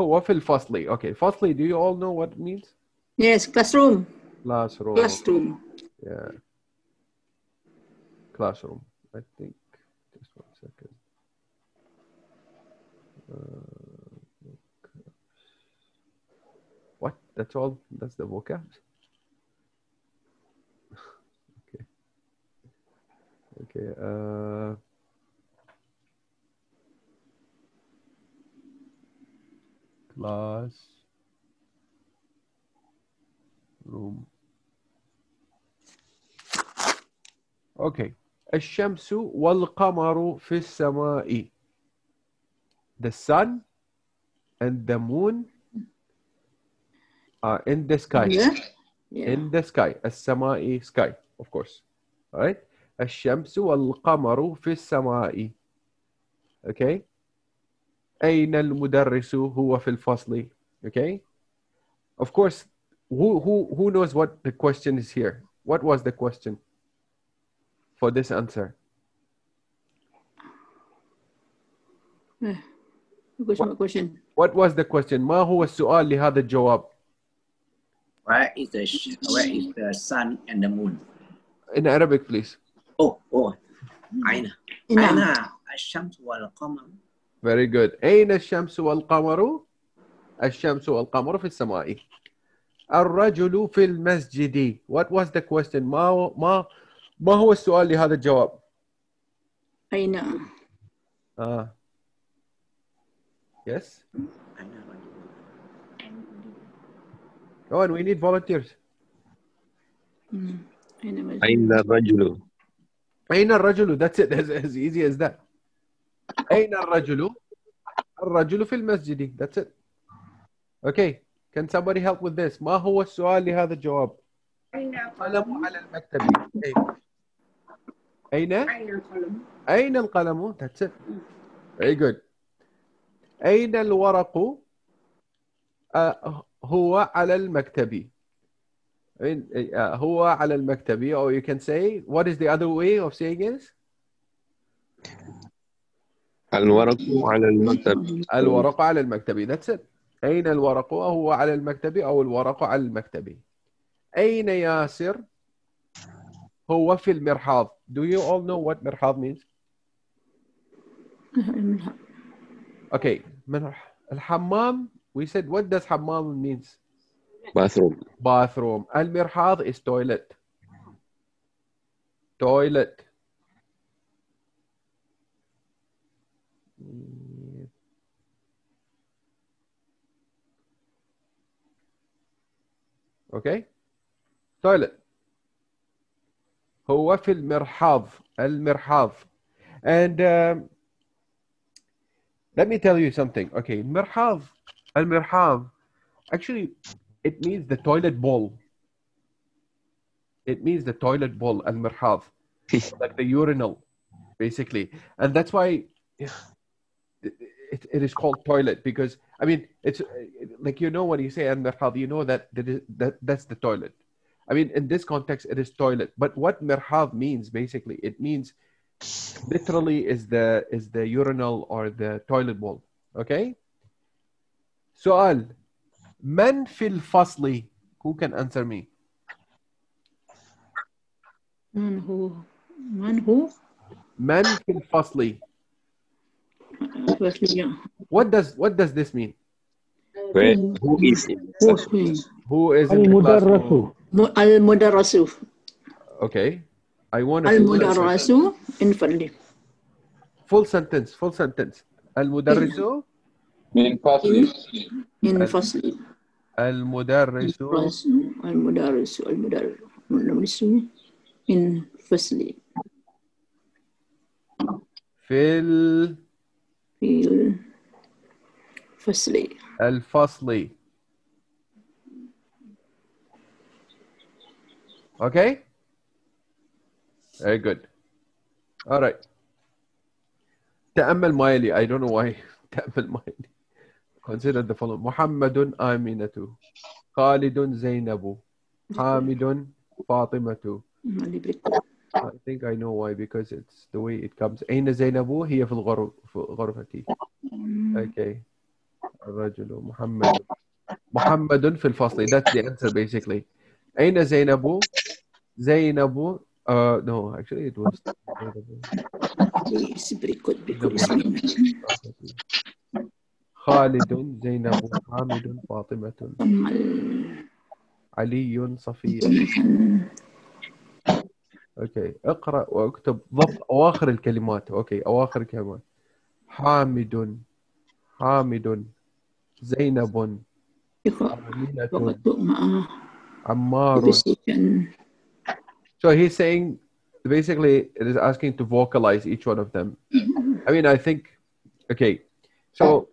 هو في الفصل okay فصل do you all know what it means Yes, classroom. classroom. Classroom. yeah. Classroom I think. Just one second. Uh, what? That's all? That's the vocab? Okay. Okay uh class. Room Okay. الشمس والقمر في السماء. The sun and the moon are in the sky. Yeah. Yeah. In the sky. السماء sky, of course. All right. الشمس والقمر في السماء. Okay. أين المدرس هو في الفصل. Okay. Of course, who, who, who knows what the question is here? What was the question for this answer? Question, what question? What was the question? ما هو السؤال لهذا الجواب? Where is the sh- where is the sun and the moon? In Arabic, please. Oh, oh. أين Ina. أين الشمس والقمر Very good. أين الشمس والقمر؟ الشمس والقمر في السماء. الرجل في المسجد. What was the question? ما هو ما ما هو السؤال لهذا الجواب؟ أين آه. Yes. أين الرجل؟ Go on, we need volunteers. Hmm. أين الرجل؟ أين الرجل؟ That's it. As, as easy as that. أين الرجل؟ الرجل في المسجد. That's it. Okay. Can somebody help with this? ما هو السؤال لهذا الجواب؟ القلم على المكتب. Okay. أين؟ أين القلم؟ That's it. Very good. أين الورق؟ آه، هو على المكتب. أين- آه، هو على المكتب. Or you can say what is the other way of saying it? الورق على المكتب. الورق على المكتب. That's it. أين الورق؟ هو على المكتب أو الورق على المكتب. أين ياسر؟ هو في المرحاض do you all know what مرحاض means okay مرح- الحمام we said what does حمام means bathroom bathroom المرحاض is toilet toilet okay toilet هو في المرحاض المرحاض and um, let me tell you something okay المرحاض المرحاض actually it means the toilet bowl it means the toilet bowl المرحاض like the urinal basically and that's why it, it is called toilet because i mean it's uh, like you know when you say المرحاض you know that that, is, that that's the toilet i mean in this context it is toilet but what مرحاض means basically it means literally is the is the urinal or the toilet bowl okay سؤال من في الفصل who can answer me من هو من هو من في الفصل Firstly, yeah. what does what does this mean where who is in هو فين؟ who is in the classroom م- المدرس okay I want a full المدرس sentence. انفردي full sentence full sentence المدرس من فصل انفصل المدرس المدرس المدرس المدرس المدرس انفصل في ال- في الفصل الفصل okay very good all right تأمل مايلي I don't know why تأمل مايلي consider the following محمد آمنة خالد زينب حامد فاطمة اللي بريك I think I know why because it's the way it comes أين زينب هي في الغرف في غرفتي okay الرجل محمد. محمد في الفصل that's the answer basically. أين زينب؟ زينب uh, no actually it was خالد زينب حامد فاطمة. علي صفية. أوكي اقرأ واكتب ضبط أواخر الكلمات. أوكي أواخر الكلمات. حامد حامد. زينب آمنة وقت معه عمار بسيطا So he's saying basically it is asking to vocalize each one of them. I mean, I think, okay, so,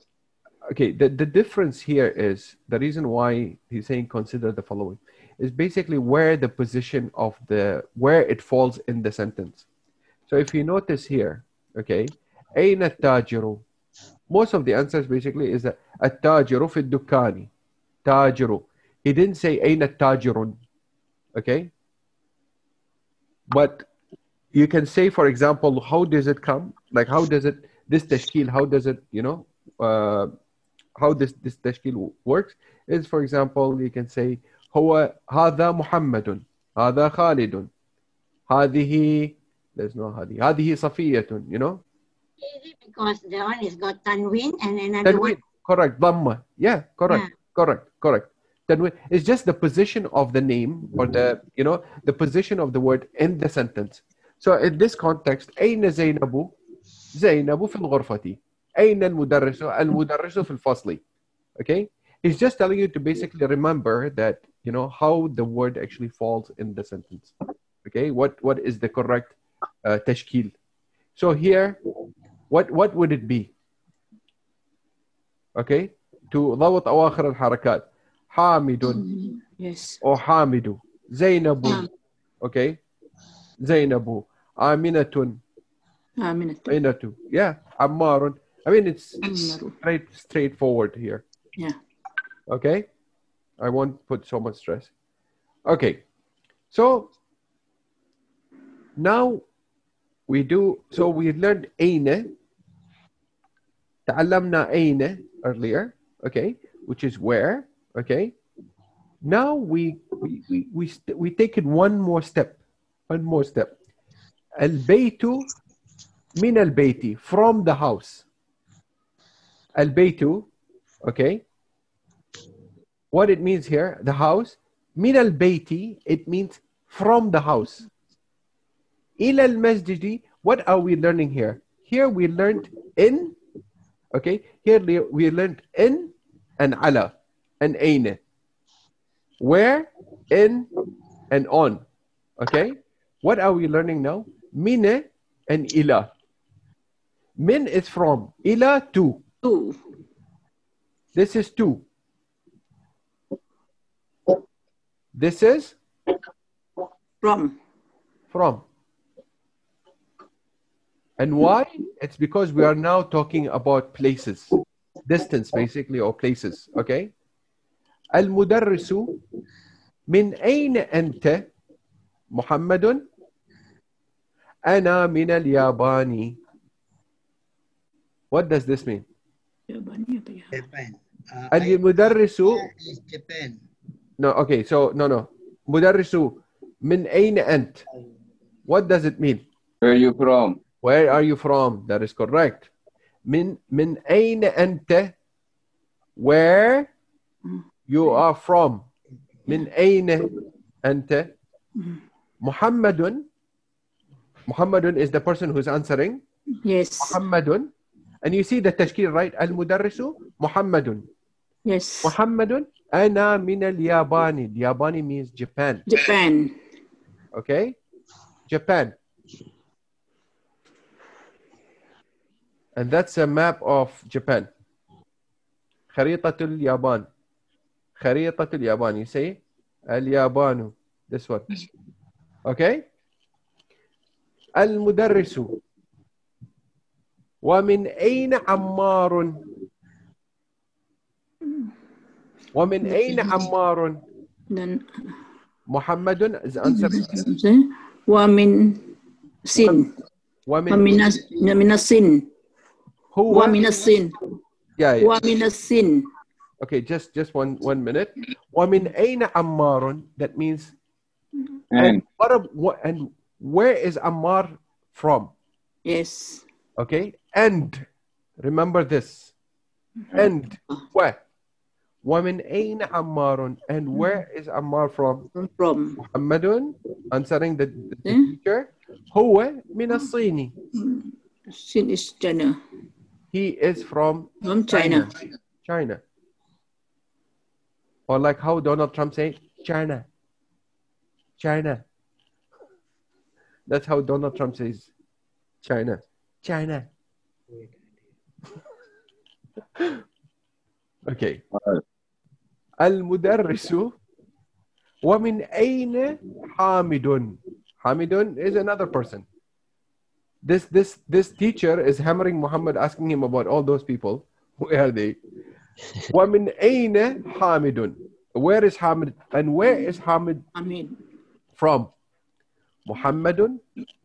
okay, the, the difference here is the reason why he's saying consider the following is basically where the position of the, where it falls in the sentence. So if you notice here, okay, أين التاجر? Most of the answers basically is that التاجر في الدكان. تاجر. He didn't say أين التاجر. Okay. But you can say, for example, how does it come? Like, how does it, this tashkil, how does it, you know, uh, how this, this tashkil works is, for example, you can say, هو هذا محمد هذا خالد هذه there's no هذه هذه صفية you know Easy because the one is got tanwin and another Tanwin, one. correct ضمة yeah correct Yeah. correct correct Tanwin it's just the position of the name or the you know the position of the word in the sentence so in this context أين زينب زينب في الغرفة أين المدرس المدرس في الفصل okay he's just telling you to basically remember that you know how the word actually falls in the sentence okay what what is the correct uh, tashkil so here what what would it be okay to ضبط أواخر الحركات حامد yes أو حامد زينب نعم. okay زينب آمنة آمنة آمنة yeah عمار I mean, it's Amaru. straight straightforward here. Yeah. Okay, I won't put so much stress. Okay, so now we do. So we learned أين. تعلمنا أين earlier. Okay, which is where. Okay. Now we we we we, st- we take it one more step. One more step. البيت من البيت from the house. البيت okay. What it means here, the house. من البيت it means from the house. إلى المسجد what are we learning here? Here we learned in Okay, here we learned in and ala and aina. Where, in, and on. Okay, what are we learning now? Mine and ila. Min is from, ila to. Two. This is two. This is? From. From. And why? It's because we are now talking about places, distance basically, or places. Okay? المدرس من أين أنت؟ محمد أنا من اليابان. What does this mean? Jawabannya apa ya? Japan. Uh, I- المدرس is Japan. No, okay, so no, no. مدرس من أين أنت? What does it mean? Where are you from? Where are you from? That is correct. Min min ain ante? Where you are from? Min ain ante? Muhammadun. Muhammadun is the person who's answering. Yes. Muhammadun. And you see the tashkil, right? Al-mudarrisu Muhammadun. Yes. Muhammadun. Ana min al-Yabani. Yabani means Japan. Japan. Okay. Japan. And that's a map of Japan خريطة اليابان خريطة اليابان you see اليابان this one okay المدرس ومن أين عمار ومن أين عمار محمد is wa min sin. Wa ومن minas who, was? in a sin. Yeah. Who are in a sin. Okay, just just one one minute. Wamin aina ammarun. That means. Mm-hmm. And what, a, what and where is Ammar from? Yes. Okay, and remember this. Mm-hmm. And where? Wamin aina ammarun. And where mm-hmm. is Ammar from? From. Muhammadun, answering the, the hmm? teacher. who min as-Sini. Hmm. Sin is China. He is from From China. China. Or like how Donald Trump say, China. China. That's how Donald Trump says China. China. okay. المدرس ومن أين حامد حامد is another person this this this teacher is hammering Muhammad asking him about all those people where are they ومن أين حامد where is Hamid and where is Hamid Amin. from محمد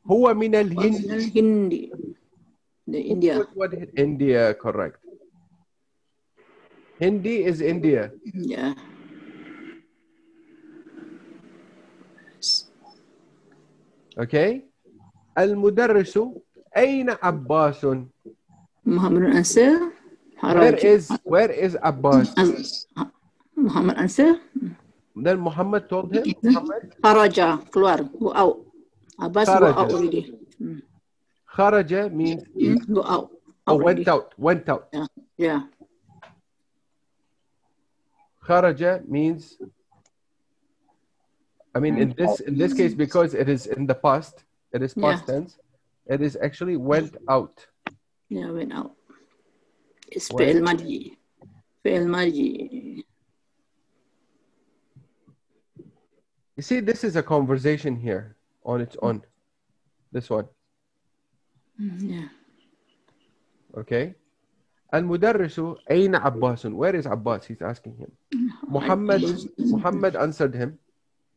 هو من الهند Hindi. The India. what India correct Hindi is India Yeah. okay المدرس أين عباس Muhammad answer. where Haraj. is where is Abbas Az- Muhammad answer. then Muhammad told him Muhammad Haraja. Keluar. Go out. Abbas go Kharaja. out already. خرج means he Hmm, Go out. oh, Out went already. out went out Yeah. kharaja means I mean in this in this case because it is in the past it is past Yeah. tense it is actually went out Yeah, went out. It's Why? fi'il madhi. Fi'il madhi. you see this is a conversation here on its own this one Mm, Yeah. okay المدرس أين عباس? Where is Abbas? He's asking him. Muhammad Muhammad answered him.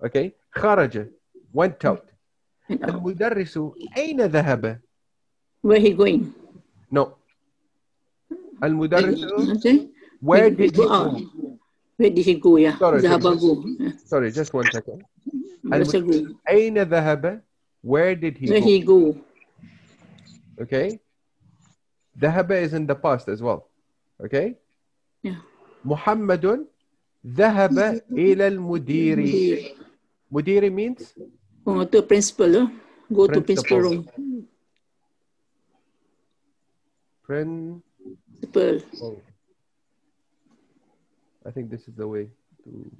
Okay. خرج went out. المدرس أين ذهب? Where he going? No. المدرس where He- did he go? Where did he go? Yeah. Sorry, ذهب go. Sorry, just one second. أين ذهب? Where did he Where go? he go? Okay. ذهب is in the past as well. Okay. Yeah. محمد ذهب إلى المدير. مدير means Go to principal. eh? Go to principal Principal. room. Prin. Principal. Oh. I think this is the way to.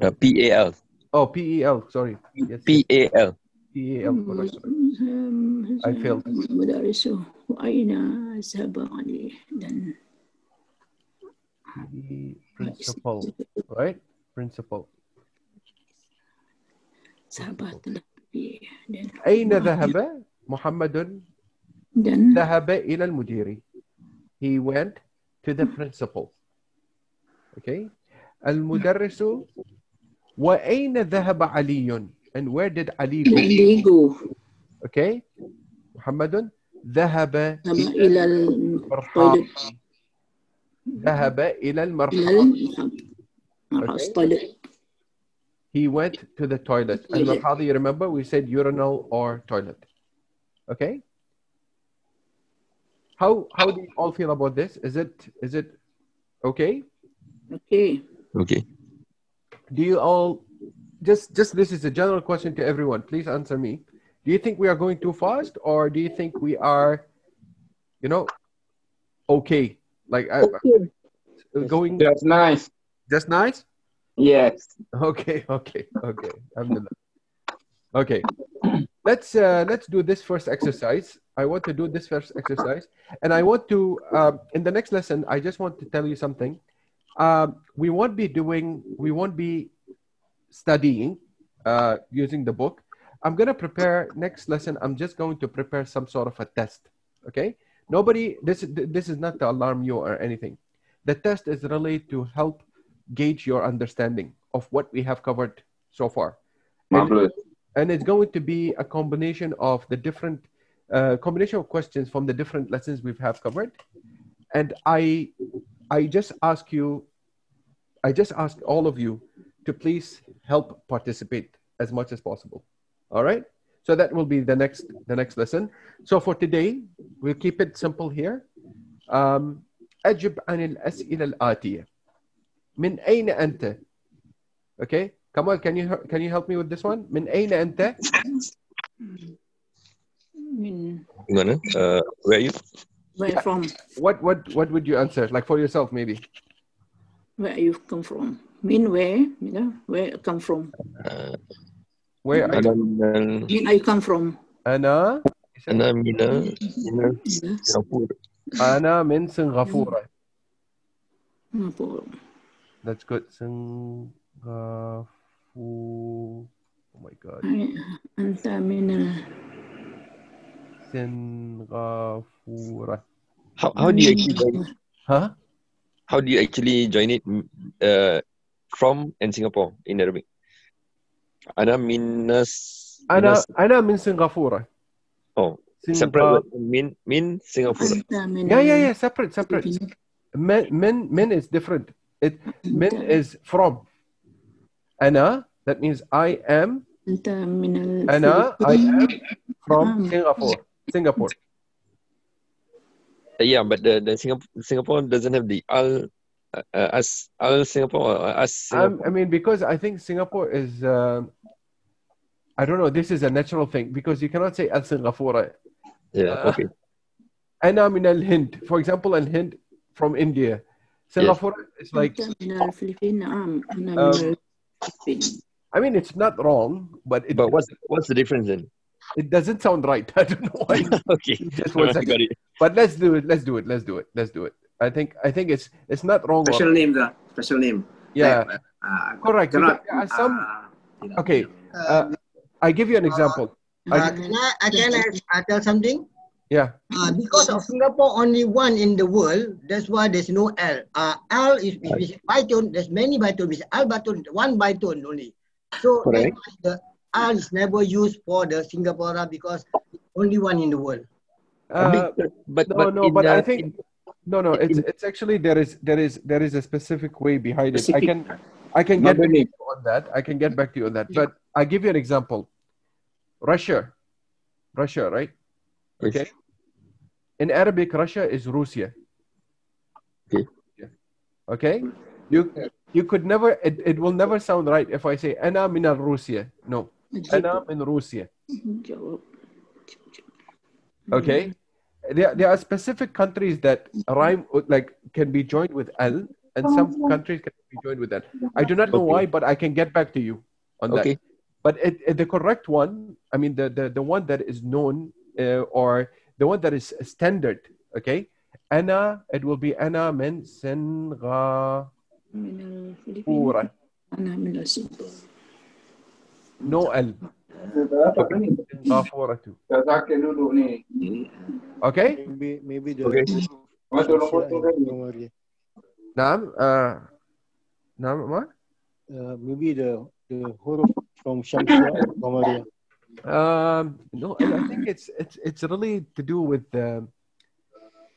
Uh, P-A-L. Oh, P-E-L. Sorry. Yes. P-A-L. P-E-L. correct, correct. I failed. مدارس وأين ذهب عليه dan P- Principal. Right? Principal. Dan أين ذهب محمد؟ ذهب إلى المدير he went to the principal. Okay. المدرس وأين ذهب علي؟ And where did Ali go? Ali go. Okay. محمد ذهب إلى المرحاض. ذهب إلى المرحاض. المرحاض. Toilet He went to the toilet. And how do you remember? We said urinal or toilet. Okay? How how do you all feel about this? Is it is it okay? Okay. Okay. Do you all just just this is a general question to everyone. Please answer me. Do you think we are going too fast or do you think we are you know okay? Like okay. I, going that's nice. That's nice? Yes. okay okay okay. Okay. Let's uh, let's do this first exercise. I want to do this first exercise. And i want to um, in the next lesson i just want to tell you something. Um, we won't be doing we won't be studying uh, using the book. I'm to prepare next lesson i'm just going to prepare some sort of a test okay? Nobody this this is not to alarm you or anything. The test is really to help gauge your understanding of what we have covered so far and, Marvelous. and it's going to be a combination of the different uh, combination of questions from the different lessons we have covered and i i just ask you i just ask all of you to please help participate as much as possible all right so that will be the next the next lesson so for today we'll keep it simple here um, أجب عن الأسئلة الآتية من أين أنت okay Kamal can you can you help me with this one من أين أنت min Mana? Uh, where are you? where from what what what would you answer like for yourself maybe where you come from min where you know where you come from Uh, where are Ana you minal, min I come from أنا ana mina, mina Singapore. أنا من سنغافورة Singapore That's good. Sangha Fu. Oh my god. Ang dami na. Singapura. How, how do you actually join it? Huh? How do you actually join it mm, uh, from and Singapore in Arabic? Ana minus. Ana, ana min Singapura. Oh, Singa- separate word. Min, min Singapura. Yeah, yeah, yeah. Separate, separate. Men, men, men is different. it men is from أنا that means I am أنت من ال- أنا I am from Ah. Singapore Singapore Uh, yeah, but the, the Singapore Singapore doesn't have the al uh, uh, as al Singapore or as Um, Singapore. I mean, because I think Singapore is, uh, I don't know, this is a natural thing because you cannot say Al Singapore. yeah, uh, okay. أنا من الهند. For example, Al Hind from India. Semaphore yes. is like. Um, um I mean, it's not wrong, but it. But what's what's the difference then? It doesn't sound right. I don't know why. okay. Just one second. But let's do it. Let's do it. Let's do it. Let's do it. I think I think it's it's not wrong. Special name, the special name. Yeah. Uh, uh, Correct. Cannot, are some. Uh, okay. Uh, I give you an example. Uh, I, uh, can I, I, can I tell something? Yeah. Uh, because of Singapore only one in the world, that's why there's no L. Uh, L is, is, is bitone, there's many bitone, it's L bitone, one bitone only. So that's Correct. why the L is never used for the Singapore because only one in the world. Uh, but no, but no, in, but I uh, think in- no, no. It's in- it's actually there is there is there is a specific way behind it. I can I can get back to you on that. I can get back to you on that. But I give you an example. Russia, Russia, right? Okay. In Arabic, Russia is Russia. Okay. Okay. You you could never. It, it will never sound right if I say "Ana min Russia." No, "Ana min Russia." Okay. There, there are specific countries that rhyme like can be joined with L, and some countries can be joined with that. I do not know Okay. why, but I can get back to you on that. Okay. But it, it- the correct one, I mean, the the, the one that is known uh, or the one that is standard okay Anna, it will be Anna men سنغافورة. أنا من No L. Okay. Maybe maybe okay. Nam. Uh, Nam. Uh, maybe the the from Shamsia Um, no, I I think it's it's it's really to do with um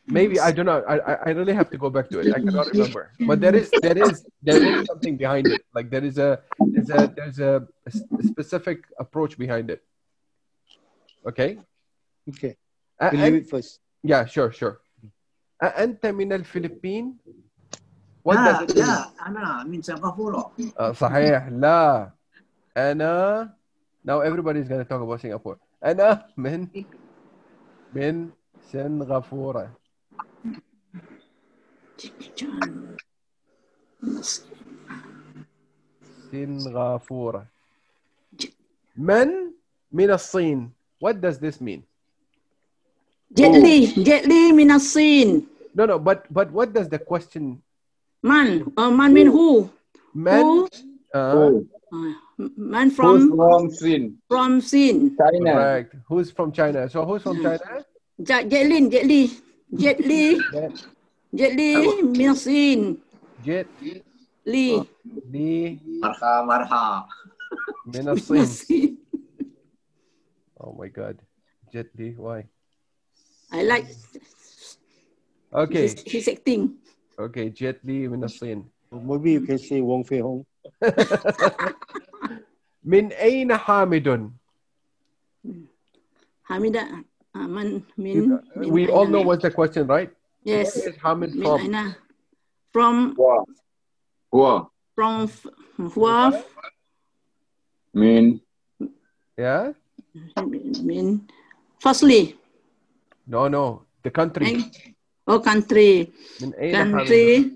maybe I don't know. I, I I really have to go back to it. I cannot remember. But there is there is there is something behind it. Like there is a there's a there's a, a s- a specific approach behind it. Okay. Okay. A- We'll and- leave it first. yeah, sure, sure. A- أنت من الفلبين? What does لا it mean? لا أنا من سنغافورة. Uh, صحيح لا أنا now everybody's gonna talk about Singapore أنا من من سنغافورة سنغافورة من من الصين what does this mean Jet Li, Jet Li min al-Sin. no no but but what does the question Man, uh, man mean who? man Who? uh, Oh, Uh, man from from Sin. From Sin. China. Correct. Who's from China? So who's from China? Ja, Jet Lin, Jet Li. Jet Li. Jet Li means Sin. Jet Li. Li. Marha Marha. Minasin. oh my god. Jet Li, why? I like Okay. He's, he's acting. Okay, Jet Li Minasin. Maybe you can say Wong Fei Hong. من أين حامد Hamida, uh, man min. min we all aina. know what's the question right Yes. where is Hamid Min from aina. From Wah. Wah. from F- Hua Min. yeah min. Firstly, no no the country and oh country, من أين حامد country,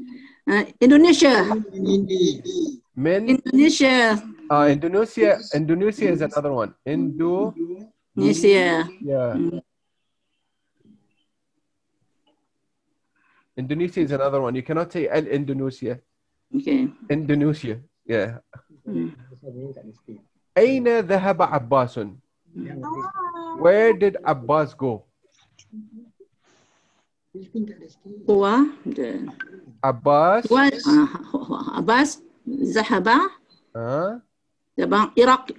uh, Indonesia, In Hindi. من Indonesia, uh, Indonesia Indonesia is another one Indo Indonesia. yeah Indonesia is another one you cannot say El Indonesia Okay. Indonesia yeah Mm. أين ذهب عباس where did Abbas go Hua, the Abbas Hua, uh, Abbas, Zahaba, uh, Jabang Iraq.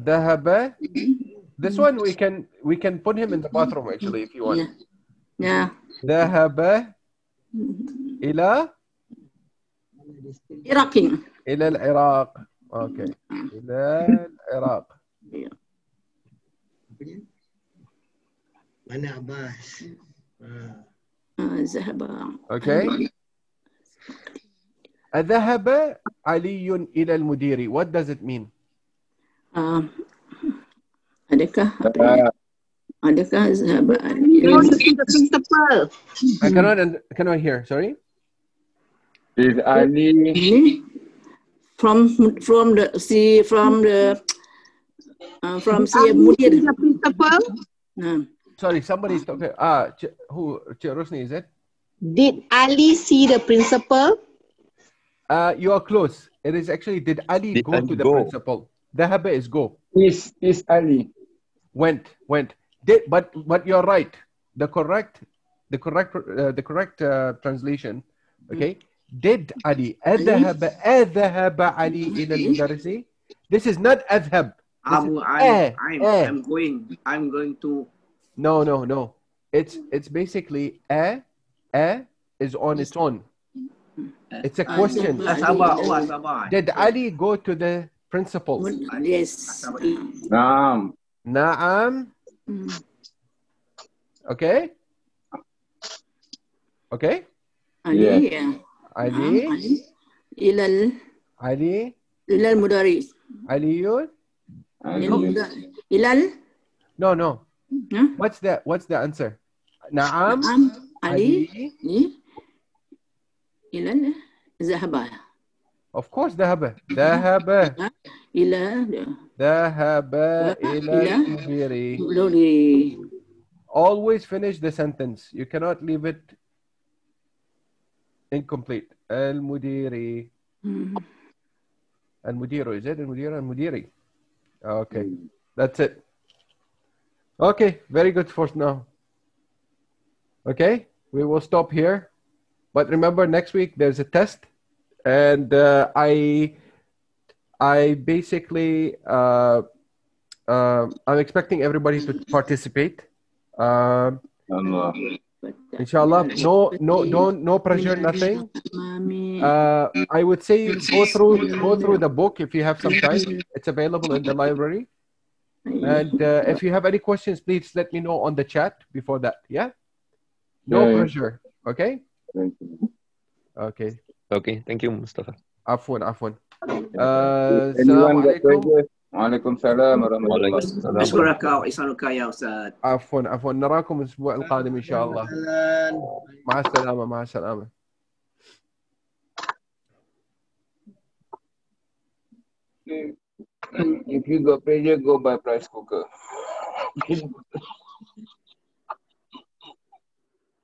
ذهب this one we can we can put him in the bathroom actually if you want Yeah. ذهب إلى Iraqi. إلى العراق okay إلى العراق Mana Abbas? Ah. Uh, Zahaba. okay ذهب علي إلى المدير what does it mean Uh, adakah ni? Adakah to see the principal. I cannot cannot hear sorry Is Ali. From from the si from the uh, from si mudir. The principal. Nah. sorry somebody is talking ah who Rosni is it Did Ali see the principal? uh you are close it is actually did Ali Did go Ali to the go? principal ذهب is go Is is Ali. went went did but but you're right. The correct the correct uh, the correct uh, translation. Okay. Did Ali أذهب أذهب علي إلى المدرس? This is not أذهب. This Abu, is I'm, eh, I'm, eh. I'm going. I'm going to. No, no, no. It's it's basically a a is on its own. It's a question. Asaba. Oh, Asaba. Did Ali go to the principal? Yes. Naam. Naam. Mm. Okay. Okay. Ali, yeah. Ali. Ali. Ilal Ali. ilal mudaris. Aliyun. Ilal No, no. Huh? What's the what's the answer? Naam. Naam. Ali. Ali. Ni. Ilal zahaba. Of course ذهب ذهب Ila ذهب إلى إلى المدير Lori. Always finish the sentence. You cannot leave it incomplete. المدير Mm. المدير is it المدير المديري Okay, that's it. Okay, very good for now. Okay, we will stop here. But remember, next week there's a test, and uh, I, I basically, uh, uh, I'm expecting everybody to participate. Um, Allah. inshallah, no, no, don't, no pressure, nothing. Uh, I would say go through go through the book if you have some time. It's available in the library. And uh, if you have any questions, please let me know on the chat before that. Yeah. No pressure. Okay. Thank you. Okay. Okay, thank you, Mustafa. Afwan, afwan. Uh, Anyone got Assalamualaikum. pressure? Waalaikumsalam warahmatullahi Waalaikumsalam. أشكرك وإسألك يا أستاذ. عفوا عفوا نراكم الاسبوع القادم ان شاء الله مع السلامه مع السلامه If you got pressure, go buy rice cooker.